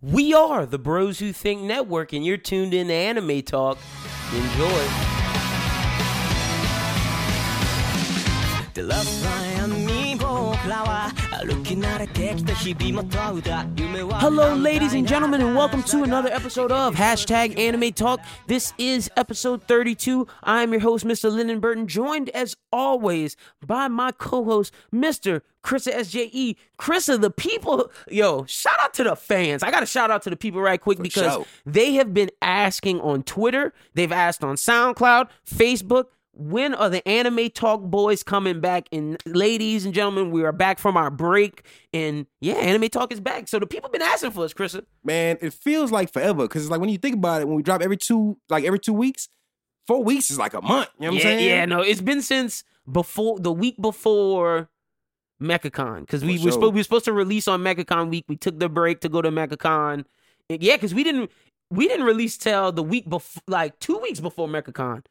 We are the Bros Who Think Network, and you're tuned in to Anime Talk. Enjoy. Hello, ladies and gentlemen, and welcome to another episode of Hashtag Anime Talk. This is episode 32. I'm your host, Mr. Lyndon Burton, joined as always by my co host, Mr. Chrissa SJE. Chrissa, the people, yo, shout out to the fans. I got to shout out to the people right quick because sure. they have been asking on Twitter, they've asked on SoundCloud, Facebook, when are the anime talk boys coming back? And ladies and gentlemen, we are back from our break. And yeah, anime talk is back. So the people been asking for us, Chrissa. man, it feels like forever because it's like when you think about it, when we drop every two, like every two weeks, four weeks is like a month. You know what yeah, I'm saying? yeah, no, it's been since before the week before MechaCon because we were sure. supposed we were supposed to release on MechaCon week. We took the break to go to MechaCon. Yeah, because we didn't we didn't release till the week before, like two weeks before MechaCon.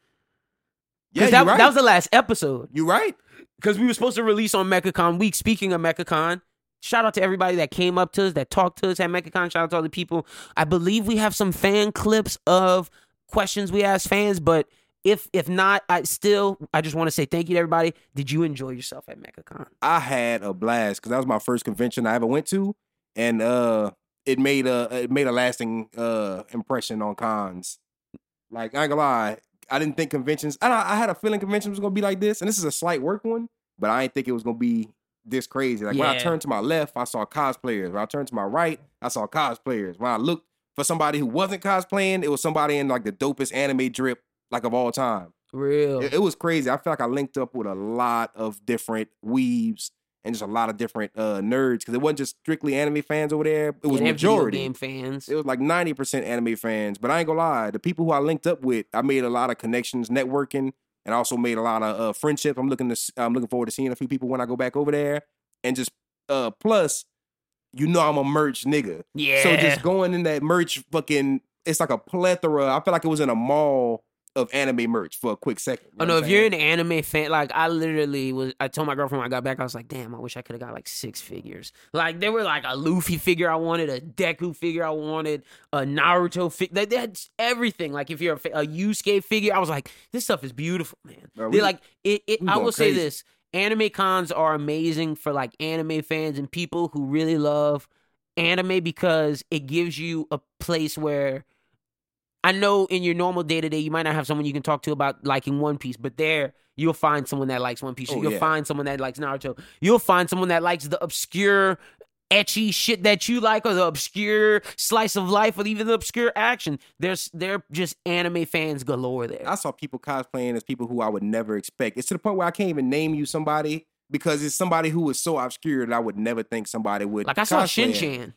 Yeah, that, right. that was the last episode. you right. because we were supposed to release on MechaCon week. Speaking of MechaCon, shout out to everybody that came up to us, that talked to us at MechaCon. Shout out to all the people. I believe we have some fan clips of questions we asked fans, but if if not, I still I just want to say thank you to everybody. Did you enjoy yourself at MechaCon? I had a blast because that was my first convention I ever went to, and uh, it made a it made a lasting uh impression on cons. Like I ain't gonna lie, I didn't think conventions. I I had a feeling conventions was gonna be like this, and this is a slight work one, but I didn't think it was gonna be this crazy. Like when I Yeah. turned to my left, I saw cosplayers. When I turned to my right, I saw cosplayers. When I looked for somebody who wasn't cosplaying, it was somebody in like the dopest anime drip like of all time. Real. It, it was crazy. I feel like I linked up with a lot of different weebs and just a lot of different uh, nerds because it wasn't just strictly anime fans over there. It was majority. game fans. It was like ninety percent anime fans. But I ain't gonna lie, the people who I linked up with, I made a lot of connections, networking, and also made a lot of uh, friendships. I'm looking to, I'm looking forward to seeing a few people when I go back over there, and just uh, plus, you know, I'm a merch nigga. yeah. So just going in that merch fucking it's like a plethora. I feel like it was in a mall of anime merch for a quick second. Oh no! If you're an anime fan, like I literally was, I told my girlfriend when I got back, I was like, "Damn, I wish I could have got like six figures." Like there were like a Luffy figure I wanted, a Deku figure I wanted, a Naruto figure. They, they had everything. Like if you're a, a Yusuke figure, I was like, "This stuff is beautiful, man." Bro, They like it. it I will say this: anime cons are amazing for like anime fans and people who really love anime because it gives you a place where I know in your normal day to day, you might not have someone you can talk to about liking One Piece, but there you'll find someone that likes One Piece. Oh, you'll yeah. find someone that likes Naruto. You'll find someone that likes the obscure, ecchi shit that you like, or the obscure slice of life, or even the obscure action. There's they're just anime fans galore there. I saw people cosplaying as people who I would never expect. It's to the point where I can't even name you somebody because it's somebody who is so obscure that I would never think somebody would. Like I saw Shin Chan.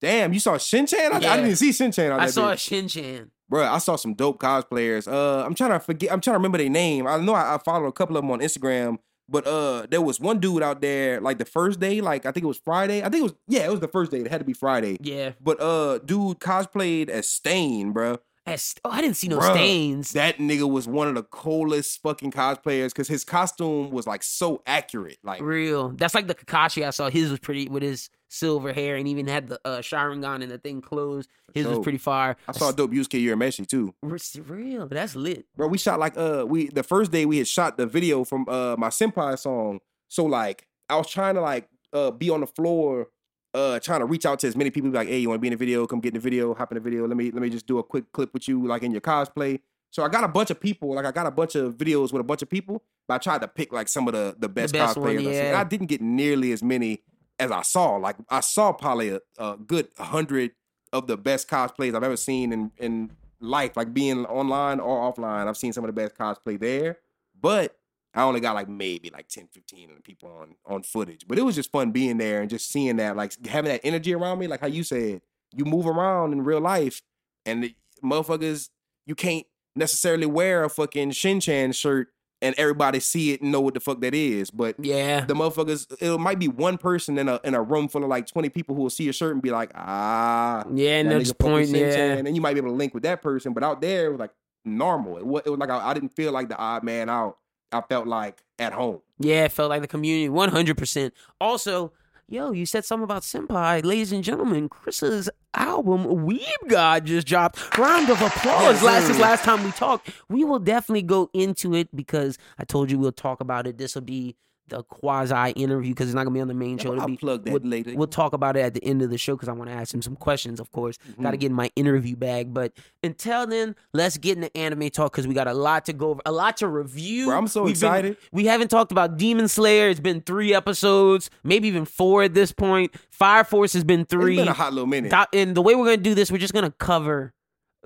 Damn, you saw Shin Chan? I, Yeah. I didn't even see Shin Chan. I saw Shin Chan. Bro, I saw some dope cosplayers. Uh, I'm trying to forget. I'm trying to remember their name. I know I, I followed a couple of them on Instagram, but uh, there was one dude out there like the first day, like I think it was Friday. I think it was yeah, it was the first day. It had to be Friday. Yeah. But uh, dude cosplayed as Stain, bro. As, oh, I didn't see no Bruh, stains. That nigga was one of the coolest fucking cosplayers because his costume was like so accurate. Like, Real. That's like the Kakashi I saw. His was pretty with his silver hair and even had the uh, Sharingan and the thing closed. His was pretty far. I saw a dope Yusuke Urameshi too. Real. That's lit. Bro, we shot like uh we the first day we had shot the video from uh my senpai song. So like I was trying to like uh be on the floor uh trying to reach out to as many people like, hey, you want to be in the video? Come get in the video, hop in the video. Let me let me just do a quick clip with you like in your cosplay. So I got a bunch of people, like I got a bunch of videos with a bunch of people, but I tried to pick like some of the the best, best cosplayers. And yeah. I didn't get nearly as many as I saw. Like I saw probably a, a good hundred of the best cosplays I've ever seen in in life, like being online or offline. I've seen some of the best cosplay there, but I only got like maybe like 10, 15 of the people on on footage. But it was just fun being there and just seeing that, like having that energy around me, like how you said, you move around in real life and the motherfuckers, you can't necessarily wear a fucking Shin Chan shirt and everybody see it and know what the fuck that is. But Yeah. the motherfuckers, it might be one person in a in a room full of like 20 people who will see a shirt and be like, ah, Yeah, and just fuck. Yeah. And you might be able to link with that person. But out there, it was like normal. It was, it was like I, I didn't feel like the odd man out. I felt like at home. Yeah, it felt like the community. One hundred percent. Also, yo, you said something about Senpai. Ladies and gentlemen, Chris's album, Weeb God, just dropped. Round of applause. Yes, last is last time we talked. We will definitely go into it because I told you we'll talk about it. This will be the quasi interview because it's not gonna be on the main show. I'll be plug that we'll, later. We'll talk about it at the end of the show because I want to ask him some questions. Of course, Mm-hmm. got to get in my interview bag. But until then, let's get into anime talk because we got a lot to go over, a lot to review. Bro, I'm so We've been- excited. we haven't talked about Demon Slayer. It's been three episodes, maybe even four at this point. Fire Force has been three. It's been a hot little minute. And the way we're gonna do this, we're just gonna cover.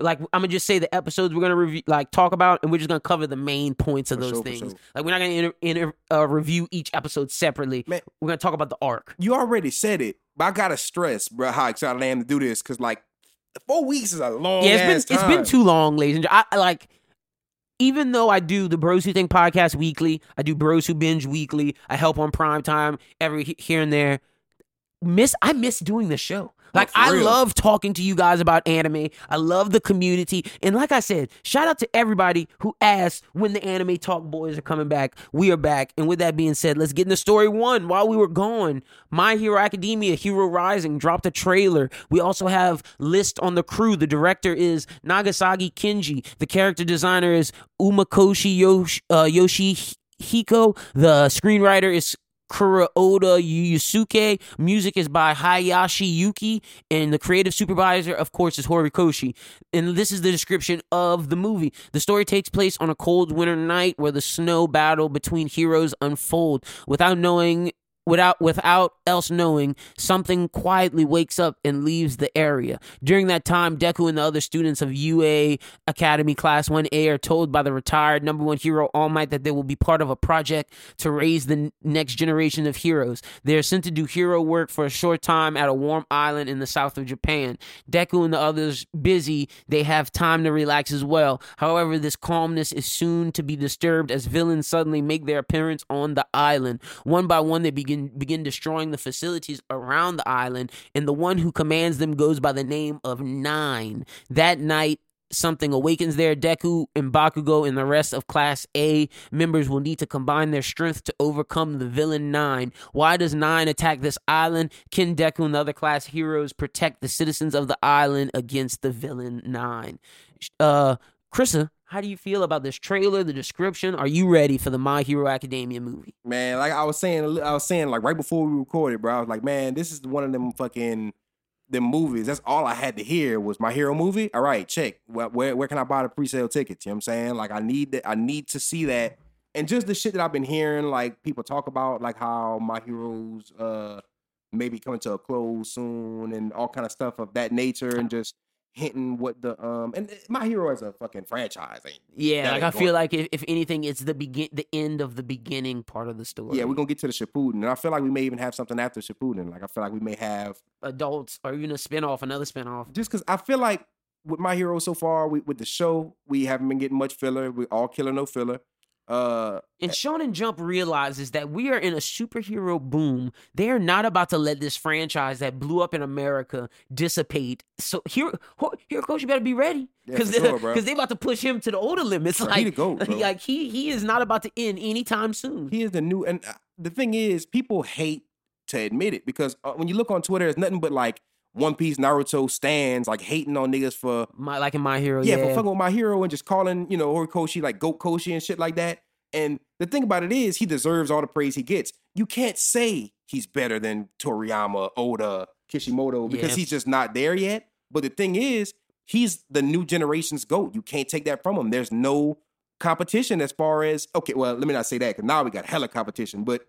Like I'm gonna just say the episodes we're gonna review, like talk about, and we're just gonna cover the main points of For those sure, things. sure. Like we're not gonna inter- inter- uh, review each episode separately. Man. We're gonna talk about the arc. you already said it, but I gotta stress, bro, how excited I am to do this because like four weeks is a long. yeah, it's been it's been too long, ladies and gentlemen. I, I like. Even though I do the Bros Who Think podcast weekly, I do Bros Who Binge weekly. I help on prime time every here and there. Miss, I miss doing the show. Like I real. love talking to you guys about anime. I love the community, and like I said, shout out to everybody who asked when the Anime Talk boys are coming back. We are back, and with that being said, let's get into story one. While we were gone, My Hero Academia, Hero Rising dropped a trailer. We also have list on the crew. The director is Nagasaki Kenji. The character designer is Umakoshi Yosh, uh, Yoshihiko. The screenwriter is Kuroda Yusuke. Music is by Hayashi Yuki. And the creative supervisor, of course, is Horikoshi. And this is the description of the movie. The story takes place on a cold winter night where the snow battle between heroes unfold. Without knowing without without else knowing something quietly wakes up and leaves the area. During that time deku and the other students of ua academy class 1a are told by the retired number one hero all might that they will be part of a project to raise the next generation of heroes. They are sent to do hero work for a short time at a warm island in the south of japan. Deku and the others busy they have time to relax as well. However this calmness is soon to be disturbed as villains suddenly make their appearance on the island. One by one they begin begin destroying the facilities around the island and the one who commands them goes by the name of nine. That night something awakens there. Deku and bakugo and the rest of class a members will need to combine their strength to overcome the villain nine. Why does nine attack this island? Can deku and the other class heroes protect the citizens of the island against the villain nine? Uh krista how do you feel about this trailer the description are you ready for the my hero academia movie man. Like I was saying, I was saying like right before we recorded, bro. I was like, man, this is one of them fucking them movies. That's all I had to hear was my hero movie. All right, check. Where where, where can I buy the pre-sale tickets? You know what I'm saying? Like I need that. I need to see that. And just the shit that I've been hearing, like people talk about, like how my heroes uh maybe coming to a close soon, and all kind of stuff of that nature, and just hinting what the um and my hero is a fucking franchise, ain't Yeah, like I feel like if, if anything, it's the begin, the end of the beginning part of the story. Yeah, we're gonna get to the Shippuden, and I feel like we may even have something after Shippuden. Like I feel like we may have adults or even a spinoff, another spinoff. just because I feel like with my hero so far, we, with the show, we haven't been getting much filler. We all killer, no filler. Uh, And Shonen Jump realizes that we are in a superhero boom. They are not about to let this franchise that blew up in America dissipate. So here, here, coach, you better be ready Yeah, because sure, they about to push him to the older limits. Bro, like he GOAT, like he he is not about to end anytime soon. he is the new, and uh, the thing is, people hate to admit it because uh, when you look on Twitter, it's nothing but like One Piece, Naruto stands like hating on niggas for My like in my hero, yeah, yeah. for fucking with my hero and just calling, you know, Horikoshi like Goat Koshi and shit like that. And the thing about it is, he deserves all the praise he gets. You can't say he's better than Toriyama, Oda, Kishimoto because Yeah. he's just not there yet. But the thing is, he's the new generation's GOAT. You can't take that from him. There's no competition as far as, okay, well, let me not say that because now we got hella competition. But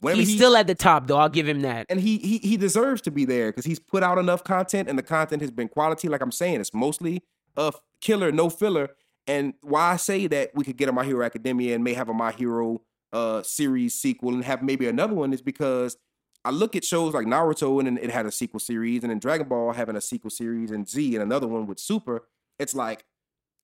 whenever He's he, still at the top though. I'll give him that. and he he he deserves to be there because he's put out enough content and the content has been quality. Like I'm saying, it's mostly a killer, no filler. And why I say that we could get a My Hero Academia and may have a My Hero uh series sequel and have maybe another one is because I look at shows like Naruto and it had a sequel series, and then Dragon Ball having a sequel series, and Z and another one with Super. It's like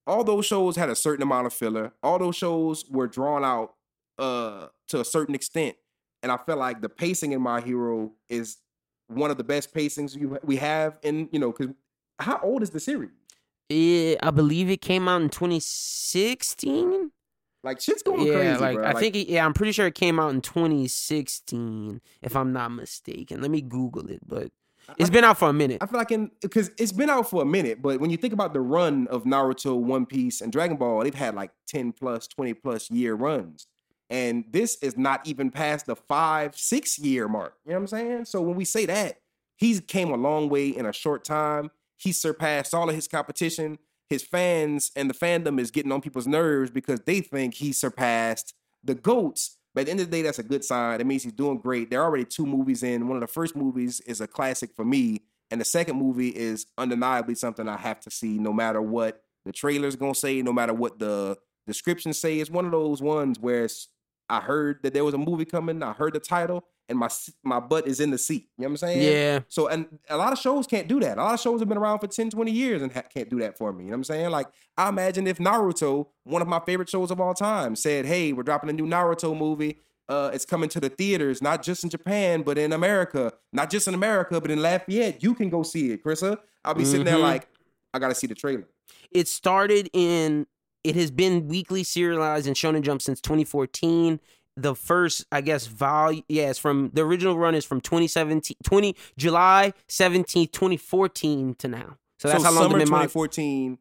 all those shows had a certain amount of filler. All those shows were drawn out uh to a certain extent. And I feel like the pacing in My Hero is one of the best pacings you, we have in, you know, because how old is the series? Eh, I believe it came out in 2016. Like shit's going yeah, crazy, like bro. I think it, yeah, I'm pretty sure it came out in 2016, if I'm not mistaken. Let me Google it, but it's been out for a minute. I feel like in because it's been out for a minute, but when you think about the run of Naruto, One Piece, and Dragon Ball, they've had like 10 plus, 20 plus year runs. And this is not even past the five, six year mark. You know what I'm saying? So when we say that, he came a long way in a short time. He surpassed all of his competition. His fans and the fandom is getting on people's nerves because they think he surpassed the GOATs. But at the end of the day, that's a good sign. It means he's doing great. There are already two movies in. One of the first movies is a classic for me. And the second movie is undeniably something I have to see no matter what the trailer's gonna say, no matter what the descriptions say. It's one of those ones where it's, I heard that there was a movie coming, I heard the title, and my my butt is in the seat. You know what I'm saying? Yeah. So, and a lot of shows can't do that. A lot of shows have been around for 10, 20 years and ha- can't do that for me. You know what I'm saying? Like, I imagine if Naruto, one of my favorite shows of all time, said, hey, we're dropping a new Naruto movie. Uh, it's coming to the theaters, not just in Japan, but in America. Not just in America, but in Lafayette. You can go see it, Chrissa. I'll be sitting there Mhm. like, I got to see the trailer. It started in. It has been weekly serialized in Shonen Jump since 2014. The first, I guess, volume. Yeah, it's from the original run is from 2017, 20 July 17th, 2014 to now. So that's so how long summer they've been. mon- 2014,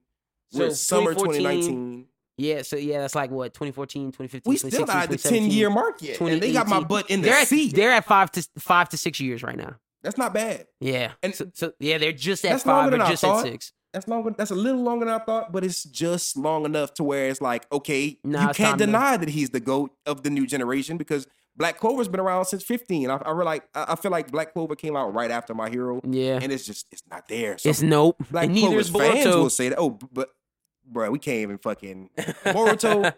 So summer 2019. Yeah, so yeah, that's like what 2014, 2015, We still 2016, not at the 10 year mark yet. And they got my butt in the they're at, seat. They're at five to five to six years right now. That's not bad. Yeah, And- so, so yeah, they're just at five or just at thought. six. That's longer. That's a little longer than I thought, but it's just long enough to where it's like, okay, Nah, you can't deny that he's the goat of the new generation because Black Clover's been around since 15. I, I really like. I I feel like Black Clover came out right after My Hero, Yeah, and it's just it's not there. So it's nope. Black and Clover's fans will say that. Oh, but bro, we can't even fucking Boruto.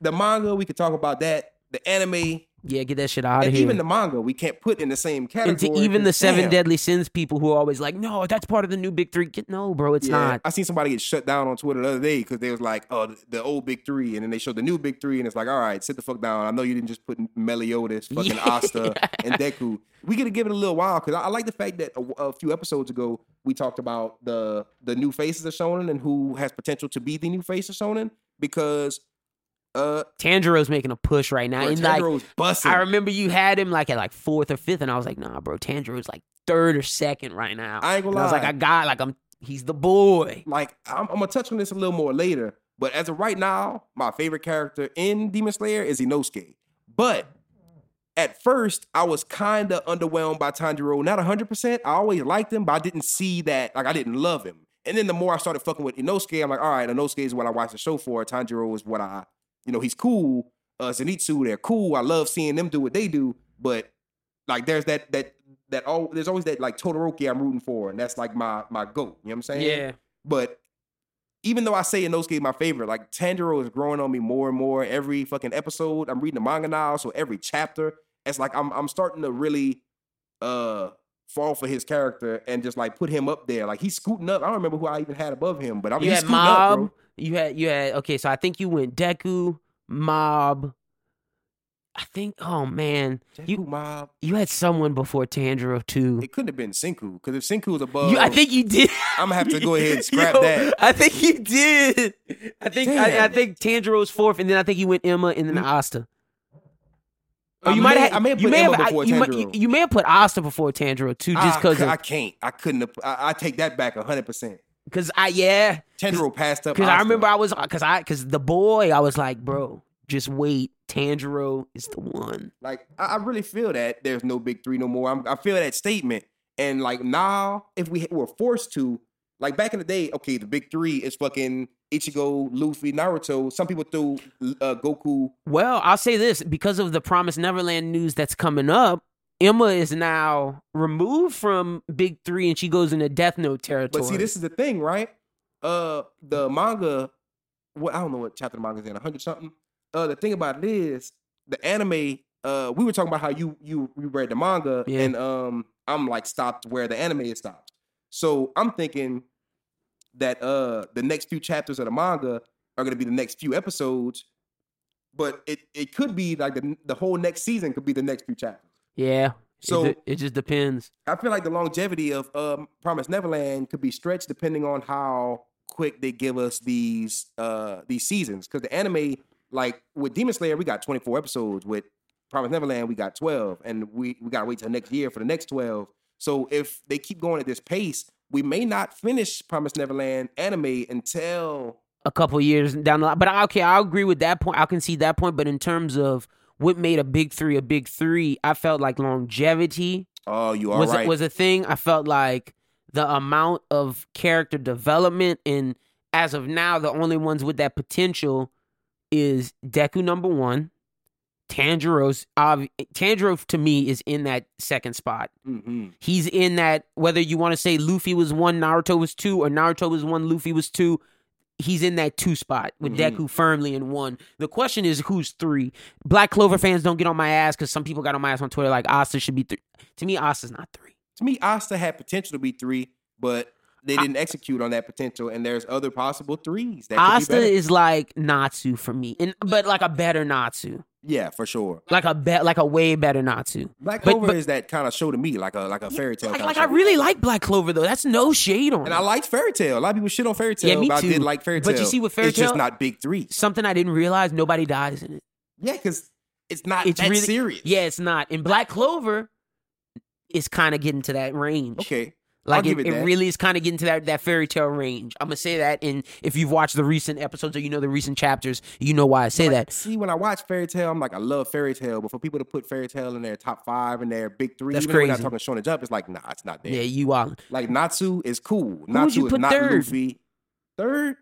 the manga, we could talk about that. The anime, yeah, get that shit out of and here. even the manga, we can't put in the same category. to even the seven damn. deadly sins people who are always like, no, that's part of the new big three. Get no, bro, it's Yeah, not. I seen somebody get shut down on Twitter the other day because they was like, "Oh, the, old big three, and then they showed the new big three, and it's like, "All right, sit the fuck down." I know you didn't just put Meliodas, fucking Yeah. Asta, and Deku. We gotta give it a little while because I, I like the fact that a, a few episodes ago we talked about the the new faces of Shonen and who has potential to be the new face of Shonen because uh, Tanjiro's making a push right now. bro, and like, busting. I remember you had him like at like fourth or fifth, and I was like, nah, bro, Tanjiro's like third or second right now. I ain't gonna And I was like, lie. I got like I'm. He's the boy. like I'm, I'm gonna touch on this a little more later, but as of right now, my favorite character in Demon Slayer is Inosuke. But at first, I was kind of underwhelmed by Tanjiro. Not 100. percent I always liked him, but I didn't see that. Like I didn't love him. And then the more I started fucking with Inosuke, I'm like, all right, Inosuke is what I watch the show for. Tanjiro is what I, you know, he's cool. Uh, Zenitsu, they're cool. I love seeing them do what they do. But like, there's that that that all there's always that like Todoroki I'm rooting for, and that's like my my goat. You know what I'm saying? Yeah. But even though I say Inosuke is my favorite, like Tanjiro is growing on me more and more every fucking episode. I'm reading the manga now, so every chapter, it's like I'm I'm starting to really uh fall for his character and just like put him up there. Like he's scooting up. I don't remember who I even had above him, but I'm You he's scooting up, bro. You had you had okay. So I think you went Deku, Mob. I think. Oh man, you Mob. you had someone before Tanjiro too. It couldn't have been Senku because if Senku was above, You, I think you did. I'm gonna have to go ahead and scrap Yo, that. I think you did. I think I, I think Tanjiro's fourth, and then I think you went Emma and then mm-hmm. Asta. Or I you might may- have. I may have you put may Emma have, before you, might- you, you may have put Asta before Tanjiro too, just ah, because cou- I can't. I couldn't. Have, I, I take that back 100. percent because I yeah Tanjiro passed up because I remember I was because I because the boy I was like bro just wait Tanjiro is the one Like I, I really feel that there's no big three no more. I'm, I feel that statement, and like now, if we were forced to, like back in the day, okay, the big three is fucking Ichigo, Luffy, Naruto. Some people threw uh, Goku. Well, I'll say this because of the Promised Neverland news that's coming up. Emma is now removed from Big Three, and she goes into Death Note territory. But see, this is the thing, right? Uh, the manga. What I don't know what chapter the manga's in, hundred something. Uh, the thing about it is the anime. Uh, we were talking about how you you you read the manga, Yeah. and um, I'm like stopped where the anime is stopped. So I'm thinking that uh the next few chapters of the manga are gonna be the next few episodes, but it it could be like the the whole next season could be the next few chapters. Yeah. So- it, it just depends. I feel like the longevity of um, Promise Neverland could be stretched depending on how quick they give us these uh, these seasons. Because the anime, like with Demon Slayer, we got 24 episodes. With Promise Neverland, we got 12, and we we gotta wait till next year for the next 12. So if they keep going at this pace, we may not finish Promise Neverland anime until a couple years down the line. But okay, I agree with that point. I can see that point. But in terms of what made a big three a big three, I felt like longevity oh, you are was right. was a thing. I felt like the amount of character development and as of now, the only ones with that potential is Deku number one. Tanjiro's ob- Tanjiro to me is in that second spot. hmm He's in that whether you want to say Luffy was one, Naruto was two, or Naruto was one, Luffy was two. He's in that two spot with Mhm. Deku firmly in one. The question is who's three. Black Clover fans don't get on my ass because some people got on my ass on Twitter like Asta should be three. To me, Asta's not three. To me, Asta had potential to be three, but they didn't execute on that potential. And there's other possible threes that could be Asta is like Natsu for me, and but like a better Natsu, yeah, for sure. like a be- like a way better Natsu. Black But- Clover but- is that kind of show to me, like a like a fairy tale. Like, like I really like Black Clover though. That's no shade on. It. And it. I like Fairy Tail. A lot of people shit on Fairy Tail. Yeah, me but too. I did like Fairy Tail. But you see with Fairy it's just not big three. Something I didn't realize. Nobody dies in it. Yeah, because it's not It's really serious. Yeah, it's not. In Black Clover, it's kind of getting to that range. Okay. Like it, it it really is kind of getting to that, that fairy tale range. I'm gonna say that, and if you've watched the recent episodes or you know the recent chapters, you know why I say Like, that. See, when I watch Fairy Tail, I'm like, I love Fairy Tail, but for people to put Fairy Tail in their top five and their big three, That's even though we're not crazy. talking Shonen Jump, it's like, nah, it's not there. Yeah, you are. Like Natsu is cool. would Natsu you is put not third? Luffy. Third,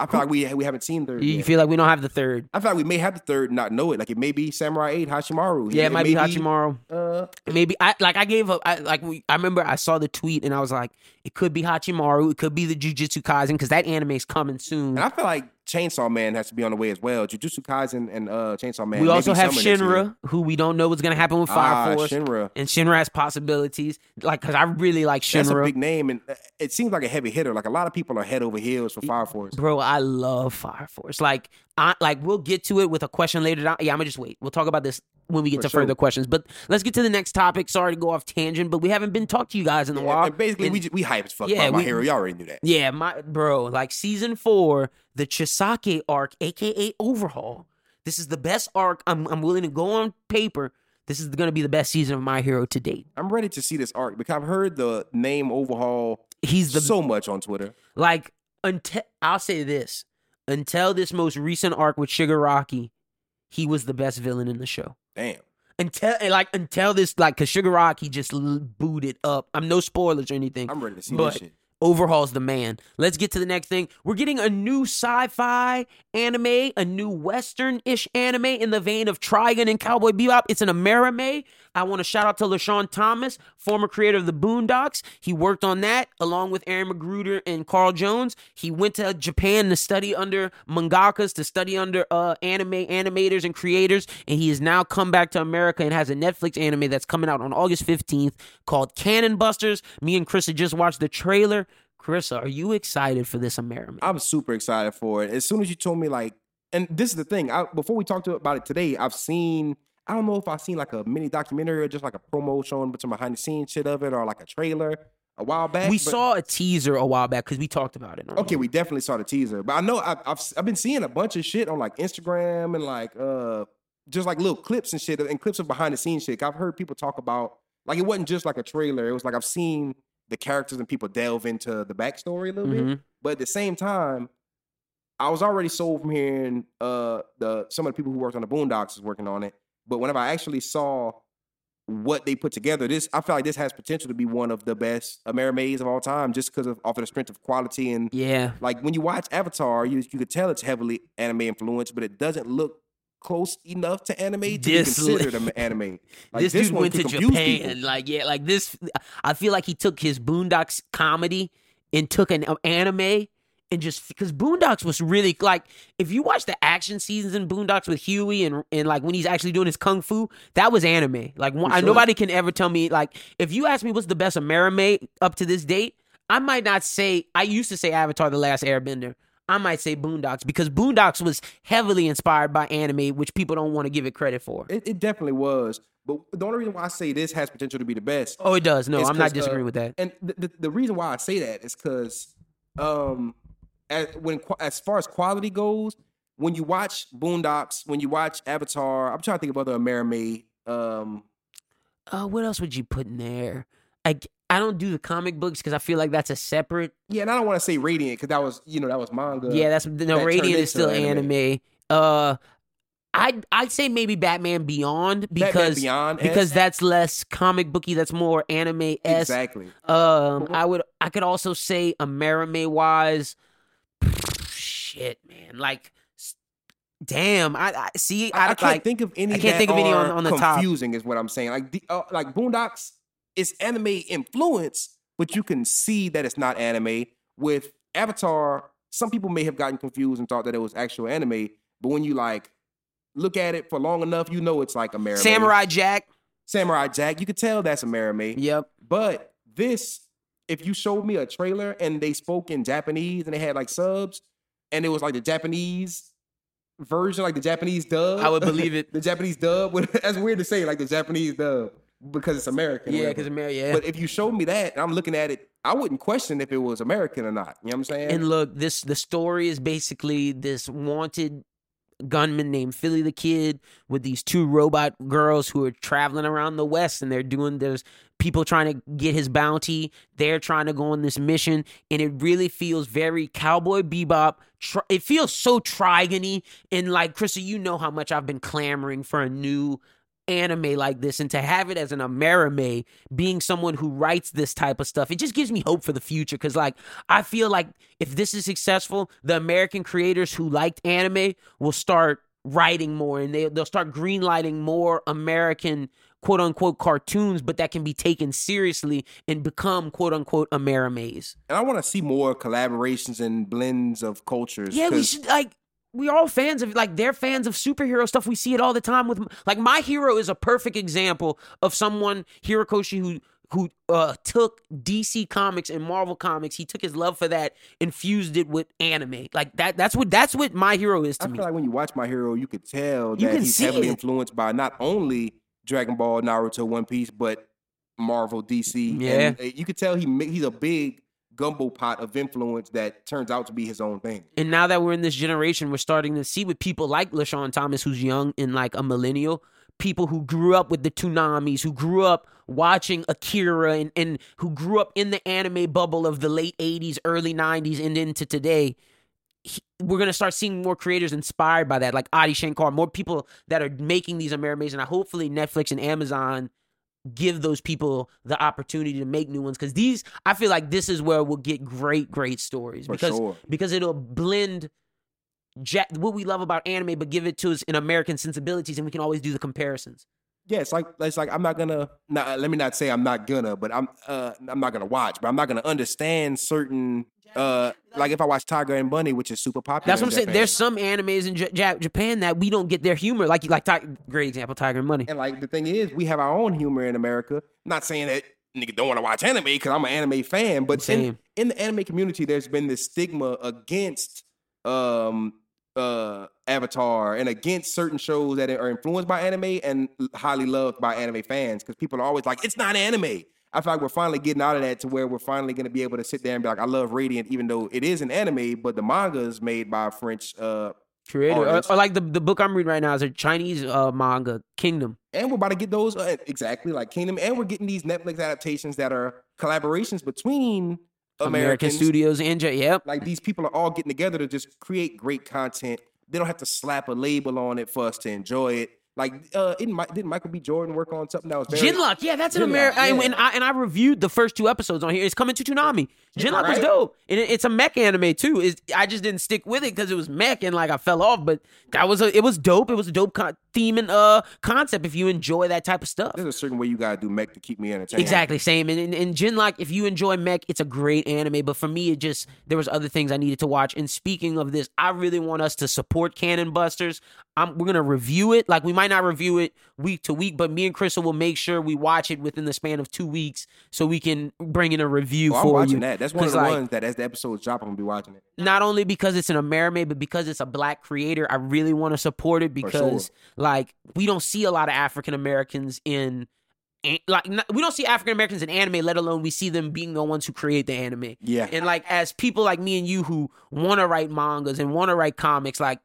I feel like we we haven't seen third. You yet. feel like we don't have the third. I feel like we may have the third, and not know it. Like it may be Samurai Eight Hachimaru. Yeah, it might be Hachimaru. Uh, Maybe I like I gave up. I like we, I remember I saw the tweet and I was like, it could be Hachimaru, it could be the Jujutsu Kaisen because that anime is coming soon. and I feel like Chainsaw Man has to be on the way as well. Jujutsu Kaisen and uh, Chainsaw Man. we also have. Shinra, who we don't know what's gonna happen with Fire Ah, Force, Shinra. and Shinra has possibilities. Like, cause I really like Shinra. That's a big name, and uh, it seems like a heavy hitter. Like a lot of people are head over heels for Fire Force. Bro, I love Fire Force. Like, I like we'll get to it with a question later down. Yeah, I'm gonna just wait. We'll talk about this when we get For to sure. further questions. But let's get to the next topic. Sorry to go off tangent, but we haven't been talked to you guys in a while. And basically, And- we just, we hype as fuck Yeah, my hero. Y'all already knew that. yeah, my bro, like season four, the Chisaki arc, aka Overhaul. This is the best arc. I'm I'm willing to go on paper. This is gonna be the best season of My Hero to date. I'm ready to see this arc because I've heard the name overhaul He's the so much on Twitter. like until I'll say this until this most recent arc with Shigaraki, he was the best villain in the show. Damn. Until like until this like cause Shigaraki just l- booted up. I'm no spoilers or anything. I'm ready to see But- this shit. Overhaul's the man. Let's get to the next thing. We're getting a new sci-fi anime, a new western-ish anime in the vein of Trigun and Cowboy Bebop. It's an Amerime. I want to shout out to LeSean Thomas, former creator of the Boondocks. He worked on that along with Aaron McGruder and Carl Jones. He went to Japan to study under mangakas, to study under uh, anime animators and creators, and he has now come back to America and has a Netflix anime that's coming out on August 15th called Cannon Busters. Me and Chris had just watched the trailer. Chris, are you excited for this America? I'm super excited for it. As soon as you told me, like, and this is the thing. I, before we talked about it today, I've seen. I don't know if I've seen like a mini documentary or just like a promo showing but some behind the scenes shit of it, or like a trailer a while back. We but- saw a teaser a while back because we talked about it. Okay, we definitely saw the teaser, but I know I've, I've I've been seeing a bunch of shit on like Instagram and like uh just like little clips and shit and clips of behind the scenes shit. I've heard people talk about like it wasn't just like a trailer. It was like I've seen the characters and people delve into the backstory a little bit. Mhm. But at the same time, I was already sold from hearing uh the some of the people who worked on the Boondocks is working on it. But whenever I actually saw what they put together, this I feel like this has potential to be one of the best Amerimes of all time, just because of off of the strength of quality and Yeah. like when you watch Avatar, you you could tell it's heavily anime influenced, but it doesn't look close enough to anime to This be considered an anime. Like this, dude one went to Japan. people. Like, yeah, like this. I feel like he took his Boondocks comedy and took an uh, anime and just because Boondocks was really like if you watch the action seasons in Boondocks with Huey and and like when he's actually doing his kung fu, that was anime. Like one, sure. nobody can ever tell me like if you ask me what's the best Amerime up to this date, I might not say I used to say Avatar: The Last Airbender. I might say Boondocks because Boondocks was heavily inspired by anime, which people don't want to give it credit for. It, it definitely was. But the only reason why I say this has potential to be the best Oh, it does. No, I'm not uh, disagreeing with that. And the, the, the reason why I say that is because, um, as, when as far as quality goes, when you watch Boondocks, when you watch Avatar, I'm trying to think of other Amerime. Um, Uh, what else would you put in there? I I don't do the comic books because I feel like that's a separate. yeah, and I don't want to say Radiant because that was you know that was manga. yeah, that's no turned Radiant is still anime. anime. Uh, I'd I'd say maybe Batman Beyond Batman because Beyond because that's less comic booky. That's more anime esque. exactly. Um, I would I could also say Amerime wise, shit, man. Like, damn. I, I see. I, I, can't like, think of any. I can't think of any on- on the top. confusing is what I'm saying. Like the uh, like Boondocks is anime influence, but you can see that it's not anime. With Avatar, some people may have gotten confused and thought that it was actual anime, but when you like look at it for long enough, you know it's like American Samurai Jack. Samurai Jack. You could tell that's American. Yep. But this, if you showed me a trailer and they spoke in Japanese and they had like subs, and it was like the Japanese version, like the Japanese dub, I would believe it. the Japanese dub. That's weird to say, like the Japanese dub, because it's American. Yeah, because America. Yeah. But if you showed me that, and I'm looking at it, I wouldn't question if it was American or not. You know what I'm saying? And look, this the story is basically this wanted gunman named Philly the Kid with these two robot girls who are traveling around the West and they're doing there's people trying to get his bounty. They're trying to go on this mission, and it really feels very cowboy bebop. It feels so trigony and like Krista, you know how much I've been clamoring for a new anime like this and to have it as an Amerime being someone who writes this type of stuff it just gives me hope for the future because like I feel like if this is successful the American creators who liked anime will start writing more and they, they'll start greenlighting more American quote unquote cartoons but that can be taken seriously and become quote unquote Amerimes and I want to see more collaborations and blends of cultures. yeah, we 'cause- should like. We're all fans of like they're fans of superhero stuff. We see it all the time with like my hero is a perfect example of someone Horikoshi who who uh took DC comics and Marvel comics. He took his love for that, infused it with anime. Like that. That's what that's what my hero is to I me. feel like when you watch My Hero, you could tell that he's heavily it. influenced by not only Dragon Ball, Naruto, One Piece, but Marvel, DC. Yeah. and you could tell he he's a big gumbo pot of influence that turns out to be his own thing. And now that we're in this generation, we're starting to see with people like LeSean Thomas, who's young and like a millennial, people who grew up with the Toonamis, who grew up watching Akira and, and who grew up in the anime bubble of the late 80s, early 90s, and into today. he- we're gonna start seeing more creators inspired by that, like Adi Shankar, more people that are making these Americans, and hopefully Netflix and Amazon give those people the opportunity to make new ones because these i feel like this is where we'll get great great stories For because sure. because it'll blend ja- what we love about anime but give it to us in american sensibilities and we can always do the comparisons Yeah, it's like it's like I'm not gonna. Not, let me not say I'm not gonna, but I'm uh I'm not gonna watch, but I'm not gonna understand certain uh like if I watch Tiger and Bunny, which is super popular. that's what i'm in saying Japan. there's some animes in J- Ja- japan that we don't get their humor like like great example tiger and Bunny. And like the thing is, we have our own humor in America. not saying that nigga don't want to watch anime because I'm an anime fan, but in, Same. in the anime community, there's been this stigma against um uh Avatar and against certain shows that are influenced by anime and highly loved by anime fans because people are always like, it's not anime. I feel like we're finally getting out of that to where we're finally going to be able to sit there and be like, I love Radiant, even though it is an anime, but the manga is made by a French uh, creator or, or like the, the book i'm reading right now is a chinese uh, manga kingdom and we're about to get those uh, exactly like Kingdom, and we're getting these Netflix adaptations that are collaborations between american Americans. studios and J- yep Like these people are all getting together to just create great content. They don't have to slap a label on it for us to enjoy it. Like, uh, didn't, didn't Michael B. Jordan work on something that was very Gen:Lock, yeah, that's an American. yeah. And I and I reviewed the first two episodes on here. It's coming to Toonami. Gen:Lock was right. dope, and it- it's a mech anime too. Is I just didn't stick with it because it was mech and like I fell off. But that was a it was dope. It was a dope con- theme and uh concept if you enjoy that type of stuff. There's a certain way you gotta do mech to keep me entertained. Exactly, same. And, and, and Gen:Lock, if you enjoy mech, it's a great anime. But for me, it just there was other things I needed to watch. And speaking of this, I really want us to support Cannon Busters. I'm, we're gonna review it. Like we might not review it week to week, but me and Crystal will make sure we watch it within the span of two weeks, so we can bring in a review Oh, I'm for watching you. that. That's one of the like, ones that as the episodes drop, I'm gonna be watching it. not only because it's an Amerime, but because it's a black creator, I really want to support it because like we don't see a lot of African Americans in like we don't see African Americans in anime, let alone we see them being the ones who create the anime. Yeah. And like as people like me and you who want to write mangas and want to write comics, like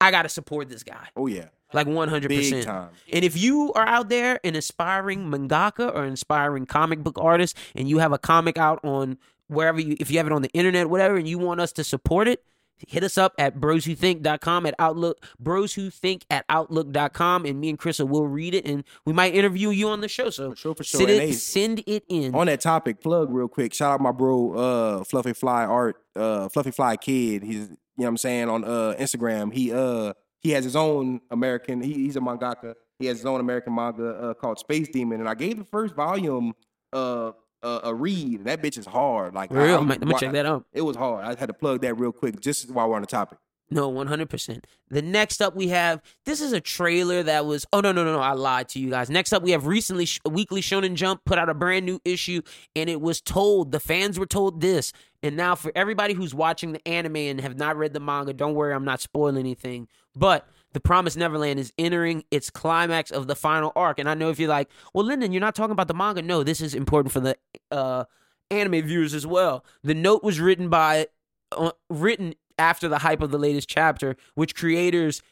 I gotta support this guy. Oh yeah, Like 100%. And if you are out there an aspiring mangaka or inspiring comic book artist and you have a comic out on wherever you if you have it on the internet, whatever, and you want us to support it, hit us up at broswhothink.com at outlook bros who think at outlook.com and me and chris will read it and we might interview you on the show. So For sure, for sure. send it, send it in. on that topic, plug real quick. Shout out my bro, uh, Fluffy Fly Art, uh, Fluffy Fly Kid. He's you know what I'm saying on uh Instagram. He uh he has his own American. He, he's a mangaka. He has his own American manga uh, called Space Demon, and I gave the first volume uh, uh a read. That bitch is hard. Like real, I, I'm, I'm gonna check that out. It was hard. I had to plug that real quick just while we're on the topic. No, one hundred percent. The next up we have this is a trailer that was. Oh no no no no! I lied to you guys. Next up we have recently Sh- Weekly Shonen Jump put out a brand new issue, and it was told the fans were told this. And now for everybody who's watching the anime and have not read the manga, don't worry, I'm not spoiling anything. But the Promised Neverland is entering its climax of the final arc, and I know if you're like, well, Lyndon, you're not talking about the manga. No, this is important for the uh, anime viewers as well. The note was written by uh, written after the hype of the latest chapter, which creators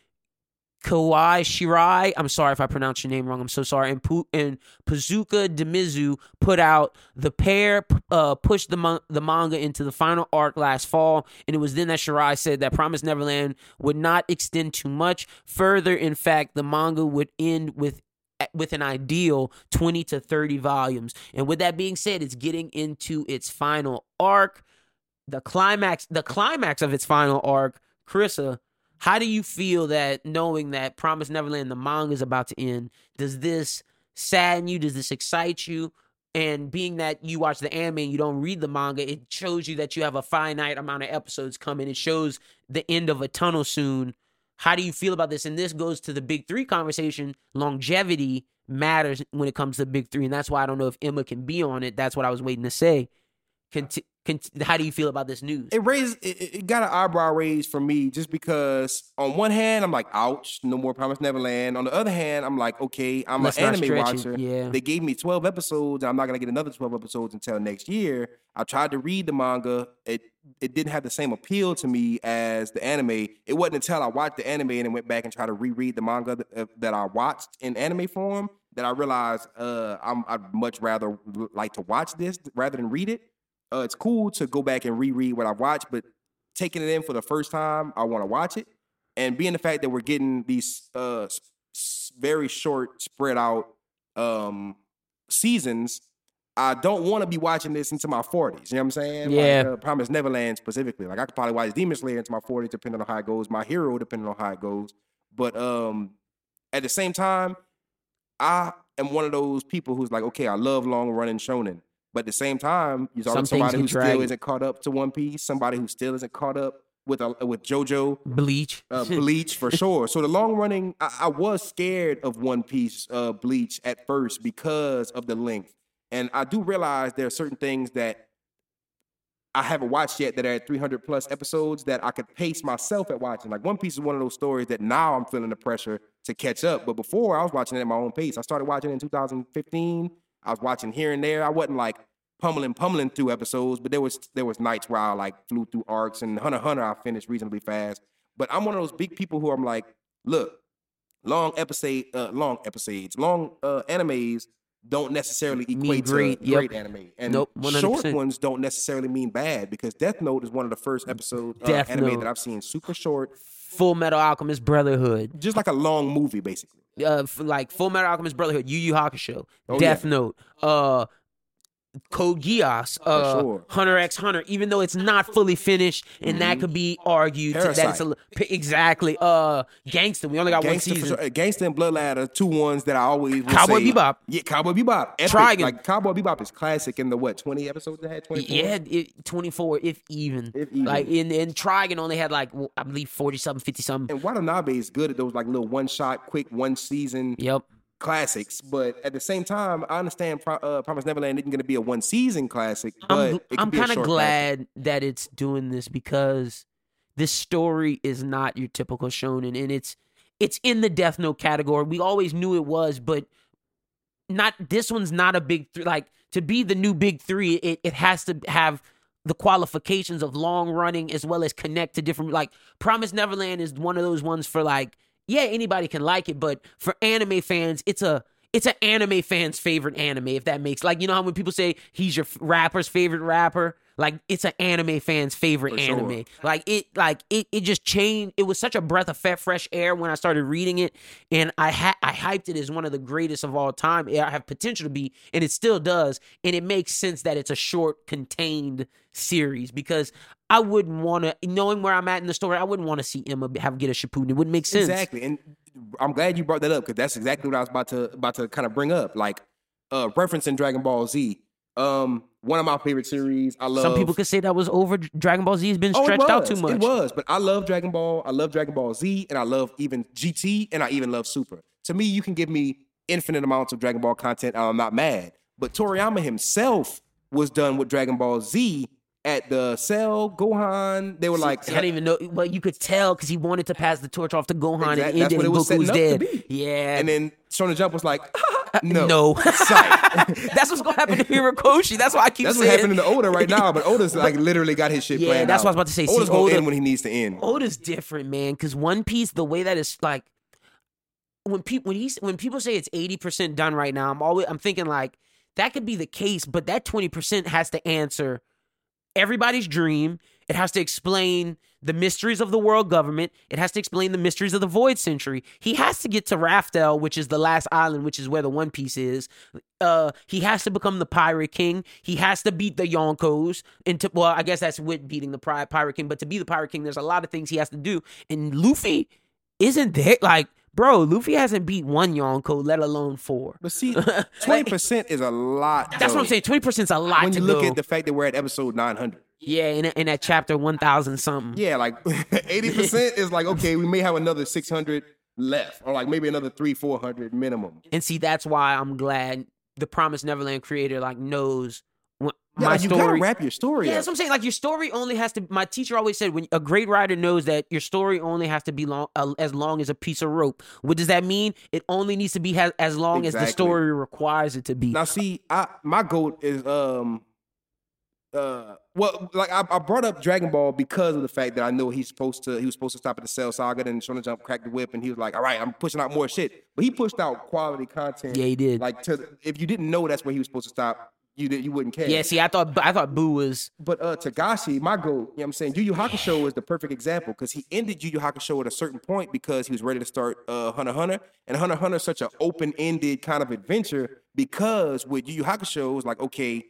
Kawai Shirai, I'm sorry if I pronounced your name wrong. I'm so sorry. And, Pu- and Pazuka Demizu put out the pair uh, pushed the mon- the manga into the final arc last fall, and it was then that Shirai said that Promise Neverland would not extend too much further. In fact, the manga would end with with an ideal 20 to 30 volumes. And with that being said, it's getting into its final arc the climax the climax of its final arc Carissa how do you feel that knowing that Promise Neverland the manga is about to end does this sadden you? Does this excite you? And being that you watch the anime and you don't read the manga it shows you that you have a finite amount of episodes coming. It shows the end of a tunnel soon. How do you feel about this? And this goes to the big 3 conversation. Longevity matters when it comes to the big 3 and that's why I don't know if Emma can be on it. That's what I was waiting to say. Conti- Cont- how do you feel about this news? it raised it, it got an eyebrow raise for me just because on one hand I'm like, ouch, no more Promise Neverland. On the other hand, I'm like, okay, I'm Let's an anime watcher. yeah. They gave me 12 episodes, and I'm not gonna get another 12 episodes until next year. I tried to read the manga. It it didn't have the same appeal to me as the anime. It wasn't until I watched the anime and then went back and tried to reread the manga that, uh, that I watched in anime form that I realized uh, I'm, I'd much rather like to watch this rather than read it uh, it's cool to go back and reread what I've watched, but taking it in for the first time, I want to watch it. And being the fact that we're getting these uh, very short, spread out um, seasons, I don't want to be watching this into my 40s. You know what I'm saying? Yeah. Like, uh, Promise Neverland specifically. Like I could probably watch Demon Slayer into my 40s, depending on how it goes. My Hero, depending on how it goes. But um, at the same time, I am one of those people who's like, okay, I love long running shonen. But at the same time, you're Some always somebody who still isn't caught up to One Piece, somebody who still isn't caught up with a, with JoJo, Bleach. uh, Bleach for sure. So the long running, I, I was scared of One Piece uh, Bleach at first because of the length, and I do realize there are certain things that I haven't watched yet that are at 300 plus episodes that I could pace myself at watching. Like One Piece is one of those stories that now I'm feeling the pressure to catch up. But before I was watching it at my own pace. I started watching it in 2015. I was watching here and there. I wasn't like pummeling, pummeling through episodes, but there was there was nights where I like flew through arcs and Hunter Hunter I finished reasonably fast. But I'm one of those big people who I'm like, look, long episode, uh, long episodes, long uh, animes don't necessarily equate great, to yep. great anime, and Nope, short ones don't necessarily mean bad because Death Note is one of the first episode uh, anime Note. that I've seen super short, Full Metal Alchemist Brotherhood. just like a long movie basically. Uh, like Full Metal Alchemist Brotherhood, Yu Yu Hakusho, Oh, Death Note, uh, Code Geass, uh, sure. Hunter x Hunter. Even though it's not fully finished, and that could be argued to- that it's a, Parasite. exactly. Uh, Gangsta. We only got Gangsta, one season. sure. Gangsta and Bloodline are two ones that I always Cowboy say- Bebop. Yeah, Cowboy Bebop. Epic. Trigun. Like Cowboy Bebop is classic in the what twenty episodes it had. 24? Yeah, it, 24, if even. If even. Like, in, in Trigun only had, like, I believe 40 something, 50 something. And Watanabe is good at those like little one shot, quick one season Yep. Classics. But at the same time, I understand Pro- uh, Promise Neverland isn't going to be a one season classic. But I'm, I'm kind of glad that it's doing this because this story is not your typical shonen, and it's it's in the Death Note category. We always knew it was, but not this one's not a big three. Like to be the new big three, it, it has to have the qualifications of long running as well as connect to different like Promise Neverland is one of those ones for like yeah anybody can like it but for anime fans it's a it's an anime fan's favorite anime if that makes like you know how when people say he's your rapper's favorite rapper like it's an anime fan's favorite For sure. anime like it like it, it just changed. It was such a breath of fresh air when i started reading it. And i had i hyped it as one of the greatest of all time. I have potential to be and it still does. And it makes sense that it's a short contained series because i wouldn't want to knowing where i'm at in the story i wouldn't want to see emma have get a shippuden. It wouldn't make sense. Exactly, and I'm glad you brought that up because that's exactly what I was about to about to kind of bring up. Like uh referencing Dragon Ball Z. Um, one of my favorite series. I love. some people could say that was over dragon ball z has been Oh, stretched out too much It was, but I love Dragon Ball. I love Dragon Ball Z, and I love even GT, and I even love Super. To me, you can give me infinite amounts of Dragon Ball content, and I'm not mad. But Toriyama himself was done with Dragon Ball Z at the Cell Gohan. They were like, I didn't even know, but you could tell because he wanted to pass the torch off to Gohan Exact- and end it, it and was setting Goku's dead. Yeah, and then Shonen Jump was like, Uh, no, no, that's what's gonna happen to Horikoshi. That's why I keep That's saying. happening to Oda right now, but Oda's like literally got his shit Yeah, planned that's out. what I was about to say. See, Oda's gonna Oda- end when he needs to end. Oda's different, man. Because One Piece, the way that it's like, when people when he's when people say it's eighty percent done right now, I'm always I'm thinking like that could be the case, but that twenty percent has to answer everybody's dream. It has to explain the mysteries of the world government. It has to explain the mysteries of the Void Century. He has to get to Raftel, which is the last island, which is where the One Piece is. Uh, he has to become the Pirate King. He has to beat the Yonkos. Into well, I guess that's with beating the Pri- Pirate King. But to be the Pirate King, there's a lot of things he has to do. And Luffy isn't there. Like, bro, Luffy hasn't beat one Yonko, let alone four. But see, twenty percent is a lot. That's what I'm saying. Twenty percent is a lot When to you look go. at the fact that we're at episode nine hundred. Yeah, in, in that chapter one thousand something. Yeah, like eighty percent is like okay, we may have another six hundred left, or like maybe another three, four hundred minimum. And see, that's why I'm glad the Promised Neverland creator like knows what Yeah, my like, you gotta wrap your story yeah, up. that's what I'm saying. Like your story only has to. My teacher always said, when a great writer knows that your story only has to be long, uh, as long as a piece of rope. What does that mean? It only needs to be ha- as long as the story requires it to be. Now, see, I my goat is um uh well like I, I brought up Dragon Ball because of the fact that I know he's supposed to he was supposed to stop at the Cell Saga, then Shonen Jump cracked the whip, and he was like, all right, I'm pushing out more shit. But he pushed out quality content. Yeah, he did. Like to if you didn't know that's where he was supposed to stop, you you wouldn't care. yeah, see, I thought I thought Boo was But uh Togashi, my goal, you know what I'm saying? Yu Yu Hakusho is the perfect example because he ended Yu Yu Hakusho at a certain point because he was ready to start uh Hunter Hunter. And Hunter Hunter is such an open-ended kind of adventure because with Yu Yu Hakusho, it was like, okay,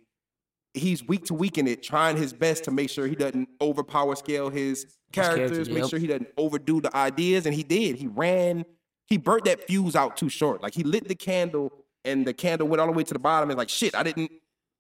he's week to week in it, trying his best to make sure he doesn't overpower scale his characters, characters, make yep. sure he doesn't overdo the ideas. And he did. He ran, he burnt that fuse out too short. Like he lit the candle and the candle went all the way to the bottom. And like, shit, I didn't.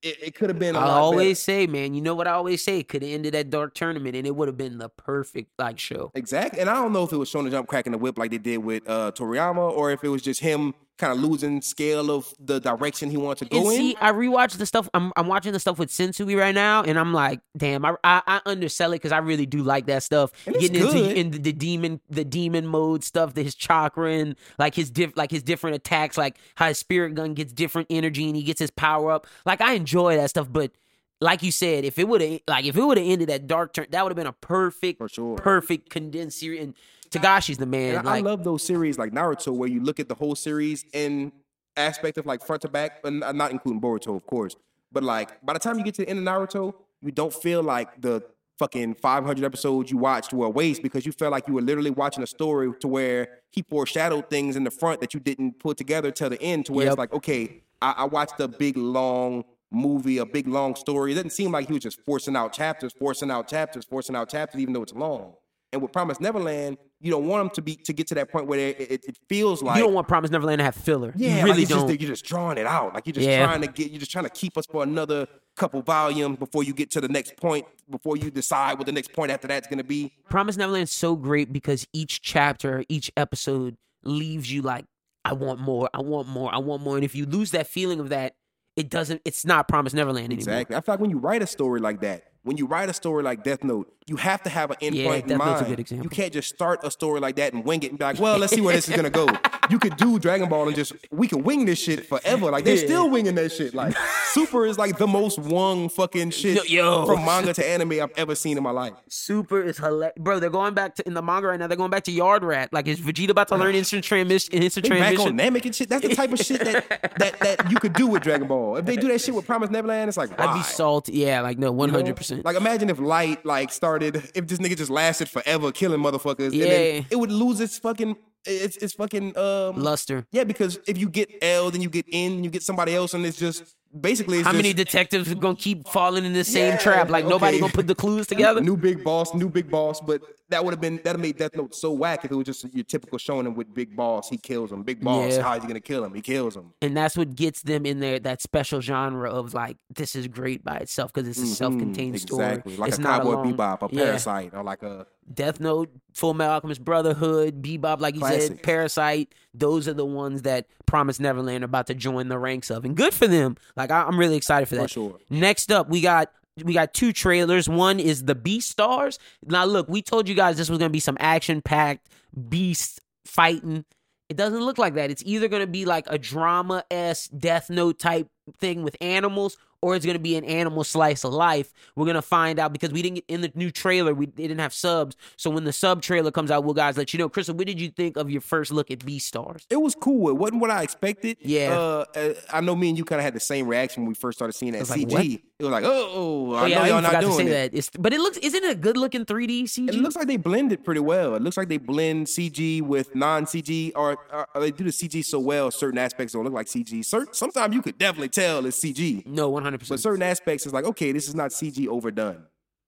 It, it could have been. a I lot better. always say, man, you know what I always say? Could have ended that dark tournament and it would have been the perfect like show. Exactly. And I don't know if it was Shonen Jump cracking the whip like they did with uh, Toriyama or if it was just him kind of losing scale of the direction he wanted to And go see, in. I rewatched the stuff. I'm I'm watching the stuff with Sensui right now, and I'm like, damn, I I, I undersell it because I really do like that stuff. Getting into in the, the demon the demon mode stuff, the, his chakra and like his diff like his different attacks, like how his spirit gun gets different energy and he gets his power up. Like I enjoy that stuff, but. Like you said, if it would have like if it would have ended that dark turn, that would have been a perfect, For sure. perfect condensed series. And Togashi's the man. And I, I love those series like Naruto where you look at the whole series in aspect of like front to back, and I'm not including Boruto, of course. But like by the time you get to the end of Naruto, you don't feel like the fucking 500 episodes you watched were a waste because you felt like you were literally watching a story to where he foreshadowed things in the front that you didn't put together till the end to where Yep. it's like, okay, I, I watched a big long movie, a big long story. It doesn't seem like he was just forcing out chapters, forcing out chapters, forcing out chapters, even though it's long. And with Promise Neverland, you don't want them to be to get to that point where it, it, it feels like you don't want Promise Neverland to have filler. yeah, you like really it's don't. Just, you're just drawing it out. Like you're just Yeah. trying to get. You're just trying to keep us for another couple volumes before you get to the next point. Before you decide what the next point after that's going to be. Promise Neverland is so great because each chapter, each episode leaves you like, I want more, I want more, I want more. And if you lose that feeling of that, it doesn't, it's not Promise Neverland anymore. Exactly. I feel like when you write a story like that, when you write a story like Death Note, you have to have an endpoint Yeah, in Note's a mind. good example. You can't just start a story like that and wing it and be like, well, let's see where this is gonna go. You could do Dragon Ball and just we can wing this shit forever. Like they're still winging that shit. Like Super is like the most wung fucking shit Yo. from manga to anime I've ever seen in my life. Super is hilarious, bro. They're going back to in the manga right now. They're going back to Yardrat. Like, is Vegeta about to learn instant transmission? Instant They back transmission. on Namek and shit. That's the type of shit that, that that you could do with Dragon Ball. If they do that shit with Promise Neverland, it's like I'd be salty. Yeah, like no, one hundred percent. Like imagine if Light like started if this nigga just lasted forever killing motherfuckers. And Yeah. then it would lose its fucking it's it's fucking um Luster. Yeah, because if you get L, then you get in, you get somebody else, and it's just basically it's How many detectives are gonna keep falling in the same Yeah, trap? Like nobody gonna put the clues together. new big boss, new big boss. But that would have been that made Death Note so whack if it was just your typical shonen with big boss. He kills him. Big boss. Yeah. How is he gonna kill him? He kills him. and that's what gets them in there that special genre of like this is great by itself because it's a self-contained story. Mm-hmm. Exactly. Like it's a not Cowboy alone. Bebop, a Yeah. Parasite, or like a Death Note, Full Metal Alchemist Brotherhood, Bebop, like you said, Parasite. Those are the ones that Promise Neverland are about to join the ranks of, and good for them. Like I, I'm really excited for that. sure. Next up, we got we got two trailers. One is the Beastars. Now look, we told you guys this was gonna be some action packed beast fighting. It doesn't look like that. It's either gonna be like a drama s Death Note type thing with animals, or it's gonna be an animal slice of life. We're gonna find out because we didn't get in the new trailer. We didn't have subs, so when the sub trailer comes out, we'll guys let you know. Crystal, what did you think of your first look at Beastars? it was cool. It wasn't what I expected. Yeah. Uh, uh, I know me and you kind of had the same reaction when we first started seeing that like, CG. what? it was like, oh, I Oh yeah, know y'all not to doing say it. that. But it looks isn't it a good looking 3D CG? It looks like they blended pretty well. It looks like they blend CG with non-CG, or, or they do the CG so well. Certain aspects don't look like CG. Certain, sometimes you could definitely tell it's CG, no, one hundred but certain aspects is like, okay, this is not CG overdone.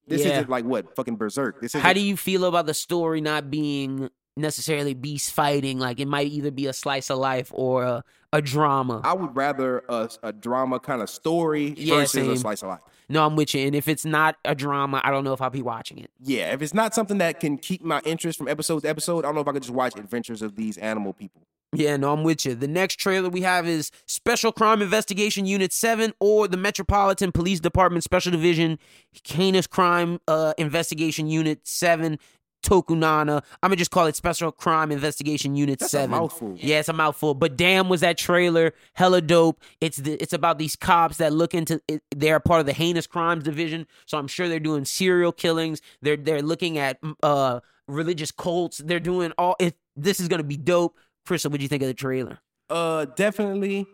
This Yeah. isn't like what fucking Berserk. This is How do you feel about the story not being necessarily beast fighting? Like it might either be a slice of life or a, a drama. I would rather a, a drama kind of story Yeah, versus same. a slice of life. no, I'm with you. And if it's not a drama, I don't know if I'll be watching it. Yeah, if it's not something that can keep my interest from episode to episode, I don't know if I could just watch Adventures of these animal people. Yeah, no, I'm with you. The next trailer we have is Special Crime Investigation Unit 7 or the Metropolitan Police Department Special Division Heinous Crime uh, Investigation Unit 7 Tokunana. I'm gonna just call it Special Crime Investigation Unit That's a 7. mouthful. Yeah, it's a mouthful. But damn, was that trailer hella dope. It's the, it's about these cops that look into it, they're part of the heinous crimes division. So I'm sure they're doing serial killings. They're they're looking at uh religious cults. They're doing all it this is gonna be dope. Crystal, what do you think of the trailer? Uh, definitely.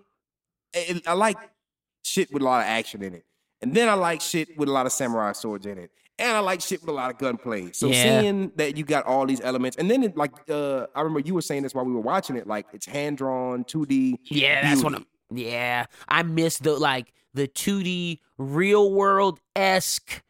I, I like shit with a lot of action in it, and then I like shit with a lot of samurai swords in it, and I like shit with a lot of gunplay. So Yeah. seeing that you got all these elements, and then it, like uh, I remember you were saying this while we were watching it, like it's hand drawn, two D. Yeah, that's what I'm. Yeah, I miss the like the 2D real world esque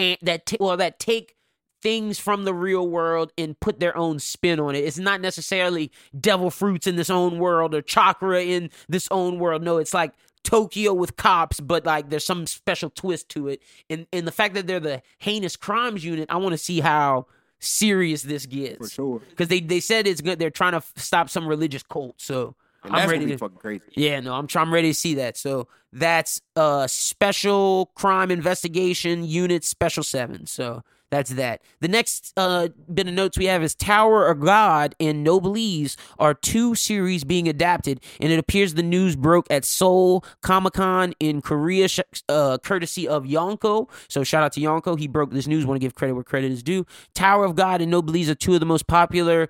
and that t- well that take things from the real world and put their own spin on it. It's not necessarily devil fruits in this own world or chakra in this own world. No, it's like Tokyo with cops, but like there's some special twist to it. And and the fact that they're the heinous crimes unit, I want to see how serious this gets. For sure. Because they, they said it's good. They're trying to f- stop some religious cult. So And I'm ready to. fucking crazy. Yeah, no, I'm trying. I'm ready to see that. So that's uh special crime investigation unit special seven. So that's that. The next uh bit of notes we have is Tower of God and Noblesse are two series being adapted, and it appears the news broke at Seoul Comic Con in Korea, uh, courtesy of Yonko. So shout out to Yonko. He broke this news. Want to give credit where credit is due. Tower of God and Noblesse are two of the most popular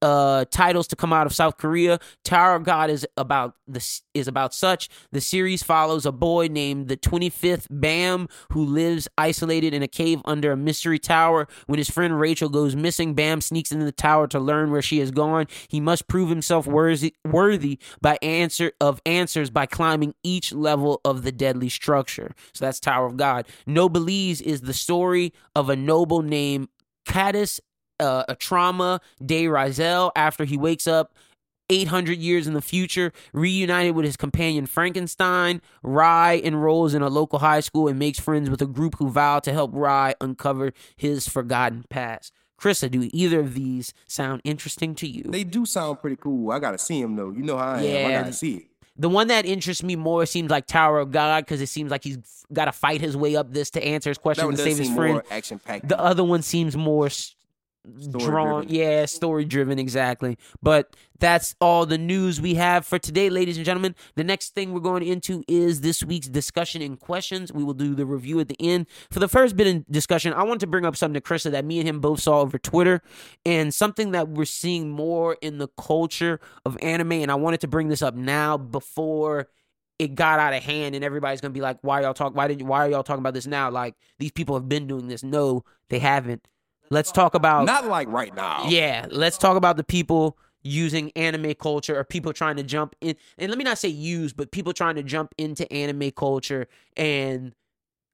uh, titles to come out of South Korea. Tower of God is about this is about such. The series follows a boy named the 25th Bam who lives isolated in a cave under a mystery tower. When his friend Rachel goes missing, Bam sneaks into the tower to learn where she has gone. He must prove himself worthy worthy by answer of answers by climbing each level of the deadly structure. So that's Tower of God. Noblesse is the story of a noble named Cadis uh, a trauma de Rizel after he wakes up 800 years in the future, reunited with his companion Frankenstein. Rye enrolls in a local high school and makes friends with a group who vow to help Rye uncover his forgotten past. Krista, do either of these sound interesting to you? They do sound pretty cool. I gotta see them though. You know how I am. I Yeah. gotta see it. the one that interests me more seems like Tower of God because it seems like he's got to fight his way up this to answer his That question one and save his friend. more action packed. The other one seems more drawn, Story-driven. yeah, story driven, exactly. But that's all the news we have for today, ladies and gentlemen. The next thing we're going into is this week's discussion and questions. We will do the review at the end. For the first bit of discussion, I want to bring up something to Krista that me and him both saw over Twitter, and something that we're seeing more in the culture of anime. And I wanted to bring this up now before it got out of hand and everybody's gonna be like, why y'all talk why did why are y'all talking about this now? Like these people have been doing this. No, they haven't. Let's talk about Not like right now. yeah, let's talk about the people using anime culture or people trying to jump in and let me not say use, but people trying to jump into anime culture and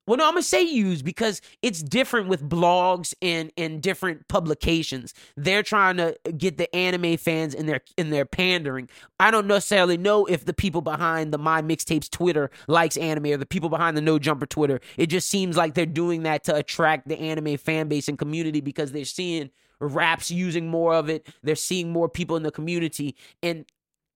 well, no, I'm gonna say use because it's different with blogs and and different publications. They're trying to get the anime fans in their in their pandering. I don't necessarily know if the people behind the My Mixtapes Twitter likes anime or the people behind the No Jumper Twitter. It just seems like they're doing that to attract the anime fan base and community because they're seeing raps using more of it. They're seeing more people in the community, and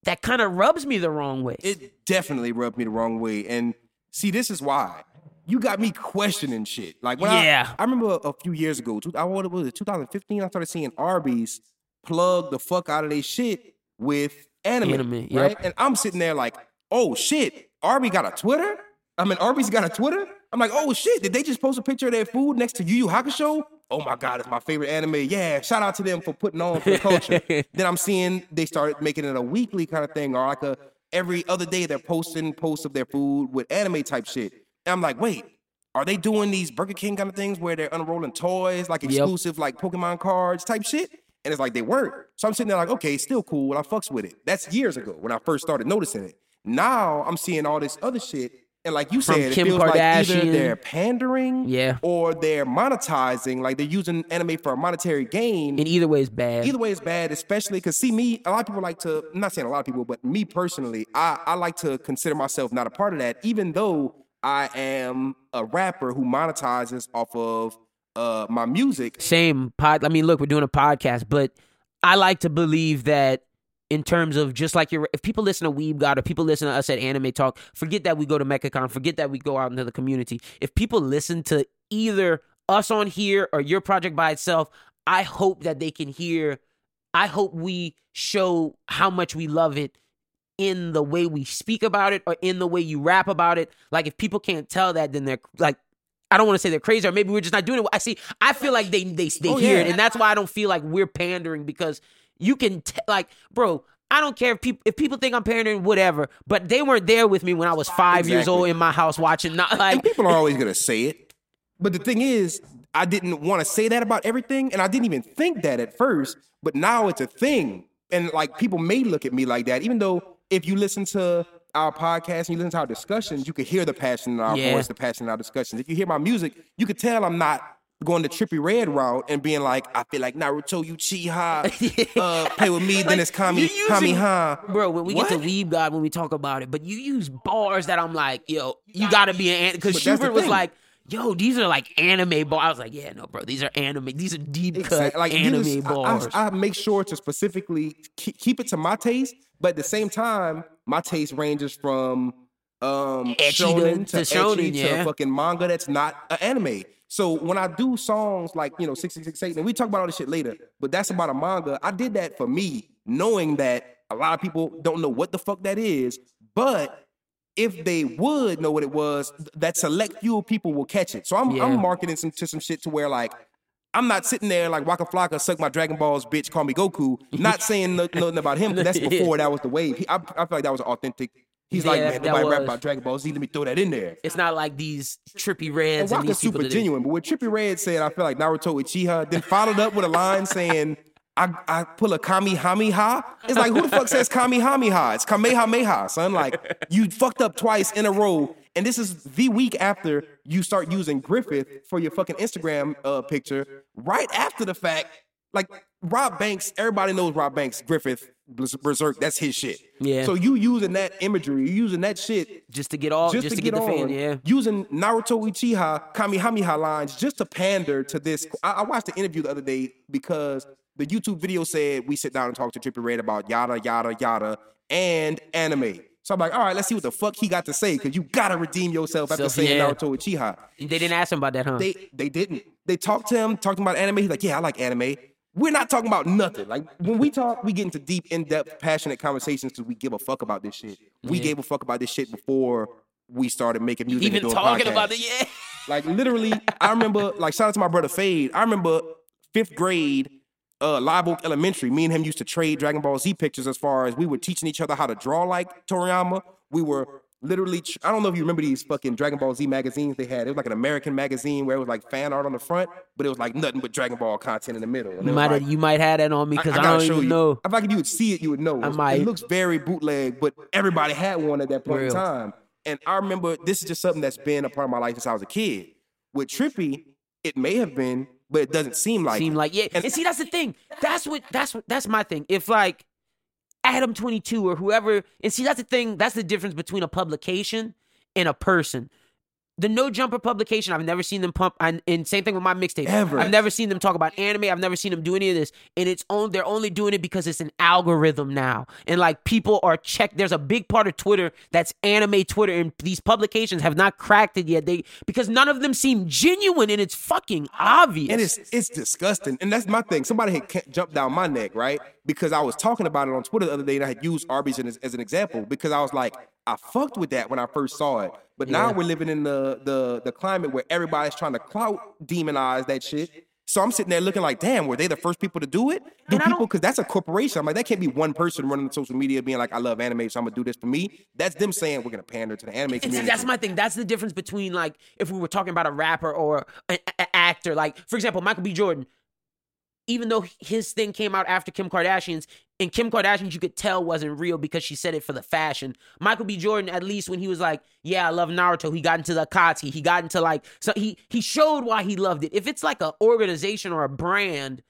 that kind of rubs me the wrong way. It definitely rubbed me the wrong way. And see, this is why. You got me questioning shit. Like when Yeah. I, I remember a few years ago, I what was it, 2015. I started seeing Arby's plug the fuck out of their shit with anime, Anime, yep. right? And I'm sitting there like, oh shit, Arby got a Twitter. I mean, Arby's got a Twitter. I'm like, oh shit, did they just post a picture of their food next to Yu Yu Hakusho? Oh my god, it's my favorite anime. Yeah, shout out to them for putting on for the culture. then I'm seeing they started making it a weekly kind of thing, or like a every other day they're posting posts of their food with anime type shit. And I'm like, wait, are they doing these Burger King kind of things where they're unrolling toys, like exclusive like Pokemon cards type shit? And it's like they weren't. So I'm sitting there like, okay, still cool. I fucks with it. That's years ago when I first started noticing it. Now I'm seeing all this other shit. And like you From said, Kim it feels like either they're pandering Yeah. or they're monetizing, like they're using anime for a monetary gain. and either way is bad. Either way is bad, especially because see me, a lot of people like to, I'm not saying a lot of people, but me personally, I, I like to consider myself not a part of that, even though I am a rapper who monetizes off of uh, my music. same pod. I mean, look, we're doing a podcast, but I like to believe that in terms of just like your, if people listen to Weeb God or people listen to us at Anime Talk, forget that we go to MechaCon, forget that we go out into the community. If people listen to either us on here or your project by itself, I hope that they can hear. I hope we show how much we love it in the way we speak about it or in the way you rap about it. Like if people can't tell that, then they're like, I don't want to say they're crazy or maybe we're just not doing it. I see. I feel like they they they Oh, hear yeah. it, and that's why I don't feel like we're pandering because you can t- like, bro. I don't care if people if people think I'm pandering, whatever. But they weren't there with me when I was five years old in my house watching. Not like And people are always gonna say it. But the thing is, I didn't want to say that about everything, and I didn't even think that at first. But now it's a thing, and like people may look at me like that, even though if you listen to our podcast and you listen to our discussions, you could hear the passion in our Yeah. voice, the passion in our discussions. If you hear my music, you could tell I'm not going the Trippie Redd route and being like, I feel like Naruto you Uchiha, uh, play with me, then it's Kami, Kami Ha. Bro, when we What? get to Weeb God, when we talk about it, but you use bars that I'm like, yo, you gotta be an because Schubert was like, yo, these are like anime bars. I was like, yeah, no, bro, these are anime. These are deep cut Exact- Like anime you just- I- bars. I, I make sure to specifically keep, keep it to my taste, but at the same time, my taste ranges from um Ecchi shonen to to, shonen, yeah. to fucking manga that's not an anime. So when I do songs like you know 666 and we talk about all this shit later, but that's about a manga. I did that for me, knowing that a lot of people don't know what the fuck that is, but if they would know what it was, that select few people will catch it. So I'm Yeah. I'm marketing some to some shit to where like I'm not sitting there like Waka Flocka suck my Dragon Balls, bitch, call me Goku. Not saying no- nothing about him. That's before that was the wave. He, I, I feel like that was authentic. He's like, man, nobody rap was. about Dragon Ball Z. Let me throw that in there. it's not like these trippy And reds and, Waka's these super genuine, but what Trippie Redd said, I feel like Naruto Uchiha, then followed up with a line saying, I, I pull a Kamehameha. It's like, who the fuck says Kamehameha? It's Kamehameha, son. Like, you fucked up twice in a row. And this is the week after you start using Griffith for your fucking Instagram uh, picture. Right after the fact, like Rob Banks, everybody knows Rob Banks, Griffith, Berserk, that's his shit. Yeah. So you using that imagery, you using that shit just to get all just, to, get, the fan, yeah. using Naruto Uchiha Kamehameha lines just to pander to this. I, I watched the interview the other day because the YouTube video said we sit down and talk to Trippie Redd about yada yada yada and anime. So I'm like, all right, let's see what the fuck he got to say, because you gotta redeem yourself after So, saying yeah. Naruto Uchiha. They didn't ask him about that, huh? They they didn't. They talked to him, talked about anime. He's like, yeah, I like anime. We're not talking about nothing. Like when we talk, we get into deep, in-depth, passionate conversations because we give a fuck about this shit. We gave a fuck about this shit before we started making music. Even talking podcasts. about it, yeah. Like literally, I remember. Like shout out to my brother Fade. I remember fifth grade, uh, Live Oak Elementary. Me and him used to trade Dragon Ball Z pictures. As far as we were teaching each other how to draw like Toriyama. We were literally. tr- I don't know if you remember these fucking Dragon Ball Z magazines they had. It was like an American magazine where it was like fan art on the front, but it was like nothing but Dragon Ball content in the middle. And You might like- have you might have that on me because I, gotta don't show even you. know. If I could, you would see it, you would know. I It- might. It looks very bootleg, but everybody had one at that point Real. in time. And I remember this is just something that's been a part of my life since I was a kid. With Trippie, it may have been, but it doesn't seem like. Seem it. like yeah. And, see, that's the thing. That's what that's what that's my thing. If like Adam twenty two or whoever, and see that's the thing. That's the difference between a publication and a person. The No Jumper publication, I've never seen them pump. And, and same thing with my mixtape. Ever. I've never seen them talk about anime. I've never seen them do any of this. And it's on. They're only doing it because it's an algorithm now. And like people are checked. There's a big part of Twitter that's anime Twitter, and these publications have not cracked it yet. They because none of them seem genuine, and it's fucking obvious. And it's it's disgusting. And that's my thing. Somebody had jumped down my neck, right? Because I was talking about it on Twitter the other day and I had used Arby's as, as an example because I was like, I fucked with that when I first saw it. But now we're living in the, the the climate where everybody's trying to clout demonize that shit. So I'm sitting there looking like, damn, were they the first people to do it? Do And people because that's a corporation. I'm like, that can't be one person running the social media being like, I love anime, so I'm gonna do this for me. That's them saying we're gonna pander to the anime see, community. that's my thing. That's the difference between like if we were talking about a rapper or an a- actor. Like for example, Michael B. Jordan. Even though his thing came out after Kim Kardashian's, and Kim Kardashian's you could tell wasn't real because she said it for the fashion. Michael B. Jordan, at least when he was like, "Yeah, I love Naruto," he got into the Akatsuki. He got into like so he he showed why he loved it. If it's like an organization or a brand,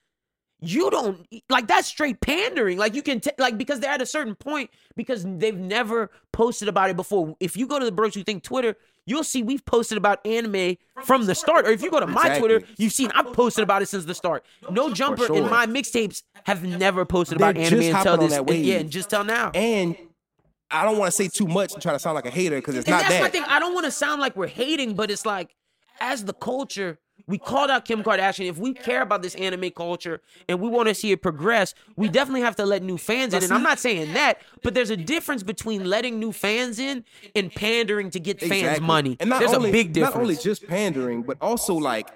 you don't like that's straight pandering. Like you can t- like because they're at a certain point because they've never posted about it before. If you go to the Bros You Think Twitter, you'll see we've posted about anime from the start. Or if you go to my Exactly. Twitter, you've seen I've posted about it since the start. No jumper sure. in my mixtapes have never posted They're about anime until this. that wave. Yeah, and just till now. and I don't want to say too much and try to sound like a hater because it's And not that's that. my thing. I don't want to sound like we're hating, but it's like, as the culture, we called out Kim Kardashian. If we care about this anime culture and we want to see it progress, we definitely have to let new fans in. And I'm not saying that, but there's a difference between letting new fans in and pandering to get fans Exactly. money. And not there's only, a big difference. Not only just pandering, but also like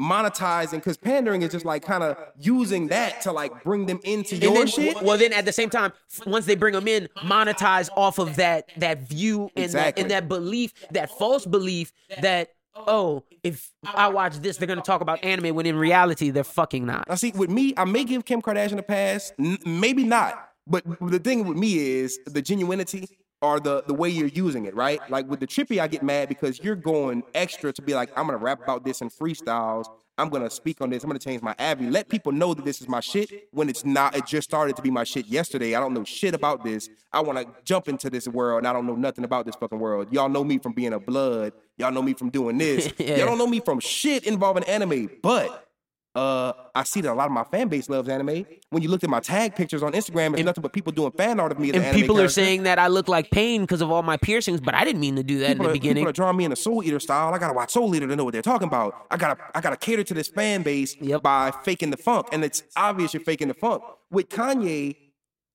monetizing, because pandering is just like kind of using that to like bring them into and your then, shit. well, then at the same time, once they bring them in, monetize off of that that view and that Exactly. and that belief, that false belief that oh, if I watch this, they're gonna talk about anime when in reality they're fucking not. Now, see, with me, I may give Kim Kardashian a pass, n- maybe not. But the thing with me is the genuinity or the the way you're using it, right? Like with the Trippie, I get mad because you're going extra to be like, I'm gonna rap about this in freestyles. I'm gonna speak on this. I'm gonna change my avenue. Let people know that this is my shit when it's not. It just started to be my shit yesterday. I don't know shit about this. I want to jump into this world and I don't know nothing about this fucking world. Y'all know me from being a blood. Y'all know me from doing this. Yeah. Y'all don't know me from shit involving anime. But uh, I see that a lot of my fan base loves anime. When you looked at my tag pictures on Instagram, it's nothing but people doing fan art of me. And anime people are saying that I look like Pain because of all my piercings, but I didn't mean to do that People in are, the people beginning. are drawing me in a Soul Eater style. I gotta watch Soul Eater to know what they're talking about. I gotta, I gotta cater to this fan base Yep. by faking the funk, and it's obvious you're faking the funk with Kanye,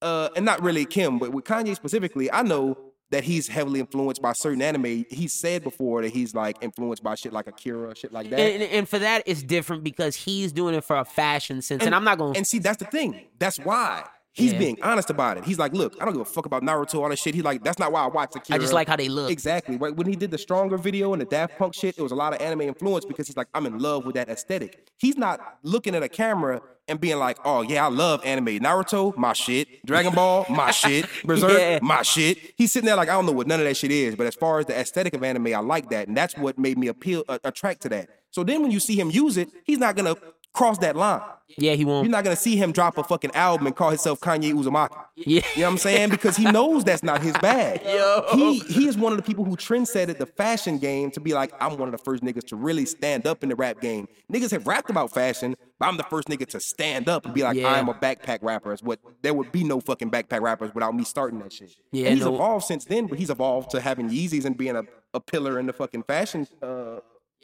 uh, and not really Kim, but with Kanye specifically. I know that he's heavily influenced by certain anime. He said before that he's like influenced by shit like Akira, shit like that. And, and for that, it's different because he's doing it for a fashion sense, and, I'm not going. to And see, that's the thing. That's why he's Yeah. being honest about it. He's like, look, I don't give a fuck about Naruto, all that shit. He's like, that's not why I watch Akira. I just like how they look. Exactly. Right. When he did the stronger video and the Daft Punk shit, it was a lot of anime influence because he's like, I'm in love with that aesthetic. He's not looking at a camera and being like, oh yeah, I love anime. Naruto, my shit. Dragon Ball, my shit. Berserk, Yeah. my shit. He's sitting there like, I don't know what none of that shit is, but as far as the aesthetic of anime, I like that, and that's what made me appeal, uh, attract to that. So then when you see him use it, he's not gonna cross that line. Yeah, he won't. You're won't. gonna see him drop a fucking album and call himself Kanye Uzumaki. Yeah. You know what I'm saying? Because he knows that's not his bag. Yo. He he is one of the people who trendsetted the fashion game to be like, I'm one of the first niggas to really stand up in the rap game. Niggas have rapped about fashion, but I'm the first nigga to stand up and be like, Yeah. I'm a backpack rapper. It's what there would be no fucking backpack rappers without me starting that shit. Yeah, and he's no- evolved since then, but he's evolved to having Yeezys and being a, a pillar in the fucking fashion. Uh,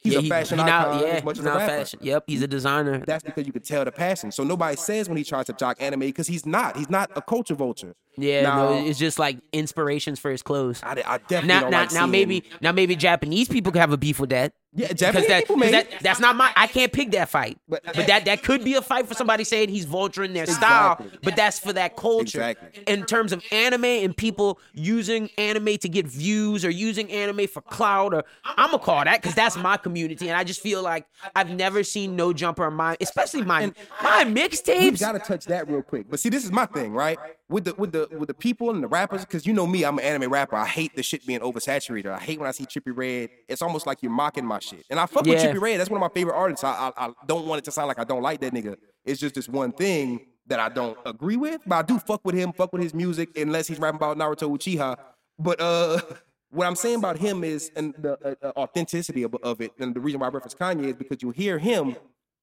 he's yeah, a fashion he now- icon yeah, as much he's as a rapper fashion. Yep, he's a designer. that's because you could tell the passion. So nobody says when he tries to jock anime because he's not. He's not a culture vulture. yeah, now, no, it's just like inspirations for his clothes. I, I definitely Now, don't now, like now maybe, now maybe Japanese people could have a beef with that. Yeah, Because Japanese that, people 'cause may. that, that's not my. I can't pick that fight. But, But- that that could be a fight for somebody saying he's vulturing their style. But that's for that culture. Exactly. In terms of anime and people using anime to get views or using anime for clout, or I'm gonna call that because that's my community, and I just feel like I've never seen No Jumper on my, especially my my we mixtapes. gotta touch that real quick. But see, this is my thing, right? With the with the with the people and the rappers, because you know me, I'm an anime rapper. I hate the shit being oversaturated. I hate when I see Trippie Redd. It's almost like you're mocking my shit. And I fuck with Yeah. Trippie Redd. That's one of my favorite artists. I, I I don't want it to sound like I don't like that nigga. It's just this one thing that I don't agree with. But I do fuck with him, fuck with his music, unless he's rapping about Naruto Uchiha. But uh. What I'm saying about him is, and the uh, authenticity of, of it, and the reason why I reference Kanye is because you'll hear him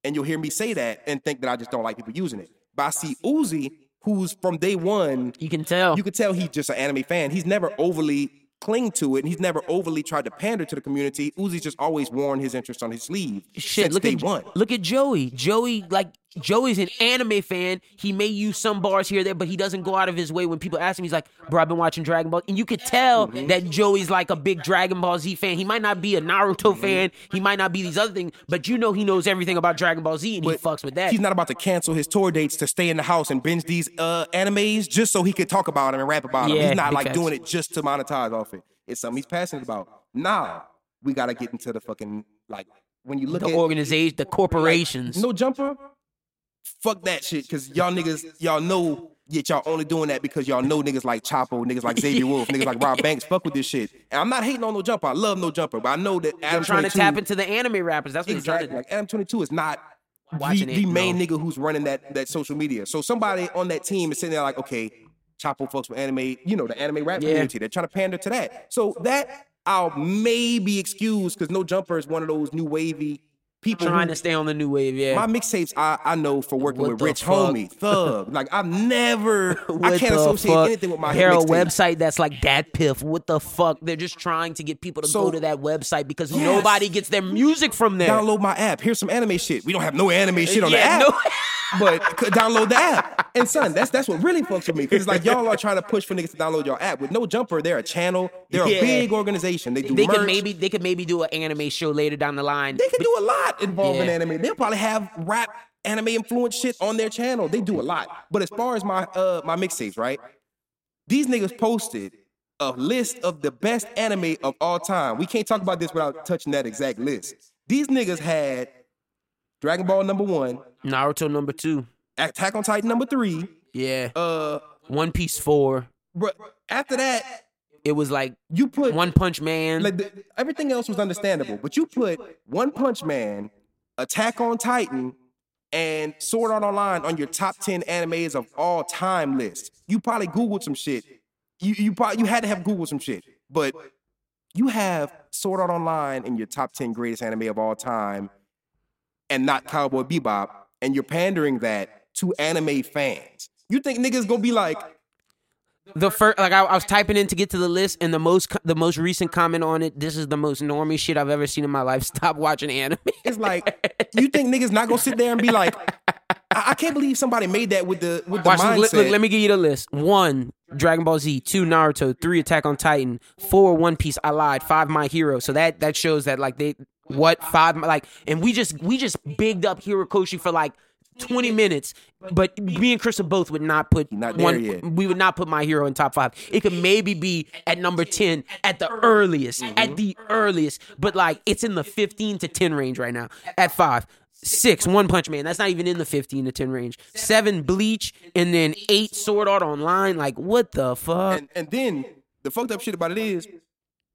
and you'll hear me say that and think that I just don't like people using it. But I see Uzi, who's from day one, you can tell. you could tell he's just an anime fan. He's never overly cling to it, and he's never overly tried to pander to the community. Uzi's just always worn his interest on his sleeve Shit, look day at one. look at Joey. Joey, like Joey's an anime fan. He may use some bars here or there, but he doesn't go out of his way. When people ask him, he's like, "Bro, I've been watching Dragon Ball," and you could tell Mm-hmm. that Joey's like a big Dragon Ball Z fan. He might not be a Naruto Mm-hmm. fan. He might not be these other things, but you know he knows everything about Dragon Ball Z, and he fucks with that. He's not about to cancel his tour dates to stay in the house and binge these uh, animes just so he could talk about them and rap about them. Yeah, He's not like facts. doing it just to monetize off it. It's something he's passionate about. Now we gotta get into the fucking like when you look the at the organization, the corporations. no jumper, fuck that shit. Cause y'all niggas, y'all know yet y'all only doing that because y'all know niggas like Chapo, niggas like Xavier Wulf, niggas like Rob Banks fuck with this shit. And I'm not hating on no jumper. I love no jumper, but I know that Adam trying to tap into the anime rappers. That's what exactly trying like Adam 22 is not the, the main no. nigga who's running that that social media. So somebody on that team is sitting there like, okay, Chapo fucks with anime, you know, the anime rap Yeah. community. They're trying to pander to that. So that I'll maybe excuse because no jumper is one of those new wavy people to who- trying to stay on the new wave. Yeah. my mixtapes, I, I know for working What with Rich fuck? Homie, Thug. Like I've never, I can't associate fuck? anything with my Harold website that's like Dat Piff. What the fuck? They're just trying to get people to So- go to that website because Yes. nobody gets their music from there. Download my app. Here's some anime shit. We don't have no anime shit on Yeah, the app. no- but download the app. And son, that's that's what really fucks with me. Because it's like y'all are trying to push for niggas to download your app. With no jumper, they're a channel. They're Yeah. a big organization. They do they merch. could maybe they could maybe do an anime show later down the line. they could do a lot involving Yeah. anime. They'll probably have rap anime influence shit on their channel. They do a lot. But as far as my uh my mixtapes, right? These niggas posted a list of the best anime of all time. We can't talk about this without touching that exact list. These niggas had Dragon Ball number one, Naruto number two. Attack on Titan number three. Yeah. Uh, One Piece four. but after that, It was like you put One Punch Man. like the, everything else was understandable, but you put One Punch Man, Attack on Titan, and Sword Art Online on your top ten animes of all time list. You probably googled some shit. You you probably you had to have googled some shit, but you have Sword Art Online in your top ten greatest anime of all time, and not Cowboy Bebop, and you're pandering that to anime fans. You think niggas gonna be like, the first like I, I was typing in to get to the list and the most the most recent comment on it this is the most normie shit i've ever seen in my life stop watching anime It's like you think niggas not gonna sit there and be like, I, I can't believe somebody made that with the with the Watch mindset. Look, look, let me give you the list. One, Dragon Ball Z. Two, Naruto. Three, Attack on Titan. Four, One Piece. I lied. Five, My Hero. So that that shows that like they what five like and we just we just bigged up Horikoshi for like. 20 minutes, but me and Chris both would not put Not there one. yet. We would not put my hero in top five. It could maybe be at number 10 at the earliest, Mm-hmm. at the earliest, but like it's in the 15 to 10 range right now at five. Six, One Punch Man. That's not even in the 15 to 10 range. Seven, Bleach. And then eight, Sword Art Online. Like, what the fuck? and, and then the fucked up shit about it is,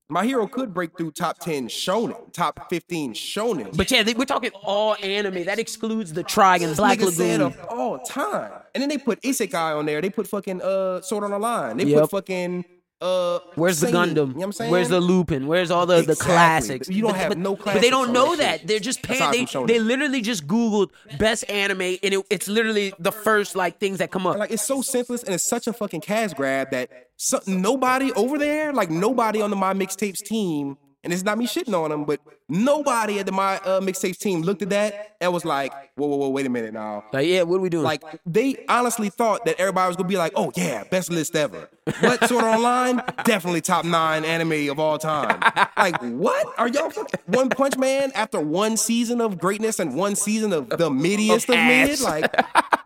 My Hero could break through top 10 shonen, top 15 shonen. But yeah, they, we're talking all anime. That excludes the Trigun, Black Nigga said Lagoon. of all time. And then they put Isekai on there. They put fucking uh Sword on the Line. They Yep. put fucking uh Where's the Gundam? You know what I'm saying? Where's the Lupin? Where's all the, the Exactly. classics? You don't But- have but, no classics. But they don't know that. They're just paying. They, they literally just Googled best anime, and it, it's literally the first like things that come up. like it's so senseless and it's such a fucking cash grab that so, nobody over there, like nobody on the my mixtapes team, and it's not me shitting on them, but nobody at the my uh, mixtapes team looked at that and was like, whoa, whoa, whoa, wait a minute now. Like, yeah, what are we doing? Like they honestly thought that everybody was gonna be like, "Oh yeah, best list ever." What sort of online? Definitely top nine anime of all time. Like what are y'all? One Punch Man after one season of greatness and one season of the middiest of, mid? Like,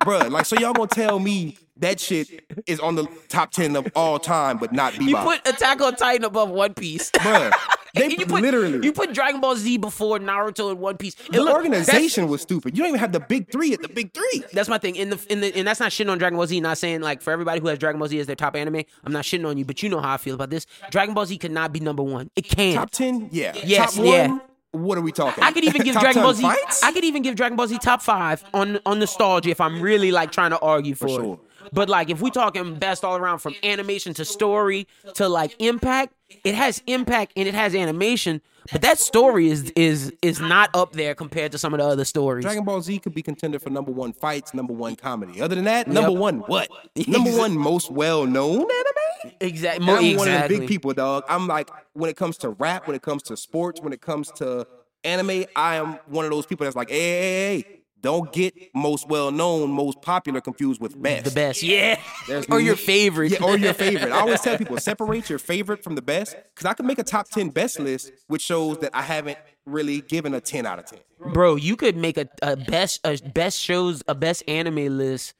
bruh, like so y'all gonna tell me that shit is on the top ten of all time, but not Bebop? you put Attack on Titan above One Piece. bruh, they you put literally. you put Dragon Ball Z before Naruto and One Piece. And the look, organization was stupid. You don't even have the big three at the big three. That's, my thing. In the in the and that's not shitting on Dragon Ball Z. Not saying like for everybody who has Dragon Ball Z as their top anime, I'm not shitting on you, but you know how I feel about this. Dragon Ball Z could not be number one. It can't. Top ten, yeah. Yes, top one. yeah. What are we talking? I could even give Dragon Ball Z. Fights? I could even give Dragon Ball Z top five on on nostalgia if I'm really like trying to argue for, sure. But like if we talking best all around from animation to story to like impact, it has impact and it has animation, but that story is is is not up there compared to some of the other stories. Dragon Ball Z could be contender for number one fights, number one comedy. Other than that, number one what? number one most well known anime. exactly. And I'm one of the big people, dog. I'm like when it comes to rap, when it comes to sports, when it comes to anime, I am one of those people that's like, hey, hey, hey, don't get most well known, most popular confused with best. The best, yeah. There's or your favorite. Yeah, or your favorite. I always tell people separate your favorite from the best because I can make a top 10 best list, which shows that I haven't really given a 10 out of 10. Bro, you could make a, a best a best shows a best anime list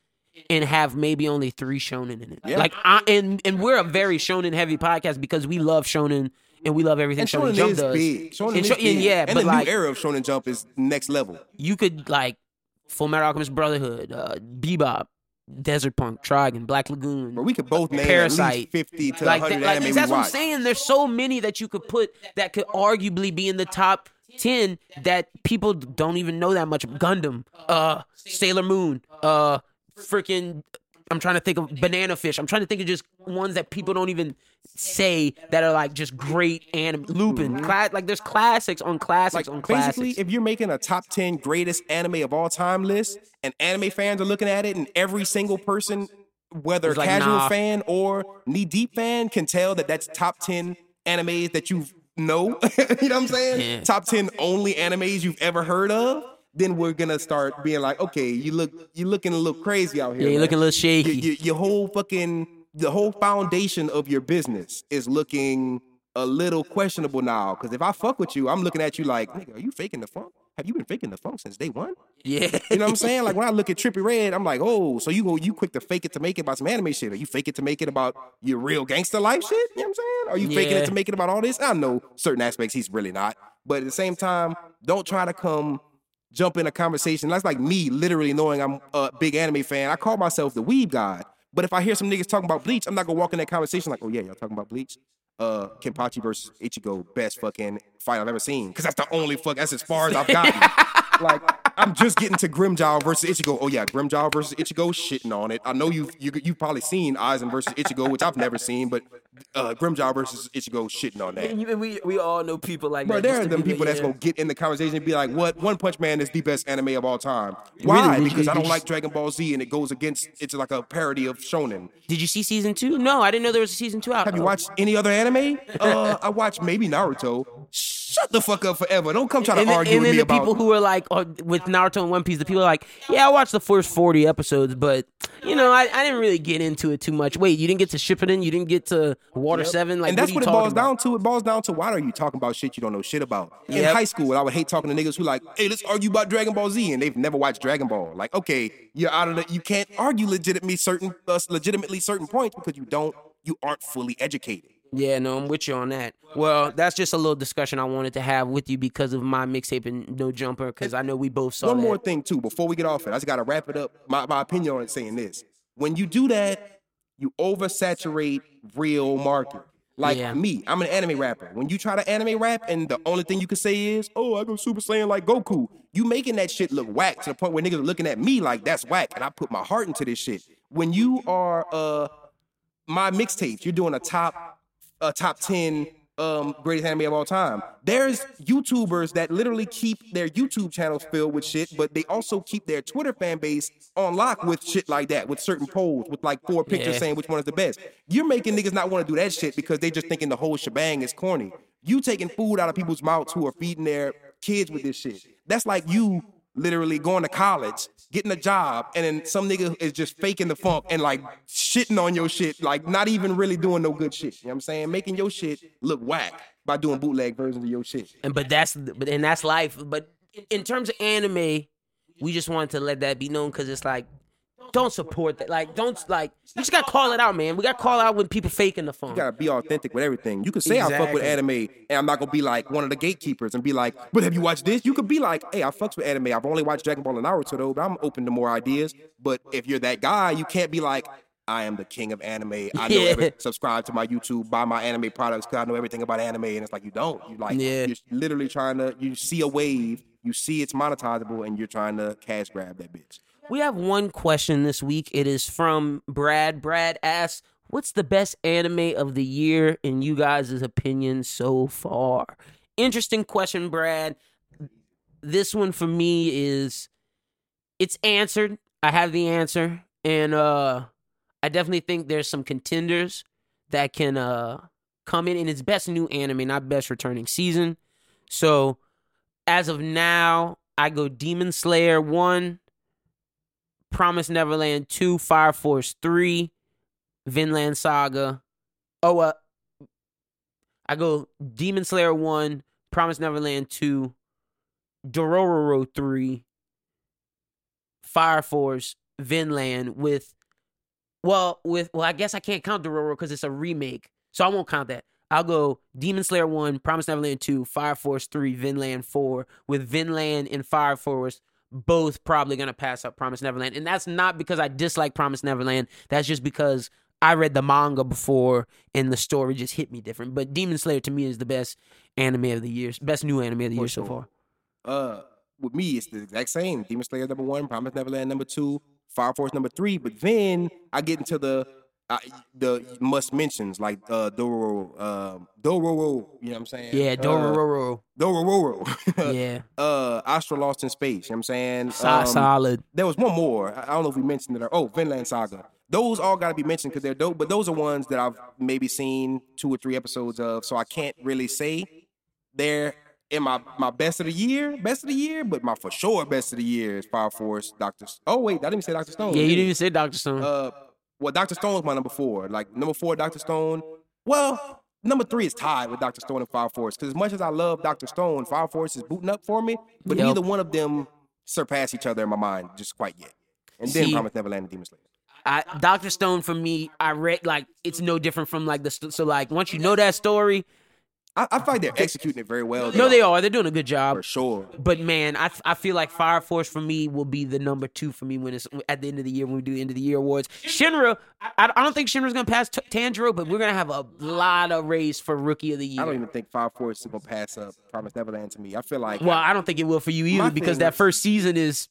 and have maybe only three shonen in it. Yeah. Like I, and and we're a very shonen heavy podcast because we love shonen and we love everything And Shonen, Shonen Jump is does. big. Shonen and is Sho- big. yeah, and but the like new era of Shonen Jump is next level. you could like Full Metal Alchemist Brotherhood, uh, Bebop, Desert Punk, Trigun, Black Lagoon. But we could both name at Parasite. least 50 to like, 100 that, like that's what I'm saying. There's so many that you could put that could arguably be in the top ten that people don't even know that much. Gundam, uh, Sailor Moon, uh, freaking. I'm trying to think of Banana Fish. I'm trying to think of just ones that people don't even say that are like just great anime. Lupin, cla- like there's classics on classics Mm-hmm. Like on basically, classics. if you're making a top 10 greatest anime of all time list and anime fans are looking at it and every single person, whether like, casual nah. fan or knee deep fan, can tell that that's top 10 animes that you know, you know what I'm saying? Yeah. Top 10 only animes you've ever heard of. Then we're gonna start being like, okay, you look, you're looking a little crazy out here. Yeah, you're looking a little your, shaky. your, your whole fucking the whole foundation of your business is looking a little questionable now. Because if I fuck with you, I'm looking at you like, nigga, are you faking the funk? Have you been faking the funk since day one? yeah, You know what I'm saying? Like when I look at Trippie Redd, I'm like, oh, so you go, you quick to fake it to make it about some anime shit? Are you fake it to make it about your real gangster life shit? You know what I'm saying? Are you faking it to make it about all this? I know certain aspects he's really not, but at the same time, don't try to come jump in a conversation. That's like me literally knowing I'm a big anime fan. I call myself the weeb god. But if I hear some niggas talking about Bleach, I'm not gonna walk in that conversation like, oh yeah, y'all talking about Bleach? Uh, Kenpachi versus Ichigo, best fucking fight I've ever seen. Cause that's the only fuck, that's as far as I've gotten. like, I'm just getting to Grimmjow versus Ichigo. Oh yeah, Grimmjow versus Ichigo, shitting on it. I know you've you, you've probably seen Aizen versus Ichigo, which I've never seen, but uh, Grimmjow versus Ichigo, shitting on that. And we we all know people like Bro, that. there just are to them people like, that's yeah. gonna get in the conversation and be like, "What? One Punch Man is the best anime of all time." Why? Really? Because I don't like Dragon Ball Z, and it goes against. It's like a parody of shonen. Did you see season two? No, I didn't know there was a season two out. Have you watched any other anime? Uh, I watched maybe Naruto. Shut the fuck up forever. Don't come try to And then, argue and with then me the about. people who are like oh, with Naruto and One Piece, the people are like, yeah, I watched the first forty episodes, but you know, I, I didn't really get into it too much. Wait, you didn't get to Shippuden? You didn't get to Water Seven? Like, and that's what, what, it boils about? down to. It boils down to why are you talking about shit you don't know shit about? In high school, I would hate talking to niggas who like, hey, let's argue about Dragon Ball Z, and they've never watched Dragon Ball. Like, okay, you're out of the. You can't argue legitimately certain, uh, legitimately certain points because you don't, you aren't fully educated. Yeah, no, I'm with you on that. Well, that's just a little discussion I wanted to have with you because of my mixtape and No Jumper, because I know we both saw it. One that. more thing too, before we get off it, I just gotta wrap it up. My my opinion on it saying this: when you do that, you oversaturate real market. Like Yeah. me, I'm an anime rapper. When you try to anime rap and the only thing you can say is, "Oh, I go Super Saiyan like Goku," you making that shit look whack to the point where niggas are looking at me like that's whack, and I put my heart into this shit. When you are uh my mixtapes, you're doing a top a top ten um greatest anime of all time. There's YouTubers that literally keep their YouTube channels filled with shit, but they also keep their Twitter fan base on lock with shit like that, with certain polls, with like four pictures Yeah. saying which one is the best. You're making niggas not want to do that shit because they're just thinking the whole shebang is corny. You taking food out of people's mouths who are feeding their kids with this shit. That's like you literally going to college, getting a job, and then some nigga is just faking the funk and like shitting on your shit, like not even really doing no good shit. You know what I'm saying? Making your shit look whack by doing bootleg versions of your shit. And but that's but and that's life. But in terms of anime, we just wanted to let that be known because it's like, don't support that. Like, don't like. You just gotta call it out, man. We gotta call out when people faking the phone. You gotta be authentic with everything. You can say I fuck with anime, and I'm not gonna be like one of the gatekeepers and be like, "But have you watched this?" You could be like, "Hey, I fucks with anime. I've only watched Dragon Ball an and Naruto though, but I'm open to more ideas." But if you're that guy, you can't be like, "I am the king of anime. I know Yeah. every subscribe to my YouTube, buy my anime products because I know everything about anime." And it's like you don't. You like Yeah. you're literally trying to. You see a wave, you see it's monetizable, and you're trying to cash grab that bitch. We have one question this week. It is from Brad. Brad asks, "What's the best anime of the year in you guys' opinion so far?" Interesting question, Brad. This one for me is it's answered. I have the answer, and uh I definitely think there's some contenders that can uh come in, and it's best new anime, not best returning season. So as of now, I go Demon Slayer one. Promise Neverland 2, Fire Force 3, Vinland Saga. Oh, uh, I go Demon Slayer 1, Promise Neverland 2, Dororo 3, Fire Force, Vinland with, well, with, well, I guess I can't count Dororo because it's a remake. So I won't count that. I'll go Demon Slayer 1, Promise Neverland 2, Fire Force 3, Vinland 4, with Vinland and Fire Force both probably gonna pass up Promise Neverland. And that's not because I dislike Promise Neverland. That's just because I read the manga before and the story just hit me different. But Demon Slayer to me is the best anime of the year, best new anime of the year so far. Uh, with me, it's the exact same. Demon Slayer number one, Promise Neverland number two, Fire Force number three. But then I get into the uh, the must mentions like uh, Dororo, uh, Dororo. You know what I'm saying? Yeah, Uh, Dororo. Dororo. yeah, uh, Astro Lost in Space. You know what I'm saying? Um, solid. There was one more. I don't know if we mentioned it. Or, oh, Vinland Saga. Those all got to be mentioned because they're dope. But those are ones that I've maybe seen two or three episodes of, so I can't really say they're in my my best of the year, best of the year. But my for sure best of the year is Fire Force, Doctor. Oh wait, I didn't even say Doctor Stone. Yeah, you did didn't even say Doctor Stone. Uh, well, Doctor Stone Stone's my number four. Like number four, Doctor Stone. Well, number three is tied with Doctor Stone and Fire Force. Because as much as I love Doctor Stone, Fire Force is booting up for me, but Yep. neither one of them surpass each other in my mind just quite yet. And then Promise Neverland and Demon Slayer. I, Doctor Stone for me, I read like it's no different from like the so like once you know that story, I, I feel like they're executing it very well. no, they are they're doing a good job for sure. But man, I I feel like Fire Force for me will be the number two for me when it's at the end of the year when we do the end of the year awards. Shinra, I, I don't think Shinra's gonna pass T- Tanjiro, but we're gonna have a lot of race for Rookie of the Year. I don't even think Fire Force is gonna pass up Promise Neverland to me. I feel like well, I don't think it will for you either because that first season is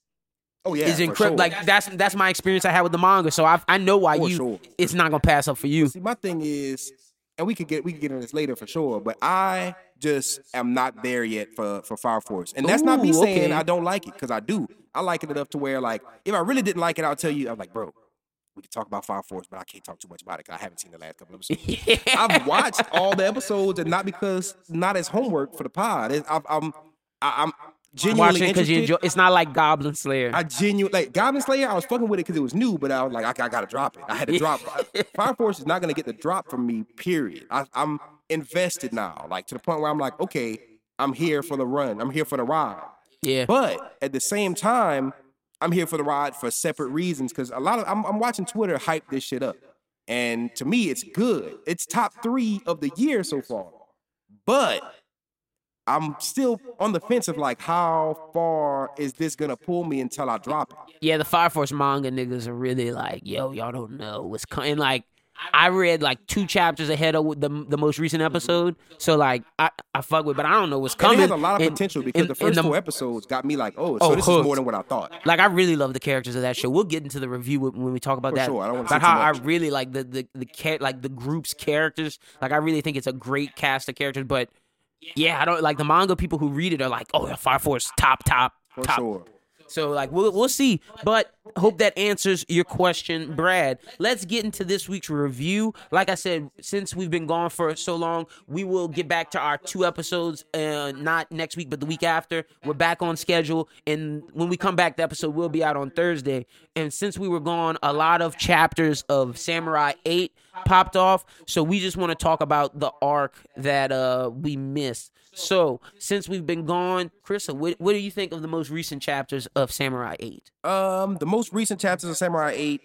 oh yeah, is incredible. sure. Like that's that's my experience I had with the manga, so I I know why For you sure. it's not gonna pass up for you. See, my thing is, and we could get we could get into this later for sure, but I just am not there yet for for Fire Force, and that's not me saying okay. I don't like it because I do. I like it enough to where like if I really didn't like it, I'll tell you. I'm like, bro, we can talk about Fire Force, but I can't talk too much about it because I haven't seen the last couple of episodes. I've watched all the episodes, and not because not as homework for the pod. It's, I've, I'm I, I'm genuinely Watching because you enjoy. It's not like Goblin Slayer. I genuinely like Goblin Slayer. I was fucking with it because it was new, but I was like, I, I gotta drop it. I had to drop. Uh, Fire Force is not gonna get the drop from me. Period. I, I'm invested now, like to the point where I'm like, okay, I'm here for the run. I'm here for the ride. yeah, But at the same time, I'm here for the ride for separate reasons because a lot of I'm, I'm watching Twitter hype this shit up, and to me, it's good. It's top three of the year so far, but I'm still on the fence of like how far is this gonna pull me until I drop it. yeah. The Fire Force manga niggas are really like, yo, y'all don't know what's coming. Like, I read like two chapters ahead of the the most recent episode, so like I, I fuck with, but I don't know what's And coming. it has a lot of And- potential because and- the and first four episodes got me like, oh, Oh, so this hooked. is more than what I thought. like I really love the characters of that show. We'll get into the review when we talk about For that. sure. I don't about how too I really like the the the like the group's characters. Like I really think it's a great cast of characters. But yeah, I don't like the manga people who read it are like, oh, Fire Force top top For top. sure. So like we'll we'll see, but hope that answers your question, Brad. Let's get into this week's review. Like I said, since we've been gone for so long, we will get back to our two episodes, uh, not next week, but the week after. We're back on schedule, and when we come back, the episode will be out on Thursday. And since we were gone, a lot of chapters of Samurai Eight popped off, so we just want to talk about the arc that uh we missed. So, since we've been gone, Chris, what, what do you think of the most recent chapters of Samurai 8? Um, the most recent chapters of Samurai 8,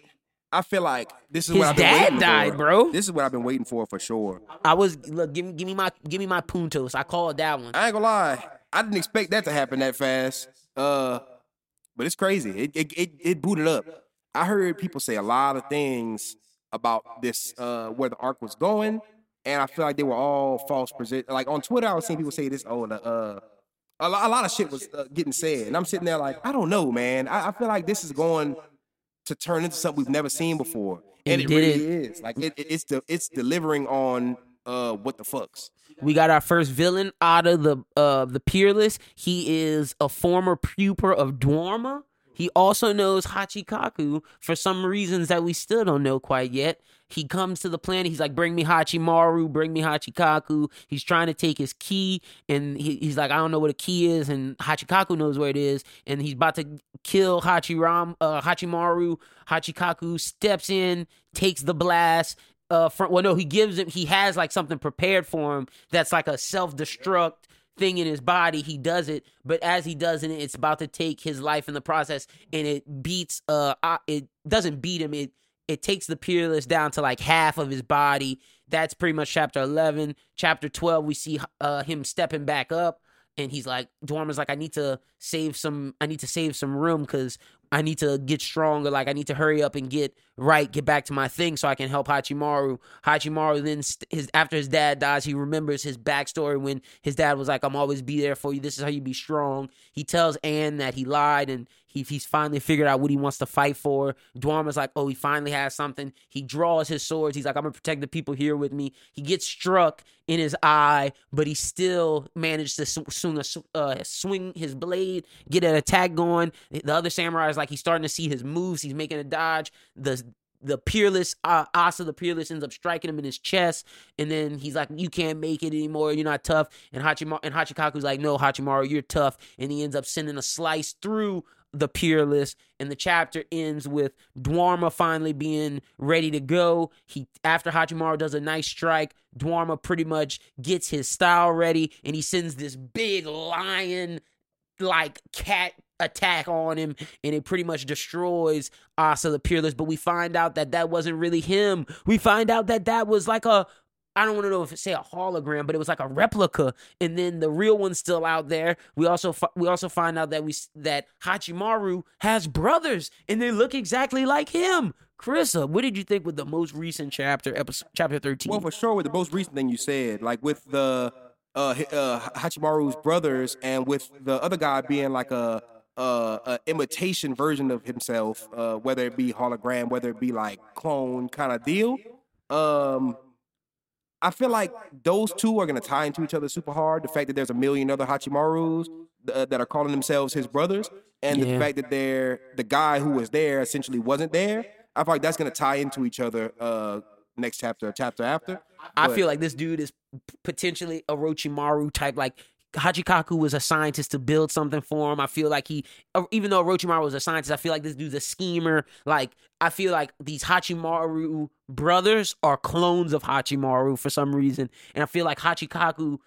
I feel like this is His what I've been dad waiting died, for. bro. This is what I've been waiting for for sure. I was look, give me give me my give me my puntos. I called that one. I ain't gonna lie, I didn't expect that to happen that fast. Uh, but it's crazy. It it it, it booted up. I heard people say a lot of things about this, uh, where the arc was going, and I feel like they were all false. Present like on Twitter, I was seeing people say this. Oh, the uh. A lot, a lot of shit was uh, getting said, and I'm sitting there like, I don't know, man. I, I feel like this is going to turn into something we've never seen before, and And it really is. Like it, it- it's the it's delivering on uh what the fucks. We got our first villain out of the uh the peerless. He is a former pupil of Daruma. He also knows Hachikaku for some reasons that we still don't know quite yet. He comes to the planet. He's like, "Bring me Hachimaru, bring me Hachikaku." He's trying to take his key, and he, he's like, "I don't know what a key is," and Hachikaku knows where it is, and he's about to kill Hachiram, uh, Hachimaru. Hachikaku steps in, takes the blast, uh front well no he gives him he has like something prepared for him that's like a self-destruct thing in his body he does it. But as he does it it's about to take his life in the process and it beats uh uh, it doesn't beat him. It it takes the peerless down to like half of his body. That's pretty much chapter 11 chapter 12 we see uh him stepping back up and he's like Daruma's like I need to save some I need to save some room because I need to get stronger. Like I need to hurry up and get right get back to my thing so I can help Hachimaru. Hachimaru then st- his after his dad dies he remembers his backstory when his dad was like I'm always be there for you. This is how you be strong. He tells Anne that he lied and he, he's finally figured out what he wants to fight for. Daruma's like oh he finally has something. He draws his swords. He's like I'm gonna protect the people here with me. He gets struck in his eye but he still managed to swing, a, uh, swing his blade get an attack going. The other samurai is like he's starting to see his moves. He's making a dodge. The the peerless uh, Asa the peerless ends up striking him in his chest, and then he's like, "You can't make it anymore. You're not tough." And Hachimaru and Hachikaku's like, "No, Hachimaru, you're tough." And he ends up sending a slice through the peerless, and the chapter ends with Daruma finally being ready to go. He after Hachimaru does a nice strike, Daruma pretty much gets his style ready, and he sends this big lion like cat attack on him and it pretty much destroys Asa the Peerless. But we find out that that wasn't really him. We find out that that was like a I don't want to know if it say a hologram, but it was like a replica, and then the real one's still out there. We also we also find out that we that Hachimaru has brothers, and they look exactly like him. Carissa, what did you think with the most recent chapter, episode chapter thirteen? Well, for sure, with the most recent thing you said, like with the uh, uh Hachimaru's brothers, and with the other guy being like a, a, a imitation version of himself, uh, whether it be hologram, whether it be like clone kind of deal. Um, I feel like those two are gonna tie into each other super hard. The fact that there's a million other Hachimarus uh, that are calling themselves his brothers, and Yeah. the fact that they're the guy who was there essentially wasn't there. I feel like that's gonna tie into each other. Uh, next chapter, chapter after. I feel like this dude is potentially a Orochimaru type. Like Hachikaku was a scientist to build something for him. I feel like he, uh, even though Orochimaru was a scientist, I feel like this dude's a schemer. Like I feel like these Hachimaru brothers are clones of Hachimaru for some reason, and I feel like Hachikaku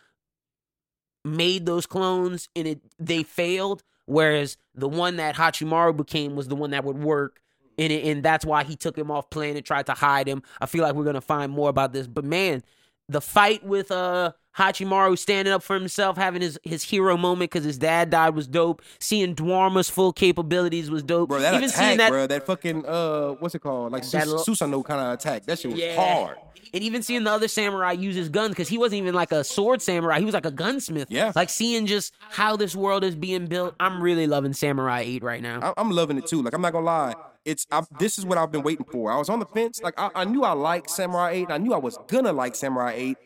made those clones and it they failed. Whereas the one that Hachimaru became was the one that would work. And, it, and that's why he took him off plane and tried to hide him. I feel like we're gonna find more about this. But man, the fight with uh Hachimaru standing up for himself, having his, his hero moment because his dad died was dope. Seeing Daruma's full capabilities was dope. Bro, that Even attack, seeing that, bro, that fucking uh, what's it called? Like Sus- lo- Susanoo kind of attack. That shit was Yeah. hard. And even seeing the other samurai use his guns, because he wasn't even like a sword samurai, he was like a gunsmith. Yeah. Like seeing just how this world is being built. I'm really loving Samurai 8 right now. I- I'm loving it too. Like I'm not gonna lie, it's I, this is what I've been waiting for. I was on the fence. Like I, I knew I liked Samurai Eight. I knew I was gonna like Samurai Eight,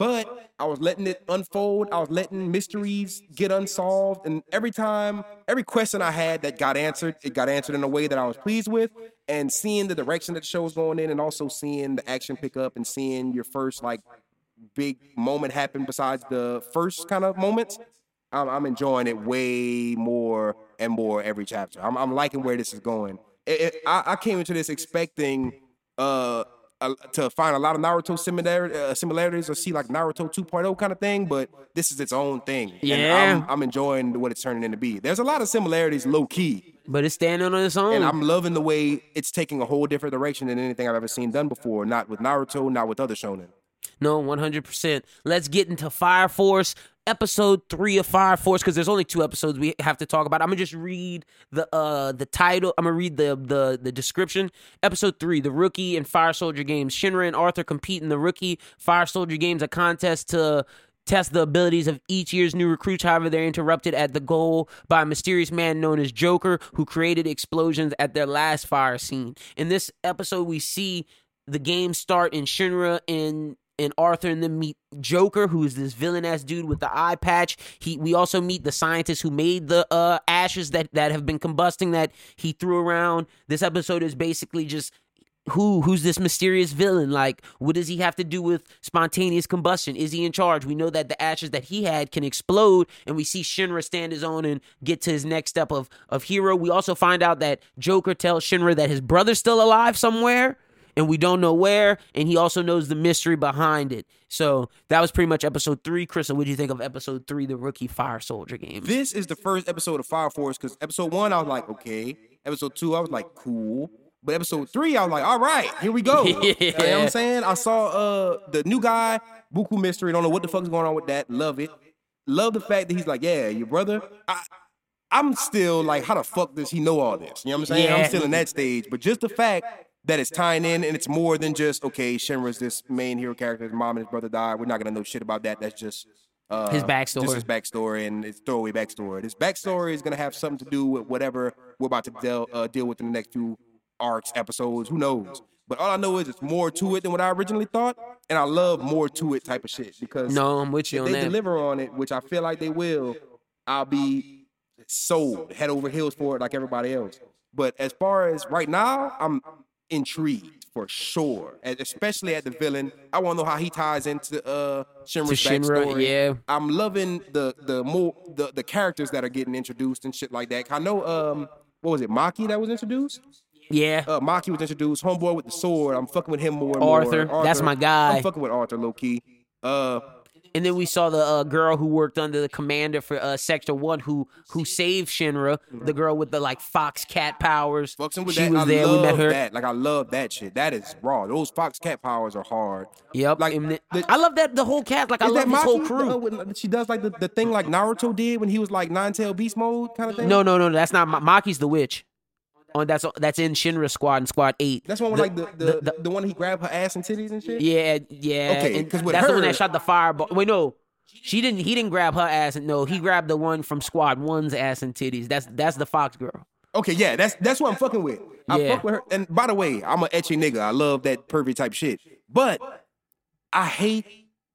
but I was letting it unfold. I was letting mysteries get unsolved, and every time, every question I had that got answered, it got answered in a way that I was pleased with. And seeing the direction that the show was going in, and also seeing the action pick up, and seeing your first like big moment happen besides the first kind of moments. I'm, I'm enjoying it way more and more every chapter. I'm, I'm liking where this is going. It, it- I, I came into this expecting uh, a, to find a lot of Naruto similar, uh, similarities or see like Naruto 2.0 kind of thing, but this is its own thing. And Yeah. I'm, I'm enjoying what it's turning into be. There's a lot of similarities low key, But it's standing on its own. and I'm loving the way it's taking a whole different direction than anything I've ever seen done before. Not with Naruto, not with other shonen. No, 100%. Let's get into Fire Force, episode three of Fire Force, because there's only two episodes we have to talk about. I'm gonna just read the uh the title. I'm gonna read the the the description. Episode three: The Rookie and Fire Soldier Games. Shinra and Arthur compete in the Rookie Fire Soldier Games, a contest to test the abilities of each year's new recruits. However, they're interrupted at the goal by a mysterious man known as Joker, who created explosions at their last fire scene. In this episode, we see the game start in Shinra and and Arthur and then meet Joker, who is this villain ass dude with the eye patch. He we also meet the scientist who made the uh, ashes that that have been combusting that he threw around. This episode is basically just who who's this mysterious villain? Like what does he have to do with spontaneous combustion? Is he in charge? We know that the ashes that he had can explode and we see shinra stand his own and get to his next step of of hero. We also find out that joker tells shinra that his brother's still alive somewhere and we don't know where and he also knows the mystery behind it so that was pretty much episode three crystal what do you think of episode three the rookie fire soldier game This is the first episode of Fire Force because episode one, I was like, okay. Episode two, I was like, cool. But episode three, I was like, all right, here we go. You know what I'm saying? I saw uh the new guy, Buku Mystery. Don't know what the fuck's going on with that. Love it. Love the fact that he's like, yeah, your brother. I, I'm still like, how the fuck does he know all this? You know what I'm saying? Yeah. I'm still in that stage. But just the fact that it's tying in and it's more than just, okay, Shinra's this main hero character. His mom and his brother died. We're not gonna know shit about that. That's just uh, His backstory. Just his backstory and his throwaway backstory. This backstory is gonna have something to do with whatever we're about to deal uh, deal with in the next few arcs, episodes. Who knows? But all I know is it's more to it than what I originally thought, and I love more to it type of shit because no i'm with you if on they that deliver on it, which I feel like they will, I'll be sold head over heels for it like everybody else. But as far as right now, I'm intrigued for sure, and especially at the villain. I want to know how he ties into uh Shinra's Shinra, backstory. yeah. I'm loving the the more the the characters that are getting introduced and shit like that. I know um what was it, Maki that was introduced? yeah Uh Maki was introduced, homeboy with the sword. I'm fucking with him more and more. Arthur, that's my guy. I'm fucking with Arthur low key. Uh And then we saw the uh, girl who worked under the commander for uh, Sector One, who who saved Shinra. The girl with the like fox cat powers. With she that. was I there. love We met her. that. Like I love that shit. That is raw. Those Fox Cat powers are hard. Yep. Like, the- I love that the whole cast. Like I love this whole crew. Uh, she does like the, the thing like Naruto did when he was like nine tail beast mode kind of thing. no, no, no. That's not Maki's the witch. Oh, that's that's in Shinra Squad and Squad Eight. that's one with like the the, the, one he grabbed her ass and titties and shit. Yeah, yeah. Okay, and 'cause with that's the one that shot the fireball. Wait, no, she didn't. He didn't grab her ass. And no, he grabbed the one from Squad One's ass and titties. That's that's the Fox girl. Okay, yeah, that's that's what I'm fucking with. I Yeah. fuck with her. And by the way, I'm an ecchi nigga. I love that pervy type shit. But I hate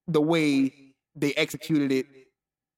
the way they executed it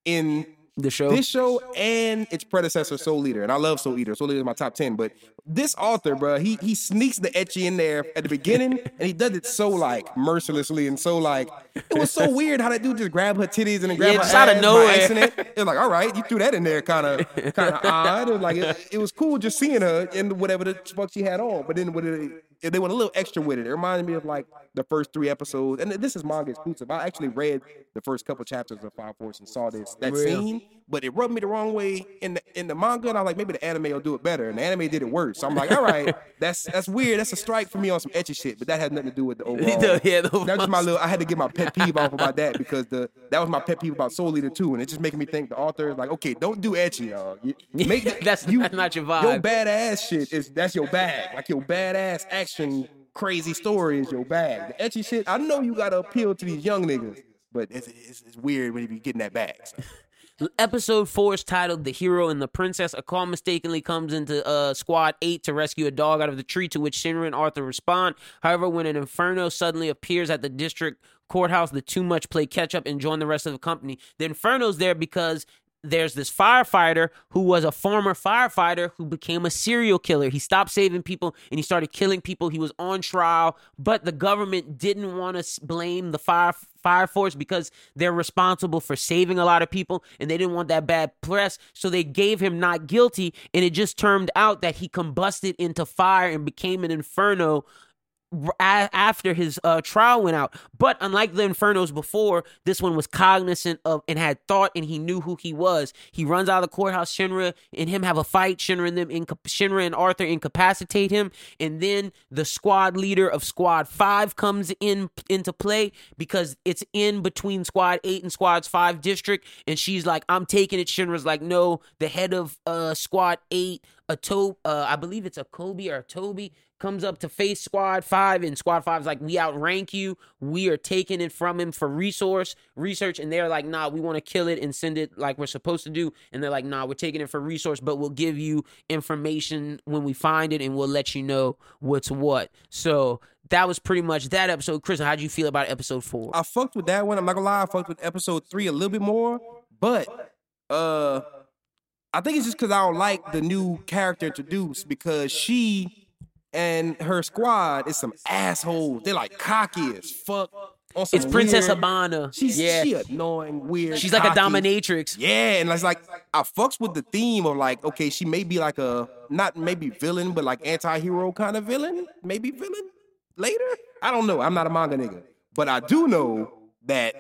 in The show. this show and its predecessor, Soul Eater. And I love Soul Eater. Soul Eater is my top 10. But this author, bro, he he sneaks the ecchi in there at the beginning and he does it so like mercilessly and so like it was so weird how that dude just grabbed her titties and then grabbed Yeah, her just out of nowhere. accident. It was like, all right, you threw that in there kind of kind of odd. It was like it, it was cool just seeing her in whatever the fuck she had on. But then when it they went a little extra with it. It reminded me of like the first three episodes, and this is manga exclusive. I actually read the first couple chapters of Fire Force and saw this that scene, but it rubbed me the wrong way in the in the manga, and I was like, maybe the anime will do it better, and the anime did it worse. So I'm like, all right, that's that's weird. That's a strike for me on some ecchi shit, but that has nothing to do with the overall. yeah, the That's just my little. I had to get my pet peeve off about that because the that was my pet peeve about Soul Eater too, and it's just making me think the author is like, okay, don't do ecchi, y'all. Make that- That's- that's not your vibe. Your badass shit is that's your bag. Like your badass action, crazy story is your bag. The ecchi shit, I know you gotta appeal to these young niggas, but it's it's, it's weird when you be getting that bag. So. Episode four is titled "The Hero and the Princess." A call mistakenly comes into uh, Squad Eight to rescue a dog out of the tree, to which Shinra and Arthur respond. However, when an inferno suddenly appears at the district courthouse, the two much play catch up and join the rest of the company. The inferno's there because there's this firefighter who was a former firefighter who became a serial killer. He stopped saving people and he started killing people. He was on trial, but the government didn't want to blame the fire fire force because they're responsible for saving a lot of people and they didn't want that bad press so they gave him not guilty and it just turned out that he combusted into fire and became an inferno after his uh, trial went out. But unlike the Infernos before, this one was cognizant of and had thought, and he knew who he was. He runs out of the courthouse. Shinra and him have a fight. Shinra and them, inca- Shinra and Arthur incapacitate him, and then the squad leader of Squad Five comes in into play because it's in between Squad Eight and Squad's Five district, and she's like, "I'm taking it." Shinra's like, "No." The head of uh, Squad Eight, a to- uh, I believe it's a Kobe or a Toby comes up to face Squad Five, and Squad Five's like, "We outrank you. We are taking it from him for resource research." And they're like, "Nah, we want to kill it and send it like we're supposed to do." And they're like, "Nah, we're taking it for resource, but we'll give you information when we find it, and we'll let you know what's what." So that was pretty much that episode. Chris, how'd you feel about episode four? I fucked with that one. I'm not gonna lie, I fucked with episode three a little bit more, but uh, I think it's just because I don't like the new character introduced because she and her squad is some assholes. They're like cocky as fuck. It's Princess weird- Hibana. She's yeah, she annoying, weird. she's like a dominatrix. Yeah, and it's like I fucks with the theme of like, okay, she may be like a not maybe villain, but like anti-hero kind of villain, maybe villain later. I don't know. I'm not a manga nigga, but I do know that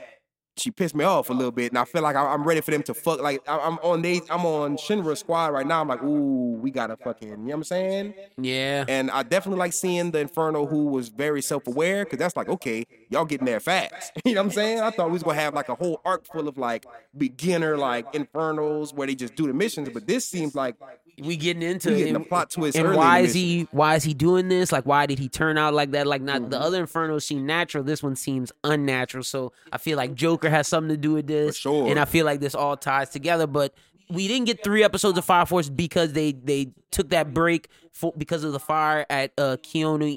she pissed me off a little bit, and I feel like I- I'm ready for them to fuck. Like I- I'm on they, I'm on Shinra squad right now. I'm like, ooh, we gotta fucking, you know what I'm saying? Yeah. And I definitely like seeing the Inferno who was very self-aware, because that's like, okay, y'all getting there fast. you know what I'm saying? I thought we was gonna have like a whole arc full of like beginner like Infernos where they just do the missions, but this seems like we getting into We getting and- the plot twist and why is he why is he doing this? Like why did he turn out like that? Like not Mm-hmm. the other infernos seem natural. This one seems unnatural. So i feel like joker has something to do with this sure. and i feel like this all ties together. But we didn't get three episodes of Fire Force because they they took that break for, because of the fire at uh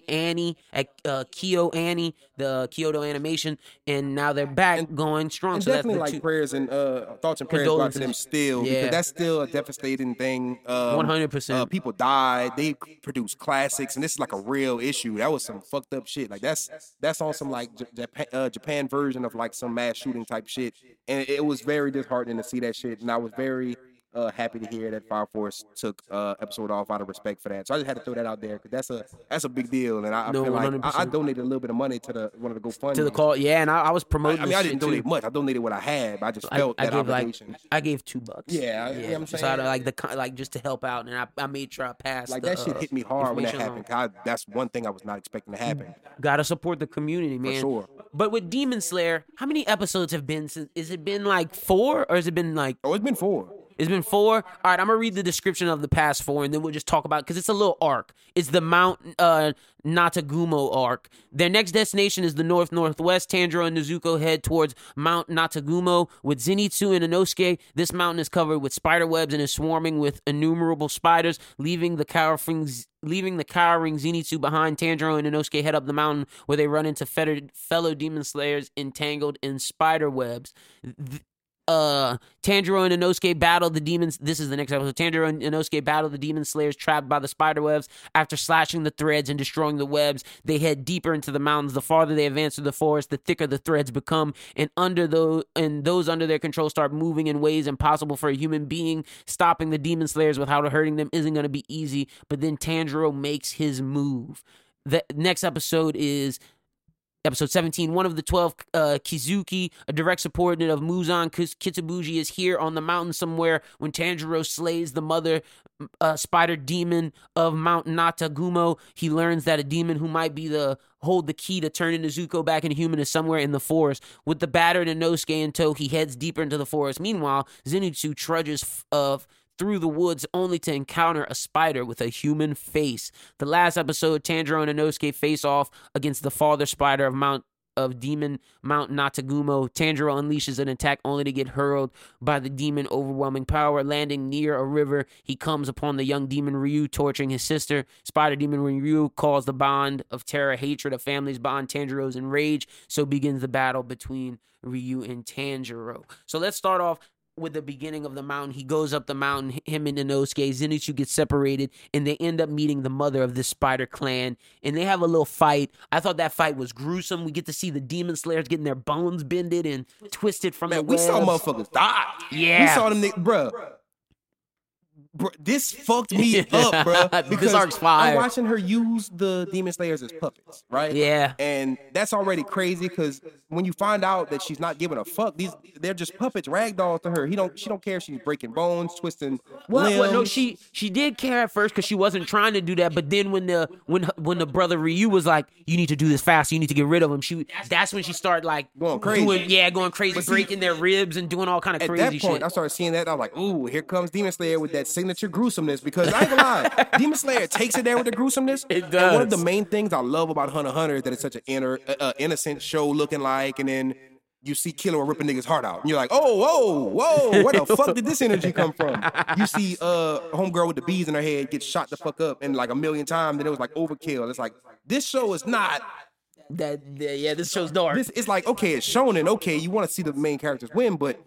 Annie at uh KyoAni the Kyoto animation and now they're back going strong and so definitely like two, prayers and uh, thoughts and prayers go out to them still Yeah. because that's still a devastating thing. Um, 100%. Uh, people died. They produce classics, and this is like a real issue. That was some fucked up shit. Like that's that's on some like J- Japan, uh, Japan version of like some mass shooting type shit, and it was very disheartening to see that shit. And I was very uh, happy to hear that Fire Force took uh, episode off out of respect for that. So I just had to throw that out there because that's a that's a big deal, and I, I No, feel like I, I donated a little bit of money to the one of the GoFundMe. to the call yeah and I, I was promoting I mean, I didn't too. donate much. I donated what I had, but I just felt I that gave like. I gave two bucks. Yeah, know what I'm saying? out of like the like just to help out, and I, I made sure I passed. like the, that shit uh, hit me hard when that happened. along. 'cause I, that's one thing I was not expecting to happen. Gotta support the community, man. For sure. But with Demon Slayer, how many episodes have been since? Is it been like four, or has it been like? Oh, it's been four. It's been four. All right, I'm gonna read the description of the past four, and then we'll just talk about because it's a little arc. It's the Mount uh, Natagumo arc. Their next destination is the north northwest. Tanjiro and Nezuko head towards Mount Natagumo with Zenitsu and Inosuke. This mountain is covered with spider webs and is swarming with innumerable spiders, leaving the cowering leaving the cowering Zenitsu behind. Tanjiro and Inosuke head up the mountain where they run into fettered, fellow demon slayers entangled in spider webs. Th- uh Tanjiro and Inosuke battle the demons. This is the next episode. Tanjiro and Inosuke battle the demon slayers trapped by the spider webs. After slashing the threads and destroying the webs, they head deeper into the mountains. The farther they advance through the forest, the thicker the threads become, and under those and those under their control start moving in ways impossible for a human being. Stopping the demon slayers without hurting them isn't going to be easy. But then Tanjiro makes his move. the next episode is episode 17 one of the 12 uh, kizuki a direct subordinate of muzan kibutsuji is here on the mountain somewhere when tanjiro slays the mother uh, spider demon of mount natagumo. He learns that a demon who might be the hold the key to turning Nezuko back into human is somewhere in the forest. With the battered Inosuke in tow he heads deeper into the forest. Meanwhile zenitsu trudges f- of through the woods only to encounter a spider with a human face. The last episode, Tanjiro and Inosuke face off against the father spider of Mount of Demon Mount Natagumo. Tanjiro unleashes an attack only to get hurled by the demon overwhelming power. Landing near a river, he comes upon the young demon Ryu torturing his sister. Spider demon Ryu calls the bond of terror, hatred, of families bond. Tanjiro's enraged. So begins the battle between Ryu and Tanjiro. So let's start off with the beginning of the mountain. He goes up the mountain, him and Inosuke. Zenitsu get separated, and they end up meeting the mother of this spider clan, and they have a little fight. I thought that fight was gruesome. We get to see the demon slayers getting their bones bended and twisted from Man, we saw motherfuckers die. Yeah. We saw them, niggas, bruh. Bruh, this fucked me up. This Because. I'm watching her use the demon slayers as puppets, right? Yeah. And that's already crazy because when you find out that she's not giving a fuck, these they're just puppets, ragdolls to her. He don't. She don't care if she's breaking bones, twisting Well, limbs. well, no, she she did care at first because she wasn't trying to do that. But then when the when when the brother Ryu was like, "You need to do this fast. You need to get rid of him," she that's when she started like Going crazy. doing- yeah, going crazy, breaking their ribs and doing all kind of At crazy that point, shit. I started seeing that. I was like, "Ooh, here comes Demon Slayer with that signature gruesomeness." Because I ain't gonna lie, Demon Slayer takes it there with the gruesomeness. It And one of the main things I love about Hunter Hunter is that it's such an inner, uh, uh, innocent show looking like, and then you see Killua ripping niggas' heart out, and you're like, "Oh, whoa, whoa, where the fuck did this energy come from?" You see, uh, homegirl with the bees in her head get shot the fuck up, and like a million times, and it was like overkill. It's like this show is not that, yeah, this show's dark. this it's like okay, it's shonen. Okay, you want to see the main characters win, but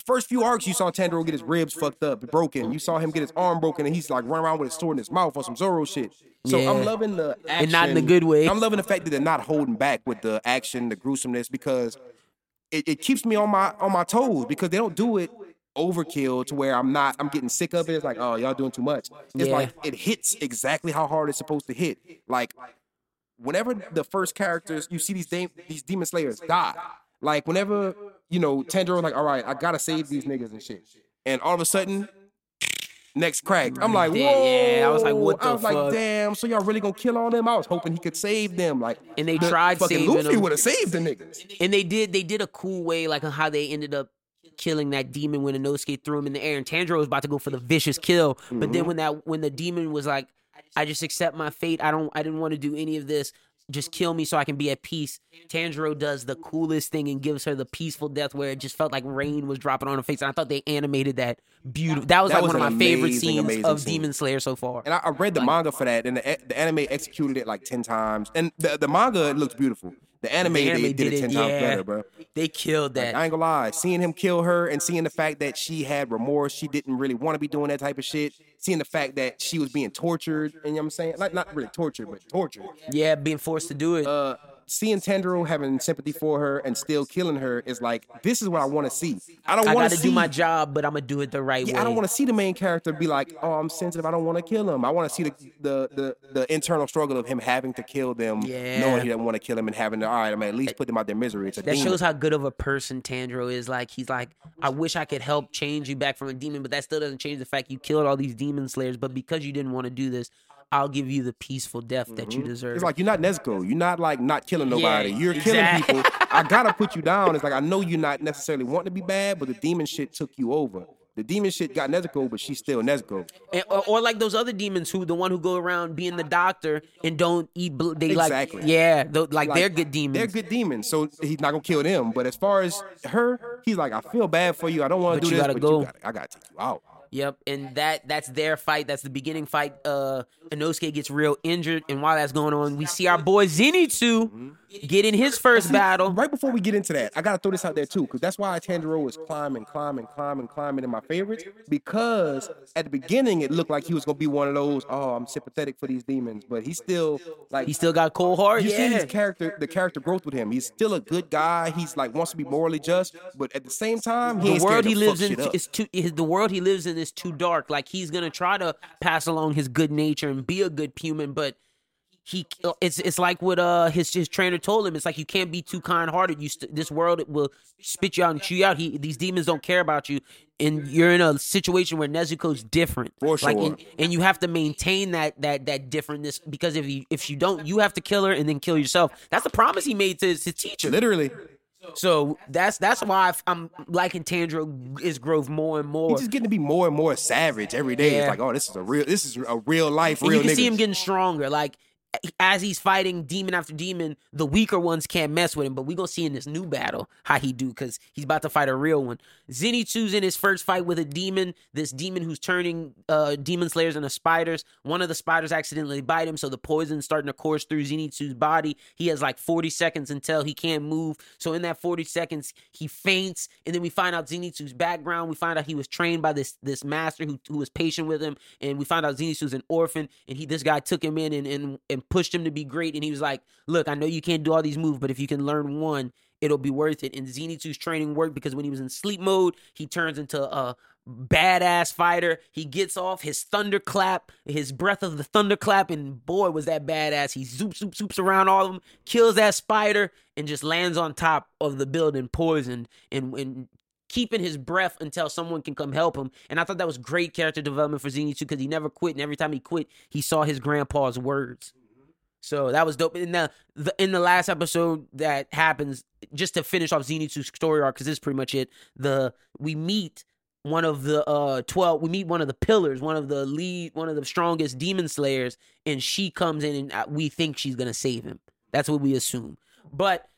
the first few arcs you saw Tanjiro get his ribs fucked up, broken. You saw him get his arm broken, and he's like running around with his sword in his mouth on some Zoro shit. So Yeah. I'm loving the action, And not in a good way. I'm loving the fact that they're not holding back with the action, the gruesomeness, because it, it keeps me on my on my toes because they don't do it overkill to where I'm not I'm getting sick of it. It's like, oh, y'all doing too much. It's Yeah. like it hits exactly how hard it's supposed to hit. Like whenever the first characters you see these de- these demon slayers die, like whenever you know Tanjiro like, all right, I gotta save these niggas and shit, and all of a sudden. Next crack. I'm like, whoa. yeah, I was like, what I the was fuck? like, damn. So y'all really gonna kill all them? I was hoping he could save them. Like, And they the tried fucking Luffy would have saved the niggas. and they did they did a cool way like on how they ended up killing that demon when Inosuke threw him in the air and Tanjiro was about to go for the vicious kill but Mm-hmm. then when that when the demon was like I just accept my fate I don't I didn't want to do any of this just kill me so I can be at peace Tanjiro does the coolest thing and gives her the peaceful death where it just felt like rain was dropping on her face and I thought they animated that beautiful that was That like was one of my favorite scenes of scene. Demon Slayer so far And I, I read the manga for that, and the, the anime executed it like ten times. And the, the manga it looks beautiful. The anime, The anime they did, it ten times yeah. better, bro. they killed that I ain't gonna lie. Seeing him kill her and seeing the fact that she had remorse, she didn't really want to be doing that type of shit. Seeing the fact that she was being tortured, and you know what I'm saying? Like not really tortured, but tortured. yeah being forced to do it Uh, seeing Tanjiro having sympathy for her and still killing her is like this is what I want to see. I don't want to to do my job but I'm gonna do it the right way Yeah, I don't want to see the main character be like, "Oh, I'm sensitive. I don't want to kill him." I want to see the, the the the internal struggle of him having to kill them, Yeah. knowing he doesn't want to kill him, and having to, all right, I'm at least put them out their misery. It's a That demon. shows how good of a person Tanjiro is. Like he's like, I wish I could help change you back from a demon, but that still doesn't change the fact you killed all these demon slayers. But because you didn't want to do this, I'll give you the peaceful death that you mm-hmm. deserve. It's like you're not Nezuko. You're not like not killing nobody. Yeah, you're exact- killing people. I gotta put you down. It's like I know you're not necessarily wanting to be bad, but the demon shit took you over. The demon shit got Nezuko, but she's still Nezuko. And- or, or like those other demons who the one who go around being the doctor and don't eat. Bl- they Exactly. like yeah, tho- like, Like, they're good demons. They're good demons, so he's not gonna kill them. But as far as her, he's like, I feel bad for you. I don't want to do you this, but go. you gotta, I gotta take you out. Yep, and that that's their fight. That's the beginning fight. Uh, Inosuke gets real injured, and while that's going on, we see our boy Zenitsu get in his first battle. Right before we get into that, I gotta throw this out there too, because that's why Tanjiro was climbing, climbing, climbing, climbing in my favorites. Because at the beginning, it looked like he was gonna be one of those. Oh, I'm sympathetic for these demons, but he's still like He still got cold heart. You see his character, the character growth with him. He's still a good guy. He's like wants to be morally just, but at the same time, he the world he lives in is too. Is, the world he lives in is too dark. Like he's gonna try to pass along his good nature and be a good human, but he it's it's like what uh his his trainer told him. It's like you can't be too kind hearted. You st- this world will spit you out and chew you out. He these demons don't care about you, and you're in a situation where Nezuko's different. For Like, sure. and, and you have to maintain that that that differentness because if you if you don't, you have to kill her and then kill yourself. That's the promise he made to his, his teacher. Literally, So that's that's why I'm liking Tandro is growth more and more. he's just getting to be more and more savage every day. Yeah. It's like, oh, this is a real, this is a real life, and real you can see him getting stronger. Like as he's fighting demon after demon, the weaker ones can't mess with him. But we gonna see in this new battle how he do because he's about to fight a real one. Zenitsu's in his first fight with a demon. This demon who's turning uh, demon slayers into spiders. One of the spiders accidentally bite him, so the poison's starting to course through Zenitsu's body. He has like 40 seconds until he can't move. So in that 40 seconds, he faints, and then we find out Zenitsu's background. We find out he was trained by this this master who who was patient with him, and we find out Zenitsu's an orphan, and he this guy took him in and and and pushed him to be great. And he was like, "Look, I know you can't do all these moves, but if you can learn one." It'll be worth it. And Zenitsu's training worked because when he was in sleep mode, he turns into a badass fighter. He gets off his thunderclap, his breath of the thunderclap, and boy, was that badass. He zoops, zoops, zoops around all of them, kills that spider, and just lands on top of the building poisoned and, and keeping his breath until someone can come help him. And I thought that was great character development for Zenitsu because he never quit, and every time he quit, he saw his grandpa's words. So that was dope. In the, the in the last episode that happens, just to finish off Zenitsu's story arc, because this is pretty much it. The we meet one of the uh 12 we meet one of the pillars one of the lead one of the strongest demon slayers and she comes in and uh, we think she's gonna save him that's what we assume but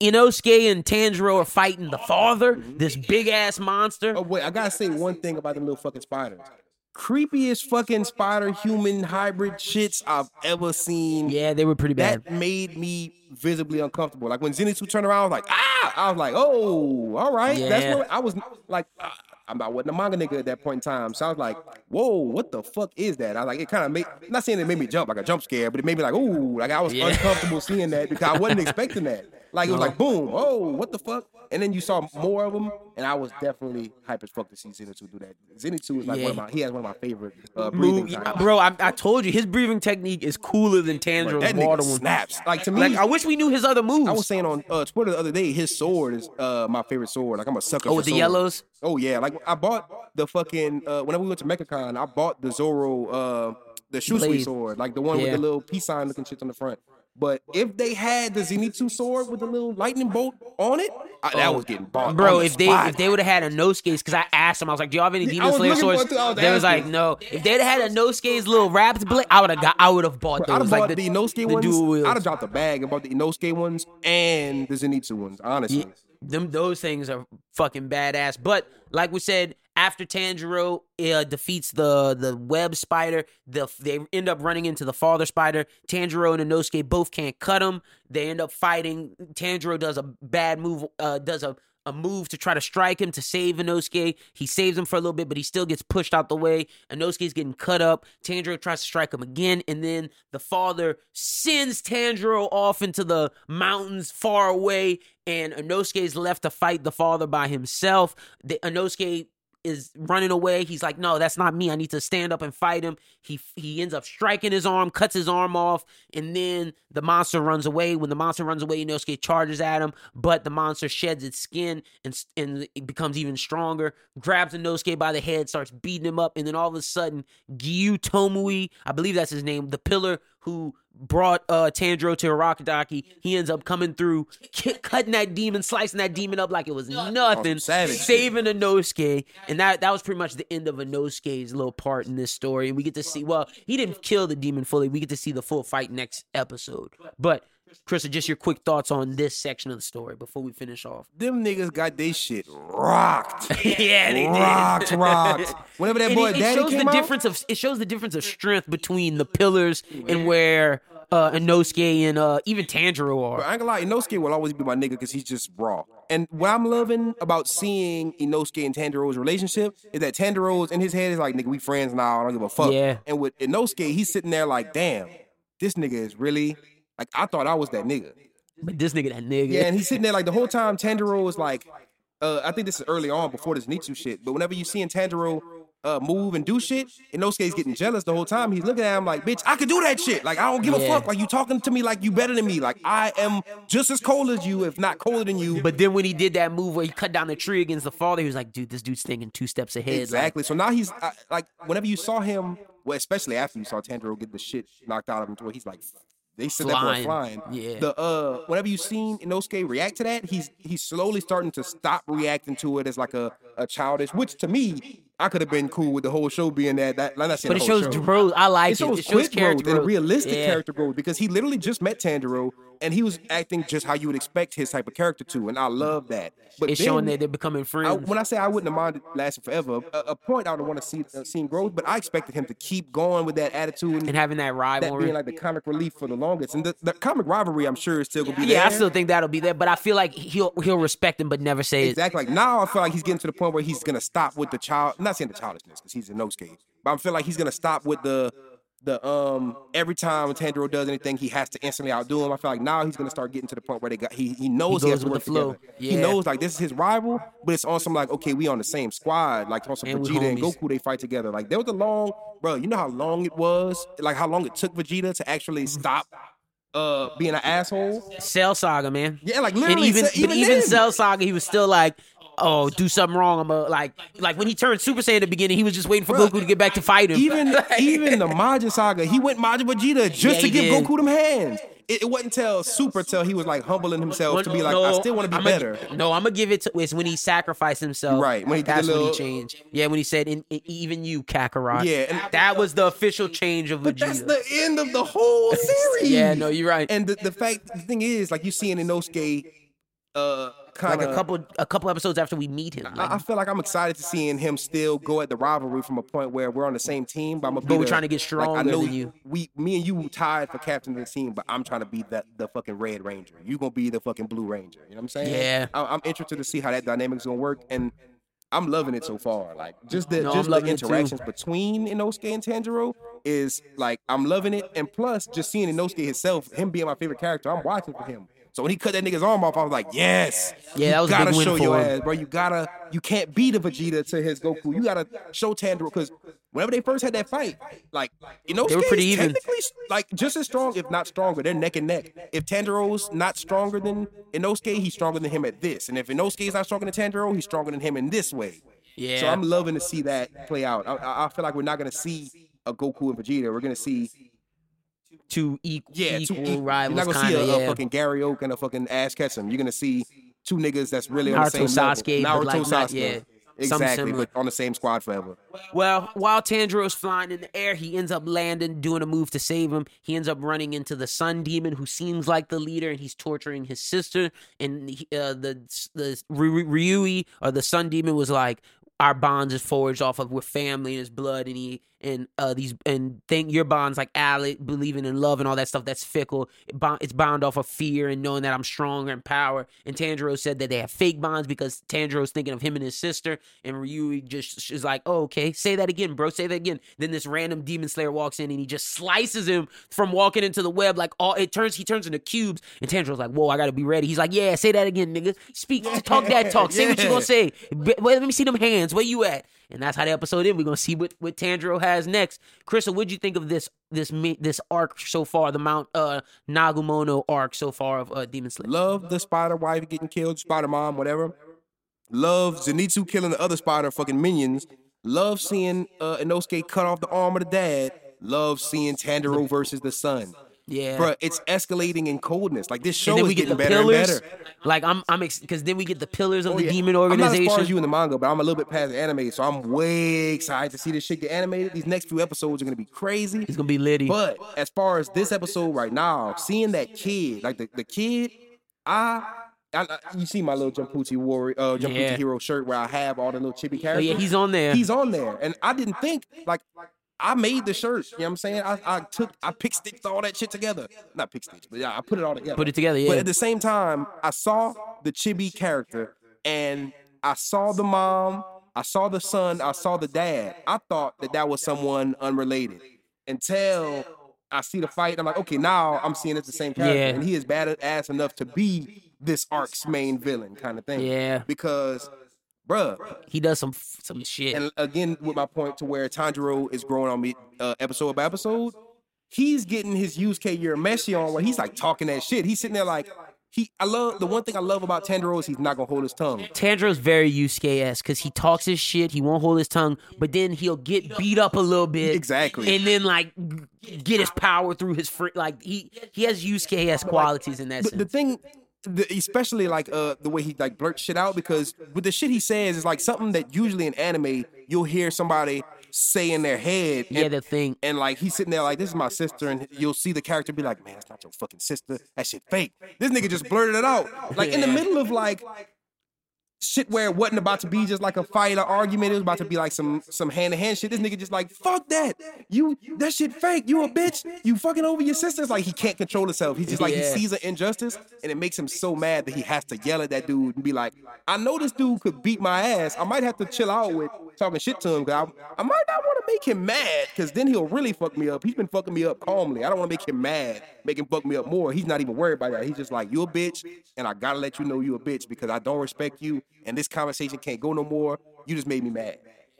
Inosuke and Tanjiro are fighting the father, this big ass monster. Oh wait, I gotta say one thing about them little fucking spiders. Creepiest fucking spider human hybrid shits I've ever seen. Yeah, they were pretty bad. That made me visibly uncomfortable. Like when Zenitsu turned around, I was like, ah! I was like, oh, all right. Yeah. That's what I was like. I'm I wasn't a manga nigga at that point in time, so I was like, "Whoa, what the fuck is that?" I was like, it kind of made. Not saying it made me jump like a jump scare, but it made me like, "Ooh!" Like I was Yeah. uncomfortable seeing that because I wasn't expecting that. Like it was like, "Boom! Oh, what the fuck?" And then you saw more of them, and I was definitely hype as fuck to see Zenitsu do that. Zenitsu is like one of my. He has one of my favorite uh, breathing Move- bro, I, I told you his breathing technique is cooler than Tanjiro's That water nigga one. snaps. Like to me, Like I wish we knew his other moves. I was saying on uh, Twitter the other day, his sword is uh, my favorite sword. Like I'm a sucker. Oh, the yellows? Oh yeah, like I bought the fucking uh, whenever we went to MechaCon, I bought the Zoro uh, the Shusui Blade. sword, like the one with the little peace sign looking shit on the front. But if they had the Zenitsu sword with the little lightning bolt on it, I, that was getting bought. Bro, on the if they if they would have had Inosuke's, because I asked them, I was like, "Do y'all have any I Demon was Slayer swords?" it was They was like, "No." If they'd had Inosuke's little wrapped blade, I would have got. I would have bought I'd those. have like bought the, the, Inosuke the ones. I'd have dropped the bag and bought the Inosuke ones and the Zenitsu ones. Honestly, them those things are fucking badass. But like we said, after Tanjiro uh, defeats the the web spider, the they end up running into the father spider. Tanjiro and Inosuke both can't cut him. They end up fighting. Tanjiro does a bad move. Uh, does a a move to try to strike him to save Inosuke. He saves him for a little bit, but he still gets pushed out the way. Inosuke's getting cut up. Tanjiro tries to strike him again, and then the father sends Tanjiro off into the mountains far away, and Inosuke's left to fight the father by himself. The, Inosuke is running away. He's like, "No, that's not me. I need to stand up and fight him." He he ends up striking his arm, cuts his arm off, and then the monster runs away. When the monster runs away, Inosuke charges at him, but the monster sheds its skin and and becomes even stronger. Grabs Inosuke by the head, starts beating him up, and then all of a sudden, Gyu Tomui, I believe that's his name, the pillar who brought uh Tanjiro to Arakadaki, he ends up coming through, ki- cutting that demon, slicing that demon up like it was nothing, saving Inosuke, and that that was pretty much the end of Inosuke's little part in this story. And we get to see, well, he didn't kill the demon fully. We get to see the full fight next episode. But Krista, just your quick thoughts on this section of the story before we finish off. them niggas got they shit rocked. yeah, they rocked, rocked. Whenever that And boy it, it Daddy shows came the out, difference of it shows the difference of strength between the pillars and where uh Inosuke and uh even Tanjiro are. But I ain't gonna lie, Inosuke will always be my nigga because he's just raw. And what I'm loving about seeing Inosuke and Tanjiro's relationship is that Tanjiro's in his head is like, nigga, we friends now. I don't give a fuck. Yeah. And with Inosuke, he's sitting there like, damn, this nigga is really like I thought I was that nigga. But this nigga that nigga. Yeah, and he's sitting there like the whole time. Tanjiro is like, uh, I think this is early on before this Nitsu shit. But whenever you see Tanjiro uh, move and do shit, and Inosuke's getting jealous the whole time. He's looking at him like, bitch, I could do that shit. Like, I don't give a Yeah. fuck. Like, you talking to me like you better than me. Like, I am just as cold as you, if not colder than you. But then when he did that move where he cut down the tree against the father, he was like, dude, this dude's thinking two steps ahead. Like, Exactly. So now he's uh, like, whenever you saw him, well, especially after you saw Tanjiro get the shit knocked out of him, to where he's like, they said that Flying. for flying. Yeah. The uh, whenever you seen Inosuke react to that, he's he's slowly starting to stop reacting to it as like a, a childish. Which to me, I could have been cool with the whole show being that. That like I said, but it shows show. growth. I like It it. shows, It shows quick character growth and realistic Yeah. character growth because he literally just met Tanjiro and he was acting just how you would expect his type of character to, and I love that. But It's then- showing that they're becoming I, friends. when I say I wouldn't have minded lasting forever, a, a point I would want to see uh, seen growth, but I expected him to keep going with that attitude and, and having that that rivalry. being like the comic relief for the longest. And the, the comic rivalry, I'm sure, is still gonna be there. yeah, I still think that'll be there, but I feel like he'll he'll respect him, but never say it. exactly. Like now, I feel like he's getting to the point where he's gonna stop with the child. I'm not saying the childishness because he's a Inosuke, but I feel like he's gonna stop with the the um every time Tanjiro does anything, he has to instantly outdo him. I feel like now he's gonna start getting to the point where they got he he knows He he, has to work the flow. together. He knows like this is his rival, but it's on some like okay, we on the same squad. Like on some And Vegeta and. Goku, they fight together. Like there was a long, bro. You know how long it was? Like how long it took Vegeta to actually stop uh being an asshole. Cell Saga, man. Yeah, like and literally, even, but even even then. Cell Saga, he was still like, "Oh, do something wrong." I'm a, like, like when he turned Super Saiyan at the beginning, he was just waiting for Bruh, Goku to get back to fight him. Even even the Majin Saga, he went Majin Vegeta just Yeah, to give did. Goku them hands. It, it wasn't till Super till he was like humbling himself to be like, I still want to be I'ma- better. No, I'm gonna give it to. It's when he sacrificed himself. Right, when he that's when he changed. Yeah, when he said, in, in- "Even you, Kakarot." Yeah, and- that was the official change of But Vegeta. that's the end of the whole series. Yeah, no, you're right. And the, the fact, the thing is, like you see in Inosuke, uh, kind like a couple, a couple episodes after we meet him. Like, I, I feel like I'm excited to seeing him still go at the rivalry from a point where we're on the same team, but I'm gonna But we're the- trying to get like, I know than you. We, me and you tied for captain of the team, but I'm trying to be the the fucking Red Ranger. You gonna be the fucking Blue Ranger. You know what I'm saying? Yeah. I, I'm interested to see how that dynamic's gonna work, and I'm loving it so far. Like just the No, just the loving it too. interactions between Inosuke and Tanjiro is like I'm loving it, and plus just seeing Inosuke himself, him being my favorite character, I'm watching for him. So when he cut that nigga's arm off, I was like, yes. Yeah, you that was gotta big win show for your him. ass, bro. You gotta, you can't be the Vegeta to his Goku. You gotta show Tanjiro because whenever they first had that fight, like you know, They were pretty even. Technically, like just as strong, if not stronger. They're neck and neck. If Tanjiro's not stronger than Inosuke, he's stronger than him at this. And if Inosuke is not stronger than Tanjiro, he's stronger than him in this way. yeah, So I'm loving to see that play out. I, I I feel like we're not gonna see a Goku and Vegeta. We're gonna see two equal, yeah, equal equal- rivals. You're not gonna kind see a, yeah. a fucking Gary Oak and a fucking Ash Ketchum. You're gonna see two niggas that's really on the same Sasuke, level. Naruto like not- Sasuke. yeah, Exactly, but on the same squad forever. Well, while Tanjiro's flying in the air, he ends up landing, doing a move to save him. He ends up running into the Sun Demon, who seems like the leader, and he's torturing his sister. And he, uh, the the Ry- Ryui or the Sun Demon was like, "Our bonds is forged off of we're family and his blood." And he and uh these and think your bonds like Alec believing in love and all that stuff that's fickle. It bond, it's bound off of fear and knowing that I'm stronger and power. And Tanjiro said that they have fake bonds because Tanjiro's thinking of him and his sister, and Ryui just is like, "Oh, okay, say that again, bro. Say that again." Then this random demon slayer walks in and he just slices him from walking into the web. Like all it turns, he turns into cubes. And Tanjiro's like, "Whoa, I gotta be ready." He's like, "Yeah, say that again, nigga. Speak, talk that talk. Say what you gonna say. Wait, let me see them hands. Where you at?" And that's how the episode ends. We're gonna see what, what Tanjiro has next. Crystal, what'd you think of this this this arc so far? The Mount uh Nagumono arc so far of uh, Demon Slayer. Love the spider wife getting killed, spider mom, whatever. Love Zenitsu killing the other spider fucking minions. Love seeing uh, Inosuke cut off the arm of the dad. Love seeing Tanjiro versus the son. Yeah. Bruh, it's escalating in coldness. Like this show and then is we get getting the better pillars. and better. Like I'm, I'm, because then we get the pillars of Oh, the yeah. demon I'm not as organization. far as you in the manga, but I'm a little bit past the anime, so I'm way excited to see this shit get animated. These next few episodes are gonna be crazy. It's gonna be litty. But as far as this episode right now, seeing that kid, like the, the kid, I, I, I- you see my little Jamputi warrior, uh, Yeah. hero shirt where I have all the little chibi oh characters. yeah, he's on there. He's on there, and I didn't think like I made the shirt. You know what I'm saying? I, I took, I pick stitched all that shit together. Not pick stitch, but yeah, I put it all together. Put it together, yeah. But at the same time, I saw the chibi character, and I saw the mom, I saw the son, I saw the dad. I thought that that was someone unrelated until I see the fight. I'm like, okay, now I'm seeing it's the same character, Yeah. and he is badass enough to be this arc's main villain, kind of thing. Yeah. because bruh. He does some some shit. And again, with my point to where Tanjiro is growing on me uh, episode by episode, he's getting his Yusuke Urameshi on where he's like talking that shit. He's sitting there like he. I love the one thing I love about Tanjiro is he's not gonna hold his tongue. Tanjiro's very Yusuke esque because he talks his shit, he won't hold his tongue, but then he'll get beat up a little bit, Exactly. and then like get his power through his free. Like he he has Yusuke esque qualities in that But sense. the thing, the, especially like uh the way he like blurts shit out because with the shit he says is like something that usually in anime you'll hear somebody say in their head. yeah, the thing. and like he's sitting there like this is my sister, and you'll see the character be like, man, that's not your fucking sister. That shit fake. This nigga just blurted it out like in the middle of like. Shit where it wasn't about to be just like a fight or argument. It was about to be like some some hand to hand shit. This nigga just like fuck that. You that shit fake. You a bitch. You fucking over your sister. It's like he can't control himself. He's just like Yeah. he sees an injustice and it makes him so mad that he has to yell at that dude and be like, I know this dude could beat my ass. I might have to chill out with talking shit to him I, I might not want to make him mad because then he'll really fuck me up. He's been fucking me up calmly. I don't want to make him mad, make him fuck me up more. He's not even worried about that. He's just like, you a bitch and I gotta let you know you a bitch because I don't respect you and this conversation can't go no more. You just made me mad.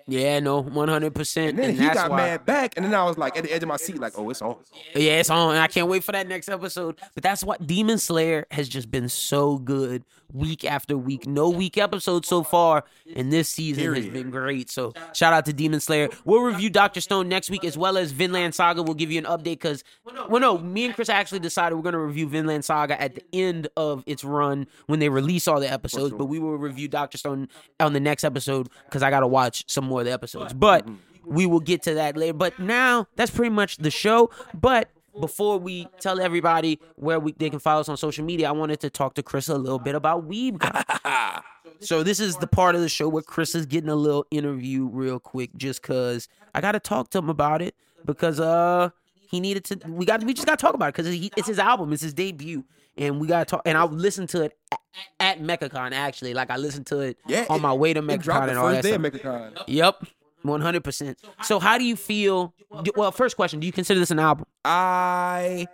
Yeah, no, one hundred percent. And then And he got why. mad back and then I was like at the edge of my seat like, oh, it's on. Yeah, it's on. and I can't wait for that next episode. But that's what Demon Slayer has just been so good week after week. No weak episode so far, and this season has been great. So shout out to Demon Slayer. We'll review Doctor Stone next week as well as Vinland Saga. We'll give you an update because, well, no, me and Chris actually decided we're going to review Vinland Saga at the end of its run when they release all the episodes. But we will review Doctor Stone on the next episode because I got to watch some more of the episodes. But we will get to that later. But now that's pretty much the show. But before we tell everybody where we, they can follow us on social media, I wanted to talk to Chris a little bit about Weeb so this is the part of the show where Chris is getting a little interview real quick, just cause I got to talk to him about it because uh he needed to. We got we just got to talk about it because it's his album, it's his debut, and we got to talk. And I listened to it at, at MechaCon actually, like I listened to it Yeah, on it- my way to MechaCon and all first that day stuff. of MechaCon. Yep. One hundred percent. So, how do you feel? Well, first question: Do you consider this an album? I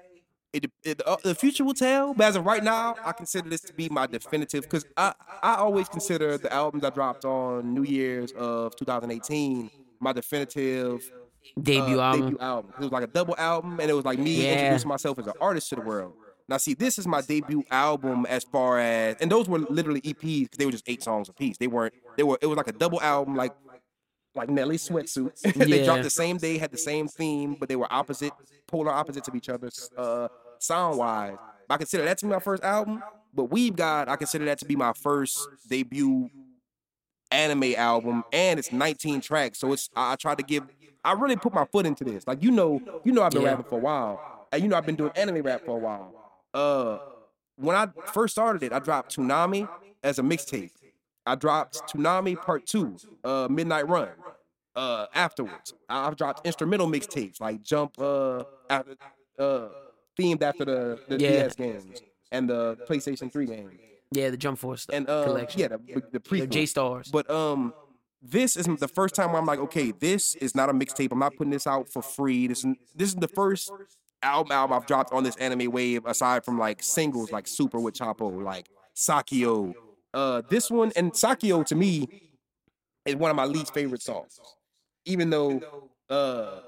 it, it uh, the future will tell, but as of right now, I consider this to be my definitive because I I always consider the albums I dropped on New Year's of 2018 my definitive Debut uh, album. debut album. It was like a double album, and it was like me Yeah. introducing myself as an artist to the world. Now, see, this is my debut album as far as, and those were literally EPs because they were just eight songs apiece. They weren't. They were. It was like a double album, like like Nelly's sweatsuit. they Yeah. dropped the same day, had the same theme, but they were opposite, polar opposites of each other, uh, sound wise. I consider that to be my first album. But Weeb God, I consider that to be my first debut anime album, and it's 19 tracks. So it's I, I tried to give. I really put my foot into this. Like you know, you know I've been Yeah. rapping for a while, and you know I've been doing anime rap for a while. Uh, when I first started it, I dropped Toonami as a mixtape. I dropped Toonami Part Two, uh, Midnight Run. Uh, afterwards, I've dropped instrumental mixtapes like Jump, uh, after, uh, themed after the the Yeah. DS games and the PlayStation Three game, Yeah, the Jump Force and uh, collection. yeah, the the pre J Stars. but um, this is the first time where I'm like, okay, this is not a mixtape. I'm not putting this out for free. This is this is the first album album I've dropped on this anime wave, aside from like singles like Super with Chapo, like Sakio. Uh, this one and Sakio to me is one of my least favorite songs, even though uh,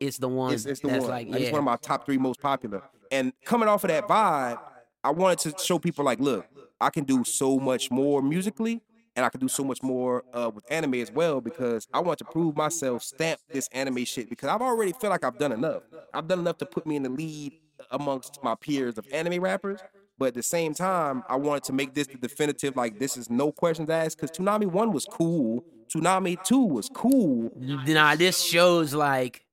it's the one it's, it's the that's one. like Like, yeah. It's one of my top three most popular. And coming off of that vibe, I wanted to show people like, look, I can do so much more musically, and I could do so much more uh, with anime as well because I want to prove myself, stamp this anime shit because I've already feel like I've done enough. I've done enough to put me in the lead amongst my peers of anime rappers. But at the same time, I wanted to make this the definitive, like this is no questions asked, because Toonami 1 was cool. Toonami 2 was cool. Nah, this shows like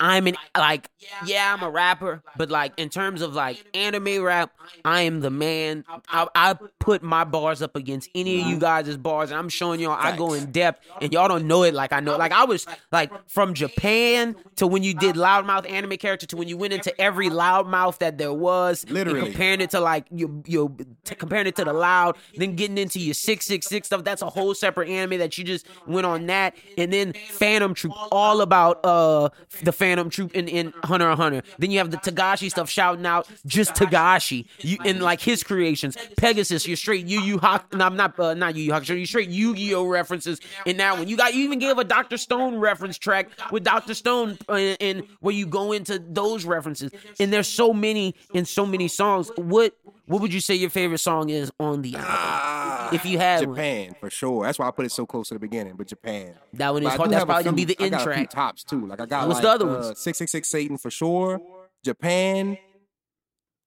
I'm an like yeah, I'm a rapper, but like in terms of like anime rap, I am the man. I, I put my bars up against any of you guys' bars, and I'm showing y'all I go in depth, and y'all don't know it like I know. Like I was like from Japan to when you did loudmouth anime character to when you went into every loudmouth that there was, Literally. comparing it to like you you comparing it to the loud, then getting into your six six six stuff. That's a whole separate anime that you just went on that, and then Phantom Troop, all about uh the Phantom Troop in, in Hunter Hunter. Then you have the Togashi stuff shouting out just Togashi. You in like his creations. Pegasus, you're straight Yu Yu Hak. No, I'm not uh, not Yu Yu Hakusho. You straight Yu Gi Oh references in that one. You got you even gave a Doctor Stone reference track with Doctor Stone uh, in, in where you go into those references. And there's so many in so many songs. What what would you say your favorite song is on the album? If you had one. Japan for sure. That's why I put it so close to the beginning. But Japan. That one is hard. That's probably gonna be the end few track. tops too. Like I got What's like, the other uh, ones? Six six six Satan for sure. Japan.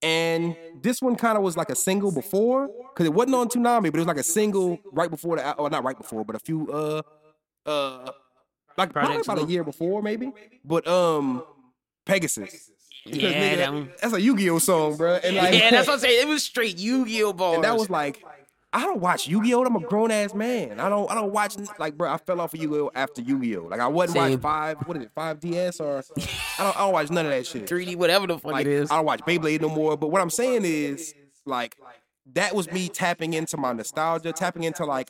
And this one kind of was like a single before, because it wasn't on Toonami, but it was like a single right before the, or not right before, but a few, uh, uh, like probably about a year before, maybe. But um, Pegasus. Yeah, nigga, that one. that's a Yu-Gi-Oh song, bro. And like, yeah, that's what I'm saying. It was straight Yu-Gi-Oh bars. and that was like, I don't watch Yu-Gi-Oh. I'm a grown ass man. I don't. I don't watch like, bro. I fell off of Yu-Gi-Oh after Yu-Gi-Oh. Like I wasn't Same. watch five. What is it? Five DS or I don't. I don't watch none of that shit. 3D, whatever the fuck Like it is. I don't watch Beyblade no more. But what I'm saying is, like, that was me tapping into my nostalgia, tapping into like.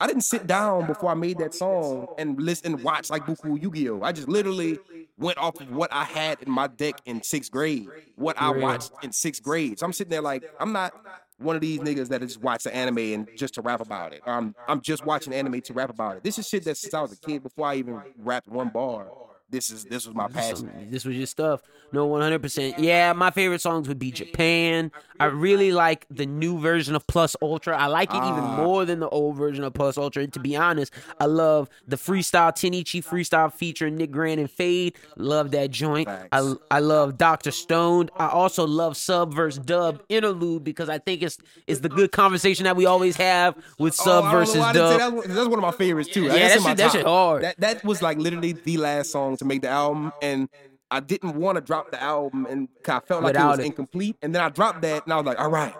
I didn't sit down before I made that song and listen and watch like Buku Yu-Gi-Oh. I just literally went off of what I had in my deck in sixth grade, what I watched in sixth grade. So I'm sitting there like I'm not one of these niggas that just watch the anime and just to rap about it. I'm I'm just watching anime to rap about it. This is shit that since I was a kid before I even rapped one bar. This is this was my passion. This was your stuff. No, 100%. Yeah, my favorite songs would be Japan. I really like the new version of Plus Ultra. I like it even Ah. more than the old version of Plus Ultra. To be honest, I love the freestyle Tenichi freestyle featuring Nick Grant and Fade. Love that joint. I, I love Dr. Stone. I also love sub versus dub interlude because I think it's it's the good conversation that we always have with Oh, sub I versus why I didn't say dub. that was- That's one of my favorites too. Yeah, That's that in my shit- that shit hard. That that was like literally the last song to make the album, and I didn't want to drop the album, and I felt like it was it. incomplete. And then I dropped that, and I was like, all right,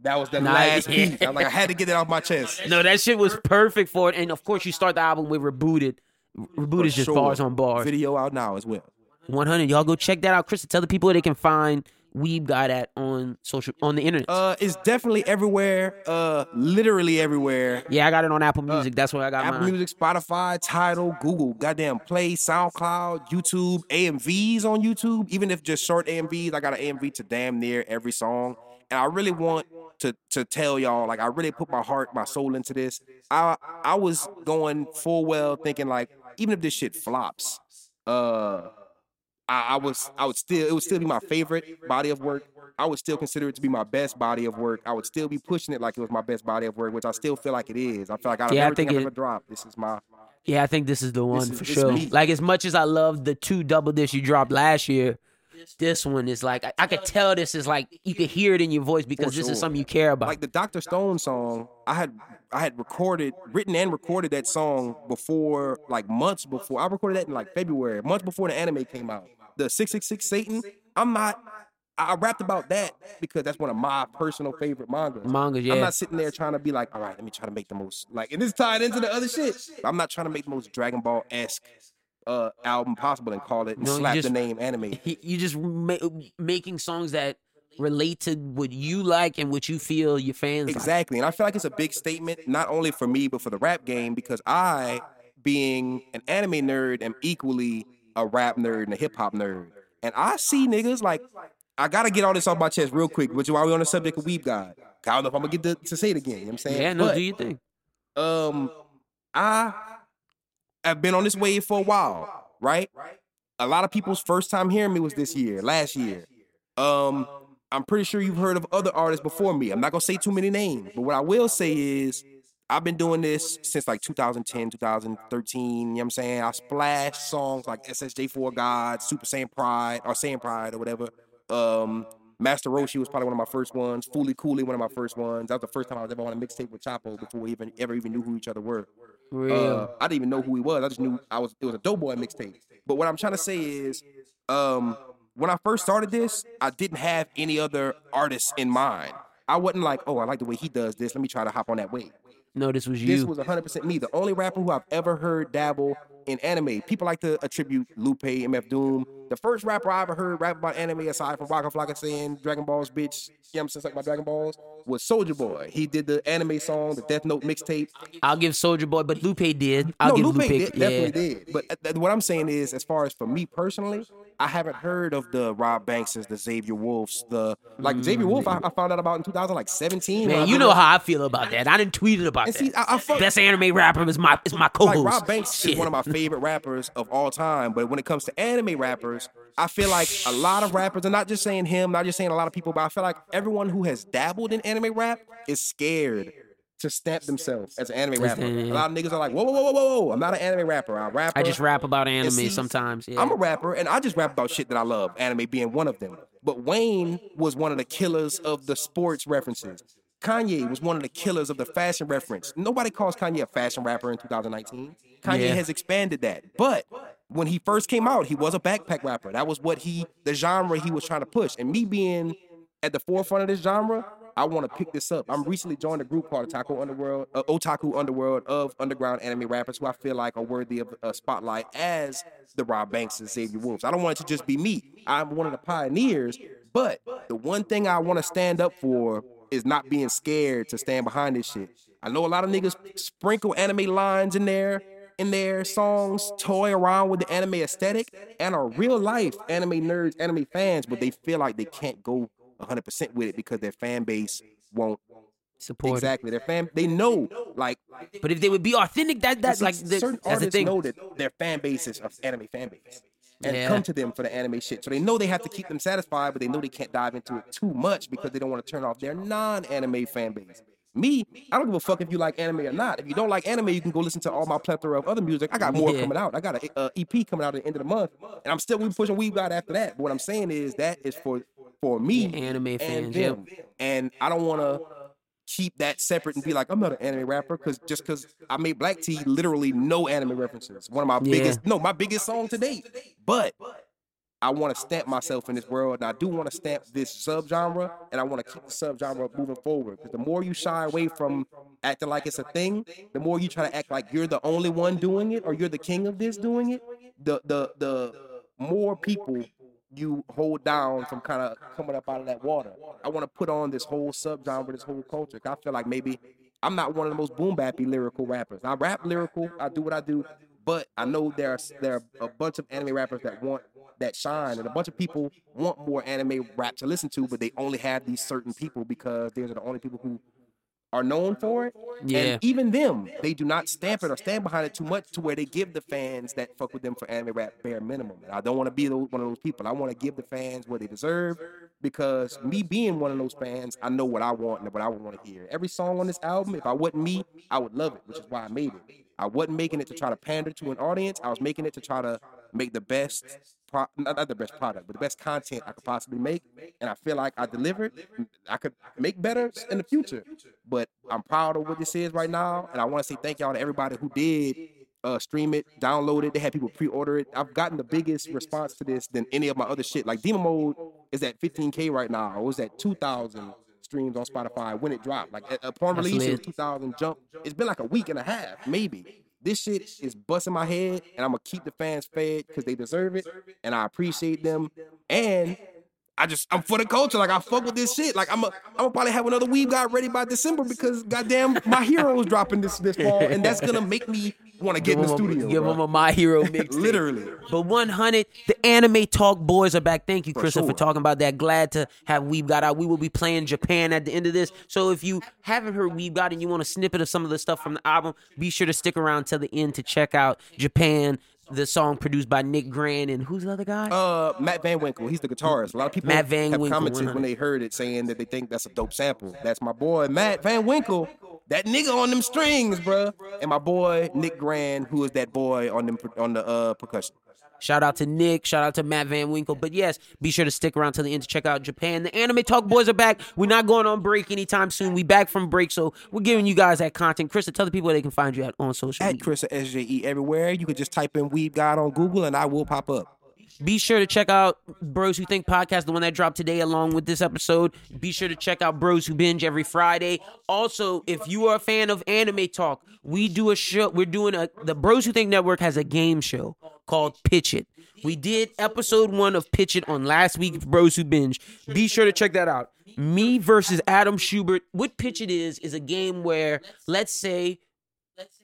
that was the Nah, last piece. I like, I had to get it off my chest. No, that shit was perfect for it. And of course, you start the album with Rebooted. Rebooted is just Sure. bars on bars. Video out now as well. 100. Y'all go check that out. Chris, tell the people where they can find Weeb God at on social on the internet. Uh, it's definitely everywhere. Uh, literally everywhere. yeah, I got it on Apple Music. That's where I got Uh, Apple mine. Music, Spotify, Tidal, Google, goddamn Play, SoundCloud, YouTube, AMVs on YouTube. Even if just short AMVs, I got an AMV to damn near every song. And I really want to to tell y'all, like I really put my heart, my soul into this. I I was going full well thinking like, even if this shit flops, uh I, I was I would still it would still be my favorite body of work. I would still consider it to be my best body of work. I would still be pushing it like it was my best body of work, which I still feel like it is. I feel like out of Yeah, I everything think I've it- ever dropped, this is my Yeah, I think this is the one is- for sure. me. Like as much as I love the two double discs you dropped last year, this one is like I, I could tell this is like you could hear it in your voice because this is something you care about. like the Dr. Stone song. I had I had recorded, written and recorded that song before, like months before. I recorded that in like February, months before the anime came out. The six six six Satan. I'm not. I rapped about that because that's one of my personal favorite mangas. Mangas, yeah. I'm not sitting there trying to be like, all right, let me try to make the most like, and this tied into the other shit. I'm not trying to make the most Dragon Ball esque uh album possible and call it and No, slap just- the name anime. You just ma- making songs that relate to what you like and what you feel your fans like. Exactly. And I feel like it's a big statement, not only for me, but for the rap game, because I, being an anime nerd, am equally a rap nerd and a hip hop nerd. And I see niggas like, I gotta get all this off my chest real quick, which is why we on the subject of Weeb God. I don't know if I'm gonna get to, to say it again. You know what I'm saying? Yeah, no, But, do you think? um, I have been on this wave for a while, right? A lot of people's first time hearing me was this year, last year. Um, I'm pretty sure you've heard of other artists before me. I'm not gonna say too many names, but what I will say is I've been doing this since like 2010, 2013. You know what I'm saying? I splashed songs like SSJ4 God, Super Saiyan Pride, or Saiyan Pride, or whatever. Um, Master Roshi was probably one of my first ones. Fooly Cooley, one of my first ones. That was the first time I was ever on a mixtape with Chapo before we even ever even knew who each other were. Real. Uh, I didn't even know who he was. I just knew I was. It was a Doughboy mixtape. But what I'm trying to say is, um, when I first started this, I didn't have any other artists in mind. I wasn't like, oh, I like the way he does this. Let me try to hop on that wave. No, this was you. This was 100% me. The only rapper who I've ever heard dabble in anime. People like to attribute Lupe, MF Doom. The first rapper I ever heard rap about anime aside from Waka Flocka saying Dragon Balls, bitch, you know what I'm saying, like my Dragon Balls, was Soulja Boy. He did the anime song, the Death Note mixtape. I'll give Soulja Boy, but Lupe did. I'll no, give Lupe, Lupe. did, yeah. definitely did. But uh, th- what I'm saying is, as far as for me personally, I haven't heard of the Rob Bankses, the Xavier Wulfs, the like Xavier Wulf. I, I found out about in 2017. when I Man, you know how I feel about that. I didn't tweet it about And that. see, I- I fuck- Best anime rapper is my is my co-host. like Rob Banks Shit. is one of my favorite rappers of all time. But when it comes to anime rappers, I feel like a lot of rappers, and not just saying him, not just saying a lot of people, but I feel like everyone who has dabbled in anime rap is scared to stamp themselves as an anime rapper. A lot of niggas are like, whoa, whoa, whoa, whoa, whoa, I'm not an anime rapper. I'm a rapper. I just rap about anime see, sometimes. Yeah. I'm a rapper, and I just rap about shit that I love, anime being one of them. But Wayne was one of the killers of the sports references. Kanye was one of the killers of the fashion reference. Nobody calls Kanye a fashion rapper in 2019. Kanye Yeah. has expanded that. But when he first came out, he was a backpack rapper. That was what he, the genre he was trying to push. And me being at the forefront of this genre, I want to pick this up. I'm recently joined a group called Otaku Underworld, uh, Otaku Underworld of underground anime rappers who I feel like are worthy of a spotlight as the Rob Banks and Xavier Wulfs. I don't want it to just be me. I'm one of the pioneers, but the one thing I want to stand up for is not being scared to stand behind this shit. I know a lot of niggas sprinkle anime lines in there in their songs, toy around with the anime aesthetic, and are real life anime nerds, anime fans, but they feel like they can't go 100% with it because their fan base won't Support. exactly their fan. They know like But if they would be authentic, that that's like the, certain that's the artists thing. know that their fan base is an anime fan base. And Yeah. come to them for the anime shit. So they know they have to keep them satisfied, but they know they can't dive into it too much because they don't want to turn off their non-anime fan base. Me, I don't give a fuck if you like anime or not. If you don't like anime, you can go listen to all my plethora of other music. I got more Yeah. coming out. I got an uh, EP coming out at the end of the month, and I'm still we pushing Weeb God after that. But what I'm saying is that is for for me, anime and fans, them. And I don't want to keep that separate and be like, I'm not an anime rapper because just because I made Black Tea literally no anime references. One of my Yeah. biggest, no, my biggest song to date. But I want to stamp myself in this world, and I do want to stamp this subgenre, and I want to keep the subgenre moving forward. Because the more you shy away from acting like it's a thing, the more you try to act like you're the only one doing it or you're the king of this doing it, the the the more people you hold down from kind of coming up out of that water. I want to put on this whole subgenre, this whole culture. I feel like maybe I'm not one of the most boom bappy lyrical rappers. I rap lyrical, I do what I do, but I know there are there are a bunch of anime rappers that want that shine, and a bunch of people want more anime rap to listen to, but they only have these certain people because they're the only people who are known for it. Yeah. And even them, they do not stamp it or stand behind it too much to where they give the fans that fuck with them for anime rap bare minimum. And I don't want to be those, one of those people. I want to give the fans what they deserve because me being one of those fans, I know what I want and what I want to hear. Every song on this album, if I wasn't me, I would love it, which is why I made it. I wasn't making it to try to pander to an audience. I was making it to try to make the best, pro- not, the best product, but the best content I could possibly make. And I feel like I delivered. I could make better in the future. But I'm proud of what this is right now. And I want to say thank y'all to everybody who did uh, stream it, download it. They had people pre-order it. I've gotten the biggest response to this than any of my other shit. Like Demon Mode is at 15k right now. It was at 2,000 streams on Spotify when it dropped. Like a- upon release, it was 2,000 jump. It's been like a week and a half, maybe. This shit is busting my head, and I'm gonna keep the fans fed because they deserve it, and I appreciate them. And I just I'm for the culture. Like I fuck with this shit. Like I'm a, I'm gonna probably have another Weeb God ready by December because goddamn my hero is dropping this this fall, and that's gonna make me want to get in the 'em a- studio. Give bro. them a My Hero mix. Literally. But 100, the anime talk boys are back. Thank you, Chris, for sure. talking about that. Glad to have Weeb God Out. We will be playing Japan at the end of this. So if you haven't heard Weeb God and you want a snippet of some of the stuff from the album, be sure to stick around till the end to check out Japan, the song produced by Nick Grand and who's the other guy? Uh, Matt Van Winkle, he's the guitarist. A lot of people Matt Van have Winkle, commented 100. when they heard it saying that they think that's a dope sample. That's my boy Matt Van Winkle, that nigga on them strings, bruh. And my boy Nick Grand, who is that boy on them on the uh percussion. Shout out to Nick. Shout out to Matt Van Winkle. But yes, be sure to stick around till the end to check out Japan. The Anime Talk Boys are back. We're not going on break anytime soon. We back from break, so we're giving you guys that content. Chris, tell the people where they can find you at on social At media. Chris SJE everywhere. You could just type in Weeb God on Google and I will pop up. Be sure to check out Bros Who Think podcast, the one that dropped today along with this episode. Be sure to check out Bros Who Binge every Friday. Also, if you are a fan of anime talk, we do a show. We're doing a the Bros Who Think Network has a game show called Pitch It. We did episode one of Pitch It on last week's Bros Who Binge. Be sure to check that out. Me versus Adam Schubert. What Pitch It is is a game where let's say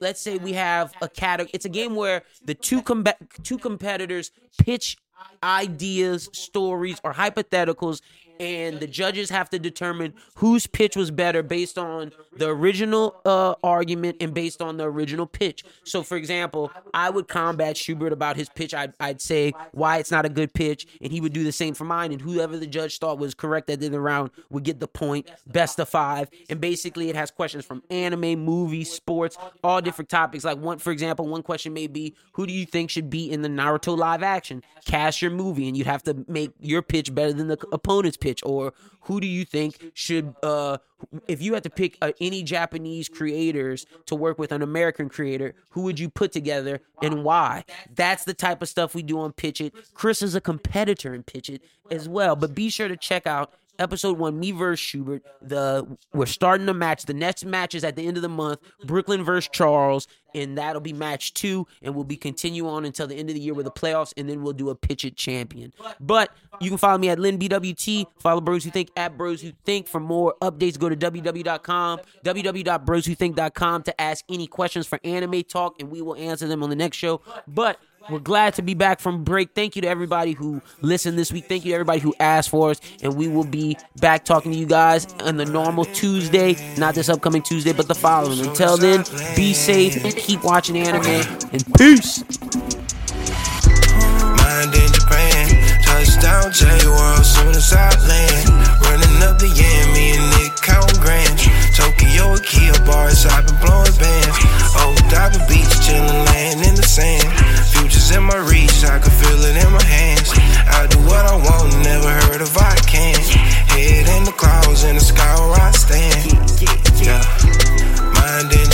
let's say we have a category. It's a game where the two com- two competitors pitch ideas, stories, or hypotheticals, and the judges have to determine whose pitch was better based on the original uh, argument and based on the original pitch. So, for example, I would combat Schubert about his pitch. I'd, I'd say why it's not a good pitch, and he would do the same for mine. And whoever the judge thought was correct at the end of the round would get the point, best of five. And basically, it has questions from anime, movies, sports, all different topics. Like one, for example, one question may be, who do you think should be in the Naruto live action? Cast your movie, and you'd have to make your pitch better than the opponent's pitch or who do you think should uh if you had to pick uh, any japanese creators to work with an american creator who would you put together and why? That's the type of stuff we do on pitch it. Chris is a competitor in pitch it as well but be sure to check out episode one, me versus Schubert. The we're starting the match. The next match is at the end of the month. Brooklyn versus Charles, and that'll be match two, and we'll be continue on until the end of the year with the playoffs, and then we'll do a pitch it champion. But you can follow me at LinBWT. Follow Bros Who Think at Bros Who Think. For more updates, go to www.com, www.broswhothink.com to ask any questions for anime talk, and we will answer them on the next show. But we're glad to be back from break. Thank you to everybody who listened this week. Thank you to everybody who asked for us. And we will be back talking to you guys on the normal Tuesday, not this upcoming Tuesday, but the following. Until then, be safe and keep watching anime. And peace. Touchdown J World soon as I land. Running up the and Nick count grands. Tokyo bars, I've been blowing bands. Diamond Beach, chillin', laying in the sand. Futures in my reach, I can feel it in my hands. I do what I want, never heard of I can. Head in the clouds, in the sky where I stand. Yeah, mind in